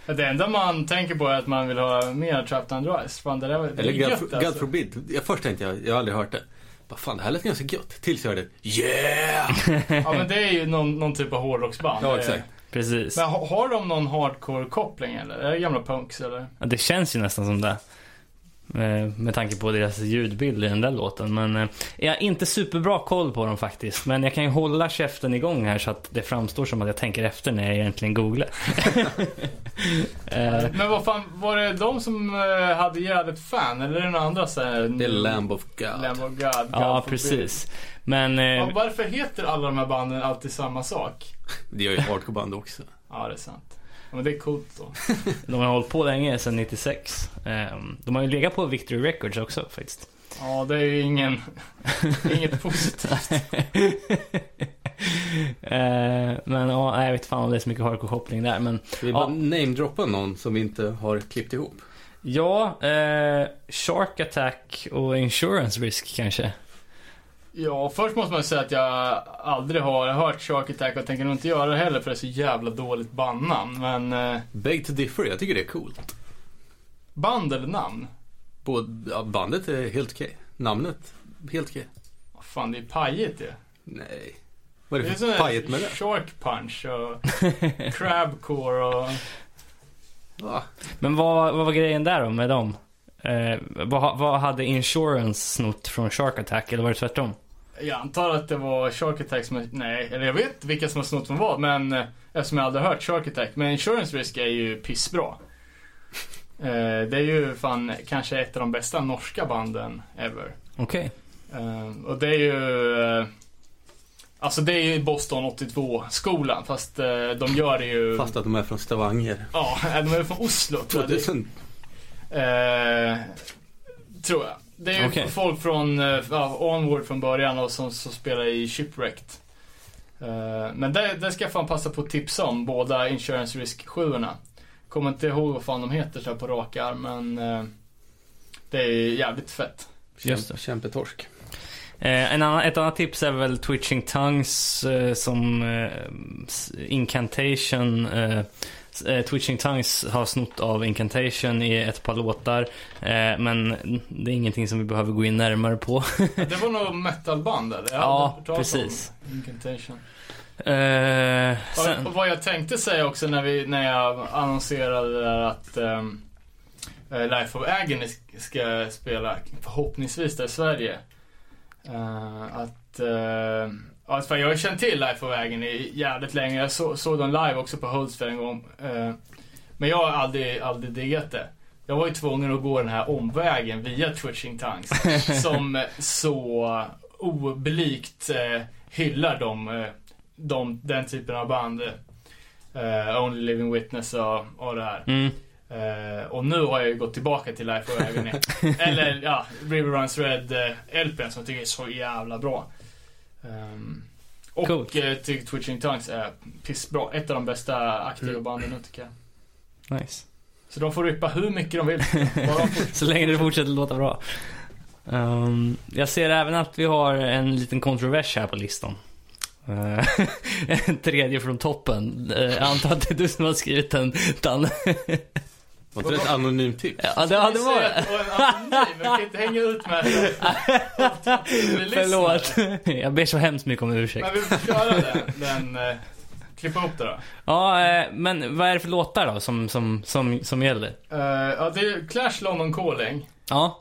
Det enda man tänker på är att man vill ha mer Trapped Under Ice. Fan, det där var, det Eller God, gött alltså. God forbid. Jag, först tänkte jag, jag har aldrig hört det. Vad fan, det här lät ganska gött. Tills jag hörde Yeah! Ja men det är ju någon, någon typ av hårdrocksband. Ja, exakt. precis. Men har, har de någon hardcore-koppling eller? Är det gamla punks eller? Ja, det känns ju nästan som det. Eh, Med tanke på deras ljudbild i den där låten. Men eh, jag har inte superbra koll på dem faktiskt. Men jag kan ju hålla käften igång här så att det framstår som att jag tänker efter när jag egentligen googlar. Eh, Men vad fan, var det de som hade jävligt fan? Eller är det några andra så här, Det är Lamb of God. Lamb of God. God ja, precis. Men Ja, varför heter alla de här banden alltid samma sak? Det gör ju hardcore-band också. Ja, det är sant. Ja, men det är coolt då. de har hållit på länge, sedan 96. Eh, De har ju legat på Victory Records också faktiskt. Ja, det är ju ingen... inget positivt. Eh, Men ja, jag vet fan om det är så mycket hardcore-koppling där. Men vi Ja. bara namedroppa någon som vi inte har klippt ihop? ja, eh, Shark Attack och Insurance Risk kanske. Ja, först måste man säga att jag aldrig har hört Shark Attack och tänker nog inte göra det heller för det är så jävla dåligt bandnamn. Men eh, Beg to differ, jag tycker det är coolt. band eller namn? Både, ja, bandet är helt okej. Namnet, helt okej. Vad fan, det är pajigt det. Nej. Vad är Det det är för pajet med det? Shark Punch och Crabcore och... Va? Men vad, vad var grejen där då med dem? Eh, vad, vad hade Insurance snott från Shark Attack eller var det tvärtom? Jag antar att det var Shark Attack som, nej, eller jag vet vilka som har snott från vad, men eh, eftersom jag aldrig hört Shark Attack. Men Insurance Risk är ju pissbra. Eh, det är ju fan kanske ett av de bästa norska banden ever. Okej. Eh, och det är ju, eh, alltså det är ju Boston 82-skolan, fast eh, de gör det ju, Fast att de är från Stavanger. ja, de är från Oslo tror jag. Det- 2000. Eh, tror jag. Det är ju Okej. folk från eh, ja, Onward från början och som, som spelar i Shipwrecked. Eh, men det, det ska jag fan passa på att tipsa om, båda Insurance Risk 7 Kommer inte ihåg vad fan de heter så här på rak arm, men eh, det är jävligt fett. Just det. Kämpetorsk. Eh, en annan, ett annat tips är väl Twitching Tongues eh, som eh, Incantation. Eh, eh, Twitching Tongues har snott av Incantation i ett par låtar. Eh, men det är ingenting som vi behöver gå in närmare på. Det var nog metalband eller? Ja, precis. Incantation. Eh, sen, och vad jag tänkte säga också när, vi, när jag annonserade att um, Life of Agony sk- ska spela förhoppningsvis där i Sverige. Eh, att, uh, för jag har känt till Life of Agony jävligt länge. Jag så, såg dem live också på Hultsfred en gång. Eh, men jag har aldrig, aldrig diggat det. Jag var ju tvungen att gå den här omvägen via Twitching Tongues. som så oblygt eh, hyllar de, eh, de, den typen av band. Only Living Witness och, och det här. mm, Eh, och nu har jag ju gått tillbaka till Life of Agony. Eller ja, River Runs Red eh, LPn som jag tycker är så jävla bra. Ehm, och Coolt. eh, Twitching Tongues är pissbra. Ett av de bästa aktiva Mm. banden nu tycker jag. nice. Så de får rippa hur mycket de vill. Så länge det fortsätter låta bra. Ehm, jag ser även att vi har en liten kontrovers här på listan. Eh, en tredje från toppen. Eh, jag antar att det är du som har skrivit den, Danne. Var inte det ett anonymt tips? Ja, det, ja, det var det. en anonym, jag kan inte hänga ut med Förlåt. Jag ber så hemskt mycket om ursäkt. Men vi får köra den. den eh, klippa ihop det då. Ja, eh, men vad är det för låtar då som, som, som, som gäller? Eh, ja, det är Clash London Calling. Ja,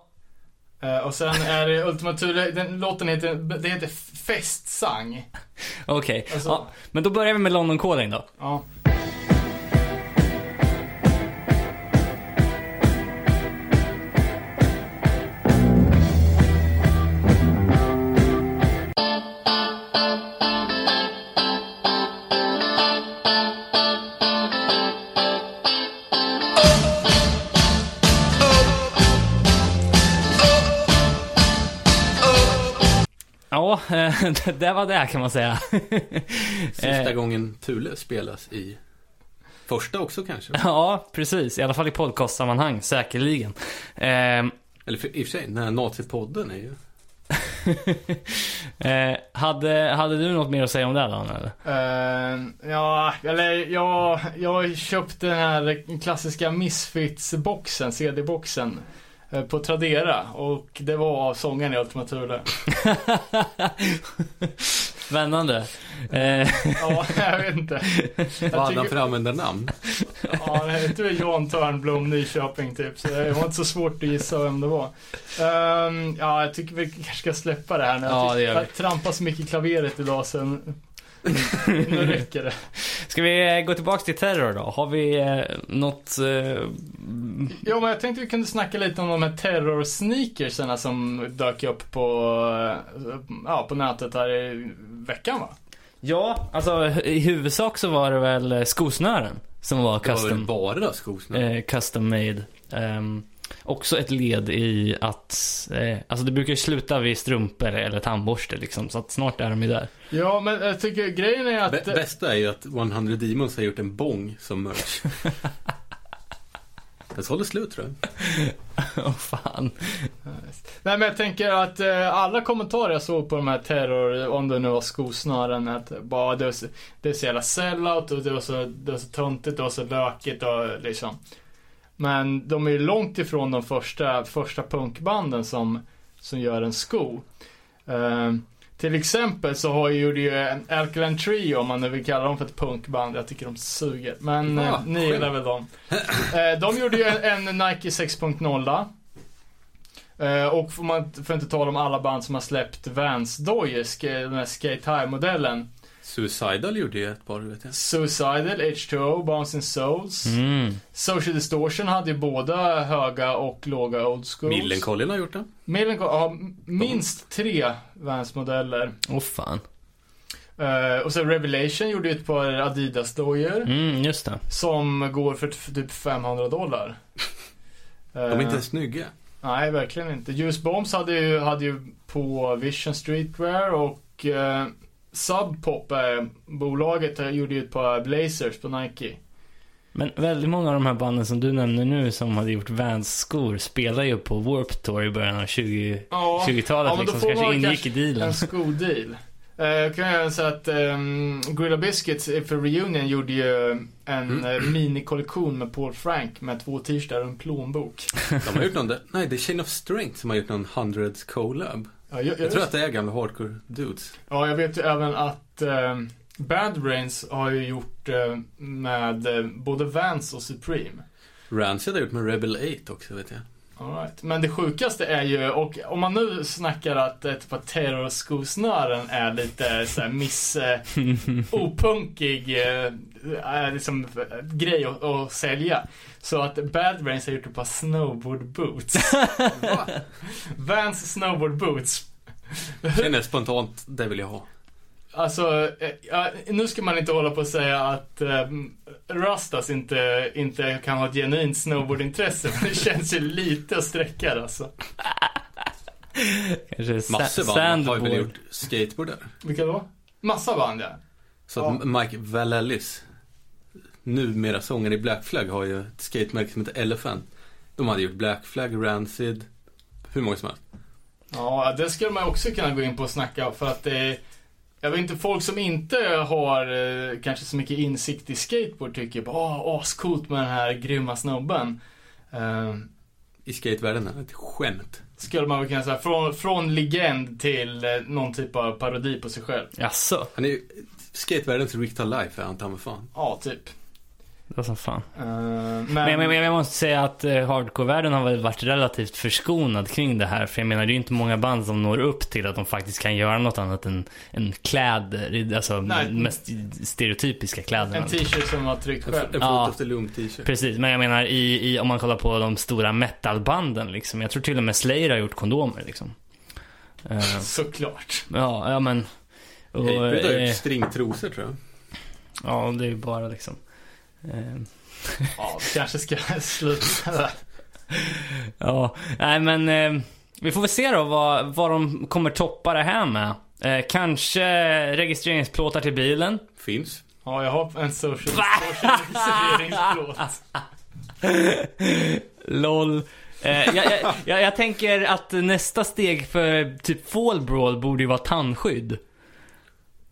Eh, och sen är det Ultima Thule, den låten heter, det heter Festsang. okej. Alltså- Ja, men då börjar vi med London Calling då. Ja. det, var det kan man säga. Sista Eh, gången Thule spelas i första också kanske? Ja, precis. I alla fall i podcastsammanhang, säkerligen. Eh, Eller för, i och för sig, den här nazipodden är ju... eh, hade, hade du något mer att säga om det Dan, eller? Eh, ja, eller jag, jag köpte den här klassiska Misfits-boxen, CD-boxen. Eh, På Tradera och det var av sångaren i Ultima Thule. Spännande. Eh, Ja, jag vet inte. Vad hade han för användarnamn? Ja, det hette väl Jan Törnblom, Nyköping typ. Så det var inte så svårt att gissa vem det var. Ehm, ja, jag tycker vi kanske ska släppa det här nu. Ja, det gör vi. Jag trampar så mycket i klaveret idag så nu räcker det. ska vi eh, gå tillbaka till Terror då? Har vi eh, något... Eh, Jo, men jag tänkte vi kunde snacka lite om de här terror-sneakersarna som dök upp på, eh, ja, på nätet här i veckan va? ja, alltså i huvudsak så var det väl skosnören som var Det var väl custom, bara skosnören? eh, custom made. Ehm, också ett led i att, eh, alltså det brukar ju sluta vid strumpor eller tandborste liksom, så att snart är de ju där. Ja, men jag tycker grejen är att... Bä- Bästa är ju att 100 Demons har gjort en bong som merch. Den sålde slut tror jag. Åh fan. Nej men jag tänker att eh, alla kommentarer jag såg på de här terror, om det nu var skosnören, att bara det, var så, det är så jävla sellout och det var så, det var så töntigt, var så lökigt och liksom. Men de är ju långt ifrån de första, första punkbanden som, som gör en sko. Eh, till exempel så har ju det ju en Alkaline Trio, om man nu vill kalla dem för ett punkband. Jag tycker de suger. Men Va? eh, ni gillar väl dem. Eh, de gjorde ju en, en Nike 6.0. Eh, och får man för inte tala om alla band som har släppt Vans-dojor, sk- den här Skate High-modellen. Suicidal gjorde ju ett par, vet jag. Suicidal, H2O, Bouncing Souls. Mm. Social Distortion hade ju båda höga och låga old schools. Millencolin har gjort det. Millencolin har minst tre Vans-modeller. Åh fan. Eh, och så Revelation gjorde ju ett par Adidas-dojor. Mm, just det. Som går för typ 500 dollar. De är inte snygga. Nej, verkligen inte. Just Bombs hade ju, hade ju på Vision Streetwear och eh, Sub Pop, eh, bolaget, eh, gjorde ju ett par Blazers på Nike. Men väldigt många av de här banden som du nämner nu som hade gjort Vans-skor spelar ju på Warp Tour i början av 20, Ja, 20-talet ja, men då liksom. får Så kanske ingick kanske i dealen. en skodeal. Eh, Jag kan jag säga att um, Gorilla Biscuits för Reunion gjorde ju en eh, minikollektion med Paul Frank med två t-shirtar och en plånbok. De har gjort någon, nej det är Chain of Strength som har gjort någon Hundreds collab. Ja, jag, Jag tror att det är gamla hardcore dudes. ja, jag vet ju även att um, Bad Brains har ju gjort eh, med eh, både Vans och Supreme. Rancid har gjort med Rebel 8 också vet jag. All right. Men det sjukaste är ju, och om man nu snackar att ett par terrorskosnören är lite såhär miss... Eh, opunkig eh, är liksom, eh, grej att, att sälja. Så att Bad Brains har gjort ett par snowboard boots. Vans snowboard boots. Känner spontant, det vill jag ha. Alltså, eh, ja, nu ska man inte hålla på och säga att eh, Rastas inte, inte kan ha ett genuint snowboardintresse, men det känns ju lite att sträcka det, alltså. Kanske Massor band har ju väl gjort skateboardar. Vilka då? Massa band, ja. Så att Mike Valellis, numera sångare i Black Flag, har ju ett skatemärke som heter Elephant. De hade gjort Black Flag, Rancid, hur många som helst. Ja, det skulle man också kunna gå in på och snacka för att det är, jag vet inte, folk som inte har eh, kanske så mycket insikt i skateboard tycker bara åh, ascoolt med den här grymma snubben. Eh, I skatevärlden är det ett skämt. skulle man väl kunna säga, från, från legend till eh, någon typ av parodi på sig själv. Jaså? Han är ju skatevärldens Rick Life är han ta fan. Ja, typ. Det var som fan. Eh, men, Men, men, men jag måste säga att eh, hardcore-världen har väl varit relativt förskonad kring det här. För jag menar, det är ju inte många band som når upp till att de faktiskt kan göra något annat än, än kläder. Alltså Nej. mest stereotypiska kläderna. en t-shirt som var tryckt En, själv. en Ja. Of the Loom t-shirt. Precis, men jag menar i, i, om man kollar på de stora metalbanden liksom. Jag tror till och med Slayer har gjort kondomer liksom. Eh, Såklart. ja, ja men. Och, Hatebreed har gjort stringtrosor tror jag. ja, det är ju bara liksom. Eh, Ja, vi kanske ska sluta där. Ja, nej men eh, vi får väl se då vad, vad de kommer toppa det här med. Eh, kanske registreringsplåtar till bilen. Finns. Ja, jag har en social, social registreringsplåt. LOL. Eh, jag, jag, jag, jag tänker att nästa steg för typ Fall Brawl borde ju vara tandskydd.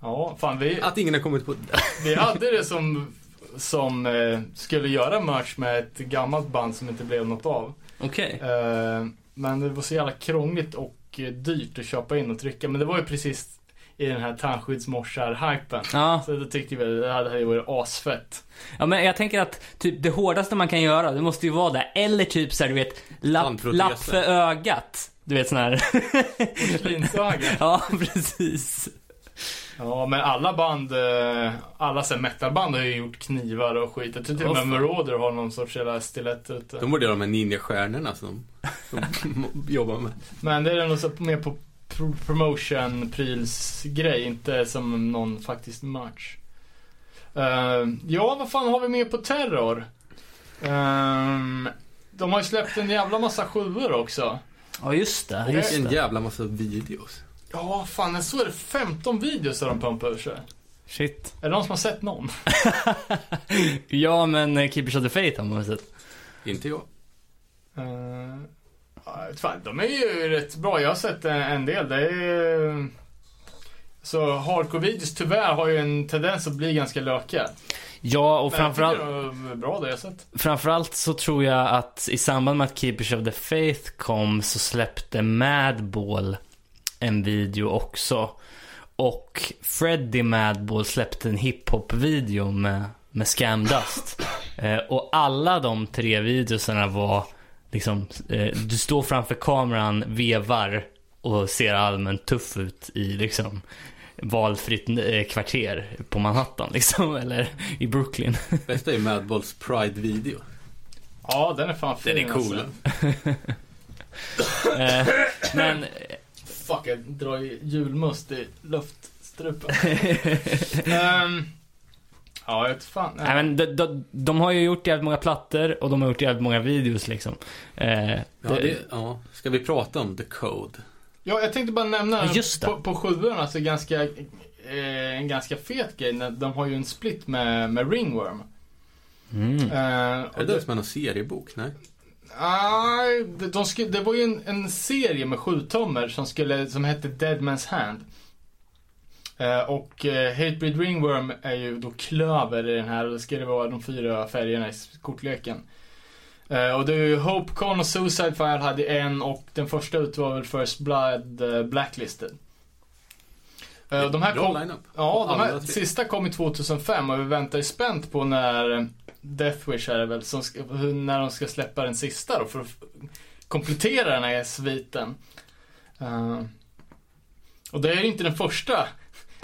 Ja, fan vi, Att ingen har kommit på vi hade det som, som eh, skulle göra merch med ett gammalt band som inte blev något av. Okej. Eh, men det var så jävla krångligt och eh, dyrt att köpa in och trycka. Men det var ju precis i den här tandskyddsmorsar-hypen. Ja, Så då tyckte vi att det hade varit asfett. ja, men jag tänker att typ det hårdaste man kan göra, det måste ju vara det. Eller typ så här, du vet, lapp, lapp för ögat. Du vet sån här. Porslinsöga. ja, precis. Ja, men alla band, eh, alla så här metalband har ju gjort knivar och skit. Jag tror till och med. Marauder har någon sorts jävla stilett ute. De borde göra de här ninjastjärnorna som de, jobbar med. Men det är nog mer på pro- promotion-pryls-grej, inte som någon faktisk match. Eh, ja, vad fan har vi mer på Terror? Ehm, de har ju släppt en jävla massa sjuor också. Ja, just det. Och Just en det. jävla massa videos. Ja, fan, jag såg det 15 videos där de pumpar ur sig. Shit. Är det någon som har sett någon? Ja, men eh, Keepers of the Faith har man sett. Inte jag. Uh, fan, de är ju rätt bra. Jag har sett en, en del. Det är... Så hardcore-videos tyvärr har ju en tendens att bli ganska lökiga. Ja, och framförallt, bra det jag sett. framförallt så tror jag att i samband med att Keepers of the Faith kom så släppte Madball en video också. Och Freddie Madball släppte en hiphop-video med, med Scam Dust. eh, och alla de tre videosarna var liksom, eh, du står framför kameran, vevar och ser allmänt tuff ut i liksom valfritt eh, kvarter på Manhattan liksom, eller i Brooklyn. Bästa är Madballs Pride-video. Ja, den är fan fin. Den är cool. Alltså. Eh, men Fuck, jag drar ju julmust i luftstrupen. Ehm, ja, jag vet fan. Nej, men de, de, de har ju gjort jävligt många plattor och de har gjort jävligt många videos liksom. Eh, Ja, det, ja. Ska vi prata om The Code? Ja, jag tänkte bara nämna Ja, just det. på, på sjuan, alltså ganska, eh, en ganska fet grej. när De har ju en split med, med Ringworm. mm. Eh, Är det, det som är någon seriebok? Nej? Nej, de, de skulle, det var ju en, en serie med sju tummer som, skulle, som hette Dead Man's Hand. Eh, och eh, Hatebreed Ringworm är ju då klöver i den här och det ska det vara de fyra färgerna i kortleken. Eh, och det är ju Hope Con och Suicide File hade en och den första ut var väl First Blood eh, Blacklisted. Eh, de här kom, line-up. Ja, de här sista kom i 2005 och vi väntar ju spänt på när eh, Death Wish är det väl, som ska, när de ska släppa den sista då för att komplettera den här sviten. Eh, och det är ju inte den första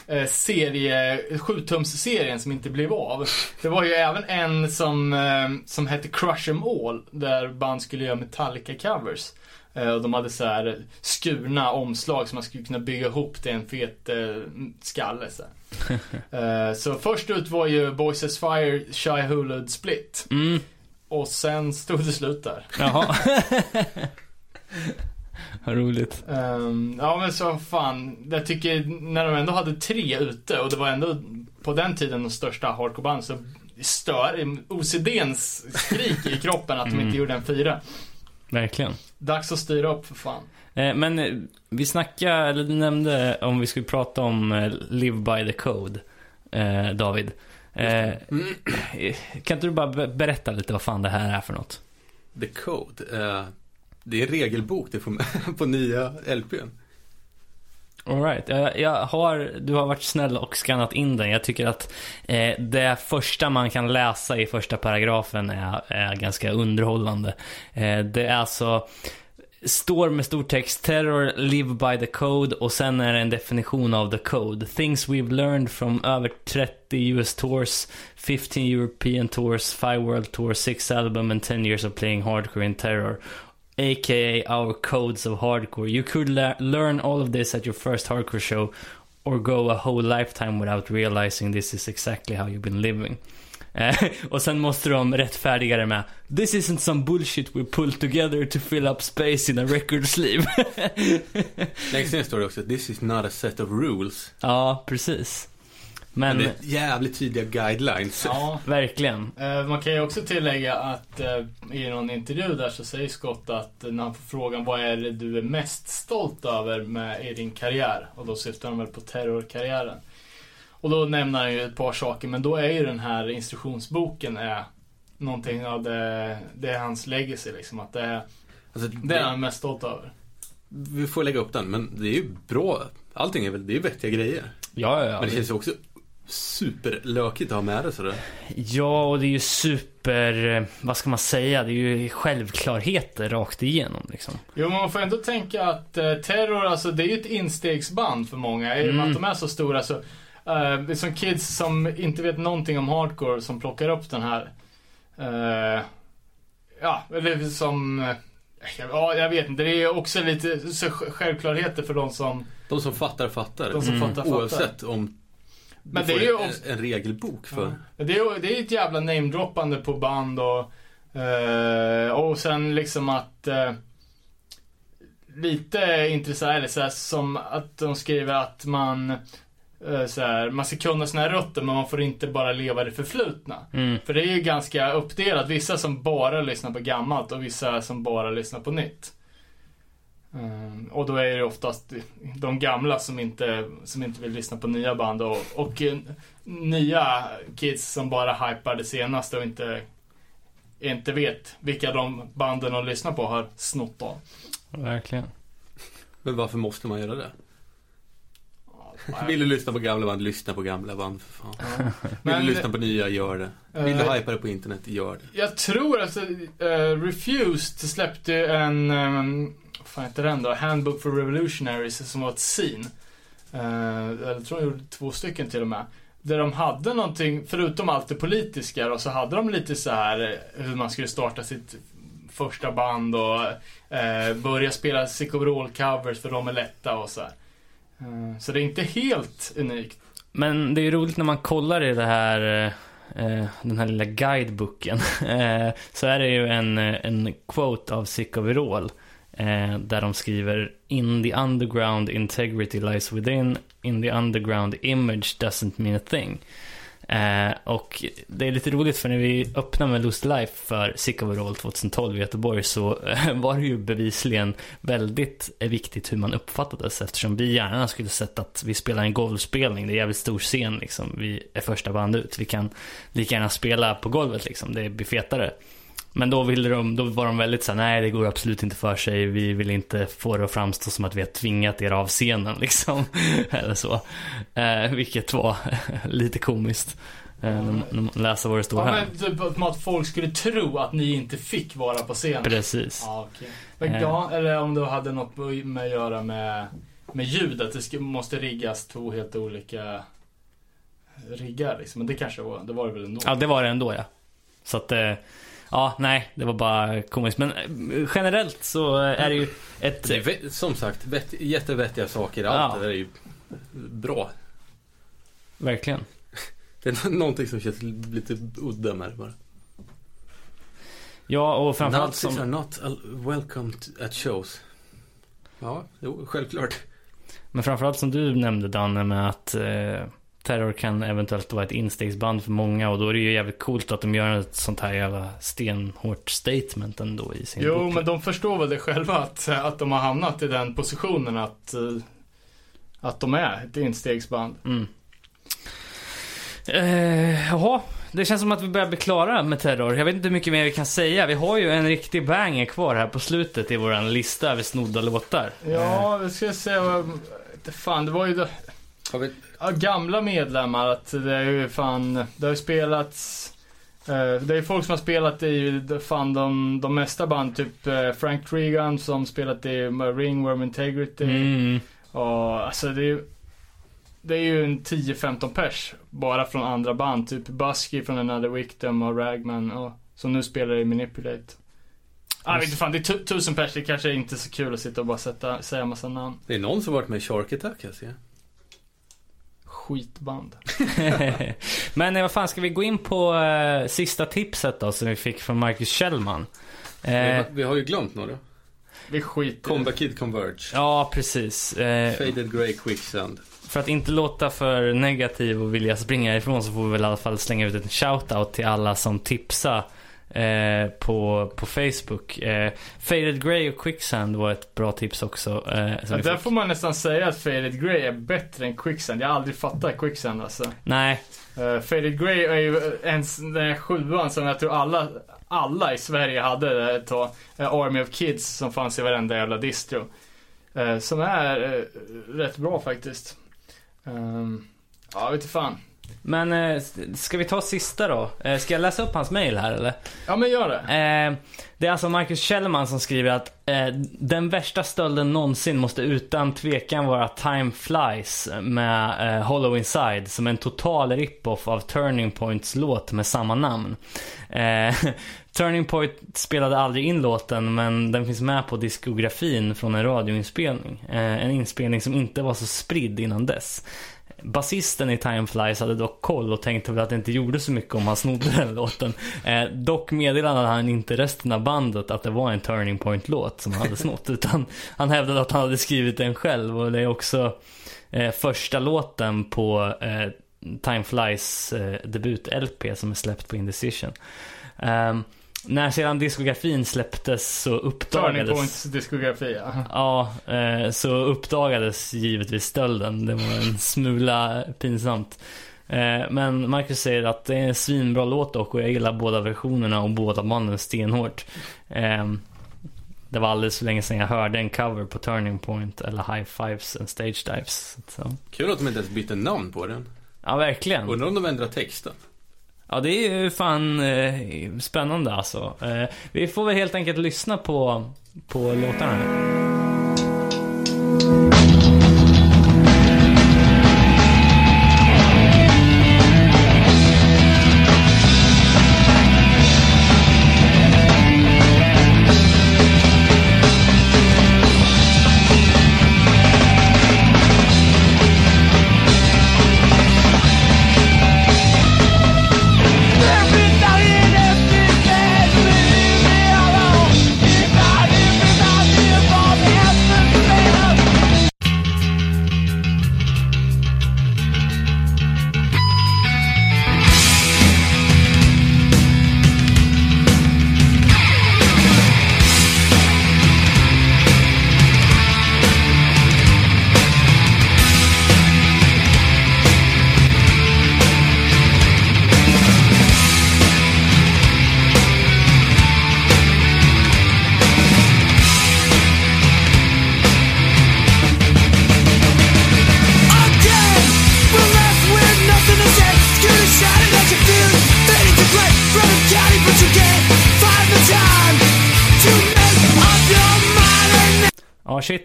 eh, serie, 7-tums-serien som inte blev av. Det var ju även en som, eh, som hette Crush 'em All, där band skulle göra Metallica-covers. Eh, och de hade så här skurna omslag som man skulle kunna bygga ihop till en fet eh, skalle. Så, eh, så först ut var ju Boys as Fire, Shy Hulud Split. Mm. Och sen stod det slut där. Jaha. Vad roligt. Ehm, ja men så fan, jag tycker när de ändå hade tre ute och det var ändå på den tiden de största hardcoreband så stör OCDns skrik i kroppen att de Mm. inte gjorde en fyra. Verkligen. Dags att styra upp för fan. Eh, men eh, vi snackade, eller du nämnde om vi skulle prata om eh, Live by the Code, David. Kan inte du bara be- berätta lite vad fan det här är för något? The Code. Det är en regelbok du får på nya LPn. Alright, jag, jag har, du har varit snäll och skannat in den. Jag tycker att eh, det första man kan läsa i första paragrafen är, är ganska underhållande. Eh, det är alltså, står med stor text, terror, live by the code och sen är det en definition av the code. Things we've learned from över 30 US tours, 15 European tours, 5 world tours, 6 album and 10 years of playing hardcore in terror aka our codes of hardcore. You could le- learn all of this at your first hardcore show or go a whole lifetime without realizing this is exactly how you've been living. Eh, och sen måste de rättfärdiga det med This isn't some bullshit we pulled together to fill up space in a record sleeve. Längst ner står det också This is not a set of rules. ja, precis. Men, Men, det är jävligt tydliga guidelines. Ja. verkligen. Eh, Man kan ju också tillägga att eh, i någon intervju där så säger Scott att när han får frågan vad är det du är mest stolt över med i din karriär? Och då syftar han väl på terrorkarriären. Och då nämner han ju ett par saker men då är ju den här instruktionsboken är någonting av det, det är hans legacy liksom. Att det är, Alltså, det är det, han mest stolt över. vi får lägga upp den, men det är ju bra. Allting är väl, det är vettiga grejer. Ja, ja, men det känns ju också superlökigt att ha med det sådär. Ja, och det är ju super, eh, vad ska man säga, det är ju självklarheter rakt igenom liksom. Jo, men man får ändå tänka att eh, Terror, alltså det är ju ett instegsband för många. I och med Mm. att de är så stora så, eh, det är som kids som inte vet någonting om hardcore som plockar upp den här. Eh, ja, eller som, eh, ja jag vet inte. Det är också lite självklarheter för de som, De som fattar, fattar. de som Mm. fattar, fattar. Oavsett om Men det är ju en, också- en regelbok för. Ja. Det är ju det är ett jävla namedroppande på band och, eh, och sen liksom att eh, lite intressant, eller så här, som att de skriver att man eh, så här, man ska kunna sina rötter men man får inte bara leva det förflutna. Mm. För det är ju ganska uppdelat. Vissa som bara lyssnar på gammalt och vissa som bara lyssnar på nytt. Ehm, och då är det oftast de gamla som inte, som inte vill lyssna på nya band och, och eh, nya kids som bara hypar det senaste och inte, inte vet vilka de banden de lyssnar på har snott av. Verkligen. Men varför måste man göra det? Vill du lyssna på gamla band, lyssna på gamla band för fan. Ja. Vill Men- du lyssna på nya, gör det. Vill du Eh, hypa det på internet, gör det. Jag tror alltså, uh, Refused släppte en, um, vad fan heter den då? Handbook for Revolutionaries som var ett sin. Uh, eh, jag tror de gjorde två stycken till och med. Där de hade någonting, förutom allt det politiska då, så hade de lite så här eh, hur man skulle starta sitt första band och eh, börja spela sick covers för de är lätta och så här. Eh, så det är inte helt unikt. Men det är ju roligt när man kollar i det här, eh, den här lilla guidebooken. Så är det ju en, en quote av Sick of Overall. Eh, där de skriver In the underground integrity lies within. In the underground image doesn't mean a thing. Eh, och det är lite roligt för när vi öppnade med Lost Life för Sick Overall 2012 i Göteborg så eh, var det ju bevisligen väldigt viktigt hur man uppfattades eftersom vi gärna skulle sett att vi spelar en golfspelning. Det är en jävligt stor scen liksom. Vi är första band ut. Vi kan lika gärna spela på golvet liksom. Det blir fetare. Men då, ville de, då var de väldigt såhär, nej det går absolut inte för sig. Vi vill inte få det att framstå som att vi har tvingat er av scenen liksom. Eller så. Eh, vilket var lite komiskt. Eh, när man- läser vad det står Ja, här. men typ att folk skulle tro att ni inte fick vara på scenen. Precis. Ja, okej. Men Eh. ja, eller om det hade något med att göra med, med ljudet. Det ska, måste riggas två helt olika riggar liksom. Men det kanske var, det var det väl ändå. Ja, det var det ändå ja. Så att, eh, ja, nej, det var bara komiskt. Men eh, generellt så är det ju ett... Det är, som sagt, vett, jättevettiga saker. Ja. Allt det där är ju bra. Verkligen. Det är någonting som känns lite udda med det bara. Ja, och framförallt Nazis som... are not welcome at shows. Ja, jo, självklart. Men framförallt som du nämnde Danne med att eh, Terror kan eventuellt vara ett instegsband för många och då är det ju jävligt coolt att de gör ett sånt här jävla stenhårt statement ändå i sin Jo, bok. men de förstår väl det själva att, att de har hamnat i den positionen att, eh, att de är ett instegsband. Mm. Eh, jaha, det känns som att vi börjar bli klara med Terror. Jag vet inte hur mycket mer vi kan säga. Vi har ju en riktig banger kvar här på slutet i våran lista över snodda låtar. Ja, vi ska se Fan, det var ju det, Har vi, gamla medlemmar. Att det är ju fan, det har ju spelats... eh, det är folk som har spelat i fan de, de mesta band. Typ eh, Frank Tregan som spelat i Ringworm Integrity. Mm. Och alltså det är ju Det är ju en 10-15 pers bara från andra band. Typ Busky från Another Victim och Ragman och som nu spelar i Manipulate. Ah, jag vet inte fan, det är tu- tusen pers. Det kanske inte är så kul att sitta och bara sätta, säga massa namn. det är någon som varit med i Shark Attack, jag ser. Skitband. Men eh, vad fan, ska vi gå in på eh, sista tipset då som vi fick från Marcus Kjellman? Vi, Eh, har, vi har ju glömt några. Vi skiter. Comba Kid Converge. ja, precis. Eh, Faded Grey Quicksand. För att inte låta för negativ och vilja springa ifrån så får vi väl i alla fall slänga ut en shoutout till alla som tipsar eh, på, på Facebook. Eh, Faded Grey och Quicksand var ett bra tips också. Eh, Ja, där fick. får man nästan säga att Faded Grey är bättre än Quicksand. Jag har aldrig fattat Quicksand alltså. Nej, Uh, Faded Grey är ju en sån där sjuan som jag tror alla, alla i Sverige hade ett tag. Eh, Army of Kids som fanns i varenda jävla distro. Eh, som är eh, rätt bra faktiskt. Um, ja, vet inte fan. Men eh, ska vi ta sista då? Eh, ska jag läsa upp hans mail här eller? Ja, men gör det. Eh, det är alltså Marcus Kjellman som skriver att eh, den värsta stölden någonsin måste utan tvekan vara Time Flies med eh, Hollow Inside som en total rip-off av Turning Points låt med samma namn. Eh, Turning Point spelade aldrig in låten men den finns med på diskografin från en radioinspelning. En inspelning som inte var så spridd innan dess. Basisten i Time Flies hade dock koll och tänkte väl att det inte gjorde så mycket om han snodde den låten. Eh, dock meddelade han inte resten av bandet att det var en Turning Point-låt som han hade snott. Utan han hävdade att han hade skrivit den själv och det är också eh, första låten på eh, Time Flies eh, debut-LP som är släppt på Indecision. Ehm, när sedan diskografin släpptes så Turning uppdagades... Points diskografi, ja. Ja, eh, så uppdagades givetvis stölden. Det var en smula pinsamt. Eh, men Marcus säger att det är en svinbra låt dock och jag gillar båda versionerna och båda banden stenhårt. Eh, det var alldeles för länge sedan jag hörde en cover på Turning Point eller High Fives and Stage Dives. Så. Kul att de inte ens bytte namn på den. Ja, verkligen. Undrar om de ändrar texten. Ja, det är ju fan eh, spännande alltså. Eh, vi får väl helt enkelt lyssna på, på låtarna.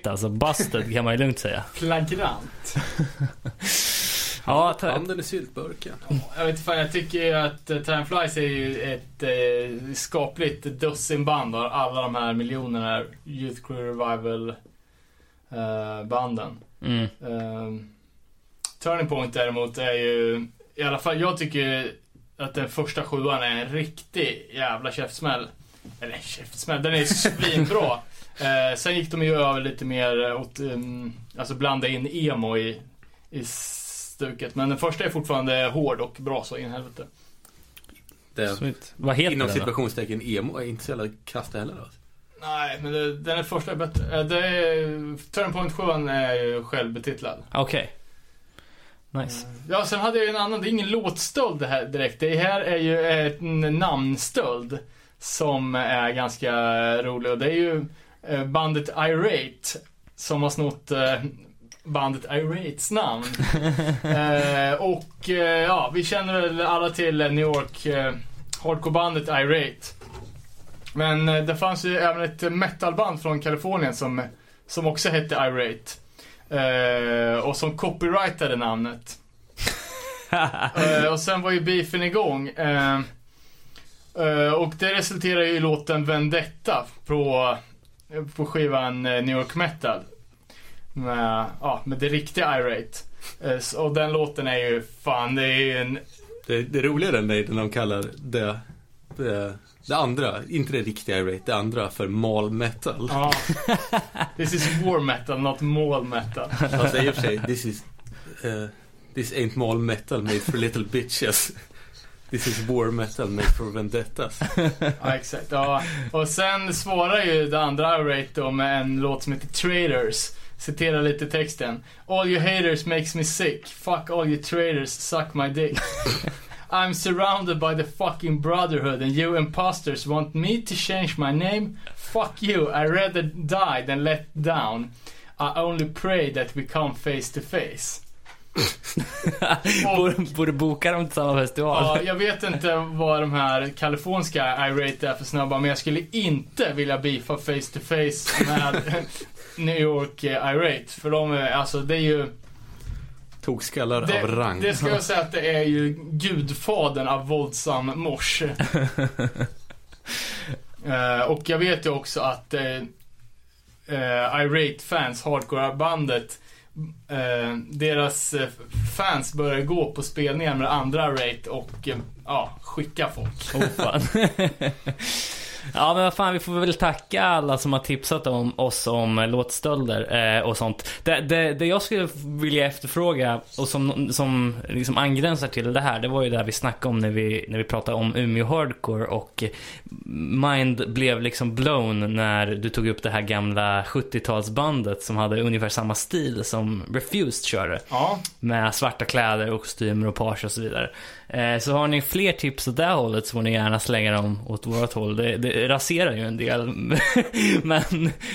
Shit alltså. Busted kan man ju lugnt säga. Flagrant. Ja, ta, Handen i syltburken. Jag vet fan, jag tycker ju att uh, Time Flies är ju ett uh, skapligt dussinband av alla de här miljonerna Youth Crew Revival eh, banden. mm. Ehm, Turning Point däremot är ju, i alla fall jag tycker att den första sjuan är en riktig jävla käftsmäll. Eller käftsmäll, den är svinbra. uh, sen gick de ju över lite mer åt, um, alltså blanda in emo i, i stuket. Men den första är fortfarande hård och bra så in i helvete. Det, Sweet. Vad heter inom den då? situationstecken emo är inte så jävla kast heller. Alltså. Nej, men det, den är första är bättre. Eh, Det är, Turning Point 7 är ju självbetitlad. Okej. Nice. Ja, sen hade jag ju en annan. Det är ingen låtstöld det här direkt. Det här är ju en namnstöld som är ganska rolig. Och det är ju eh, bandet Irate som har snott eh, bandet Irates namn. eh, och eh, ja, vi känner väl alla till New York eh, hardcorebandet Irate. Men eh, det fanns ju även ett metalband från Kalifornien som, som också hette Irate. Eh, och som copyrightade namnet. Eh, och sen var ju beefen igång. Eh, eh, och det resulterade ju i låten Vendetta på, på skivan eh, New York Metal. Med, ja, med det riktiga Irate. Eh, och den låten är ju fan, det är ju en... Det, det roliga är när de kallar det, det, det andra, inte det riktiga irate, det andra för mal metal. Ja. This is war metal, not mall metal. Fast i och för sig, this is, uh, this ain't mal metal made for little bitches. This is war metal made for vendettas. Ja, exakt. Ja. Och sen svarar ju det andra Irate då med en låt som heter Traders. Citerar lite texten. All you haters makes me sick. Fuck all you traders, suck my dick. I'm surrounded by the fucking brotherhood and you imposters want me to change my name? Fuck you, I rather die than let down. I only pray that we come face to face. borde, borde boka dem till samma festival. Ja, jag vet inte vad de här kaliforniska irate är för snabba, men jag skulle inte vilja beefa face to face med New York eh, irate. För de är, alltså det är ju... Tokskallar Det, av rang. det ska jag säga att det är ju gudfadern av våldsam morse. Eh, och jag vet ju också att uh, Irate-fans, hardcore-bandet, eh, deras eh, fans börjar gå på spelningar med andra Irate och eh, ja, skicka folk. Oh, fan. Ja men vad fan, vi får väl tacka alla som har tipsat om oss om eh, låtstölder eh, och sånt. Det, det, det jag skulle vilja efterfråga och som, som liksom angränsar till det här, det var ju det här vi snackade om när vi, när vi pratade om Umeå Hardcore och Mind blev liksom blown när du tog upp det här gamla 70-talsbandet som hade ungefär samma stil som Refused körde. Ja, Med svarta kläder och kostymer och page och så vidare. Eh, så har ni fler tips åt det hållet så får ni gärna slänga dem åt vårt håll. Det, det, raserar ju en del. Men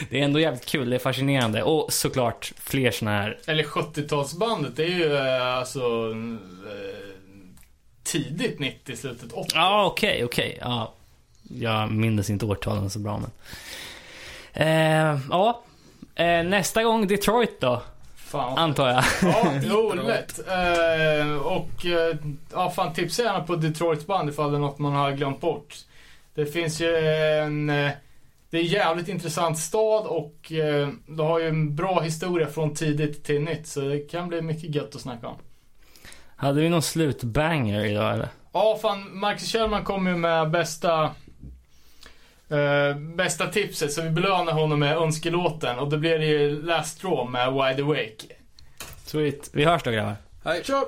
det är ändå jävligt kul, det är fascinerande. Och såklart fler såna här. Eller 70-talsbandet, det är ju eh, alltså eh, tidigt 90, slutet 80. Ja, okej, okej. Ja, jag minns inte årtalen så bra men. Eh, ja, eh, nästa gång Detroit då, Fan. antar jag. Ja, jo, lätt. Eh, och eh, ja, fan tipsa gärna på Detroits band ifall det är något man har glömt bort. Det finns ju en... Eh, det är en jävligt intressant stad och eh, det har ju en bra historia från tidigt till nytt så det kan bli mycket gött att snacka om. Hade vi någon slutbanger idag eller? Ja, fan, Marcus Kjellman kom ju med bästa eh, bästa tipset så vi belönar honom med önskelåten och då blir det ju Last Straw med Wide Awake. Sweet. Vi hörs då grabbar. Hej. Kör!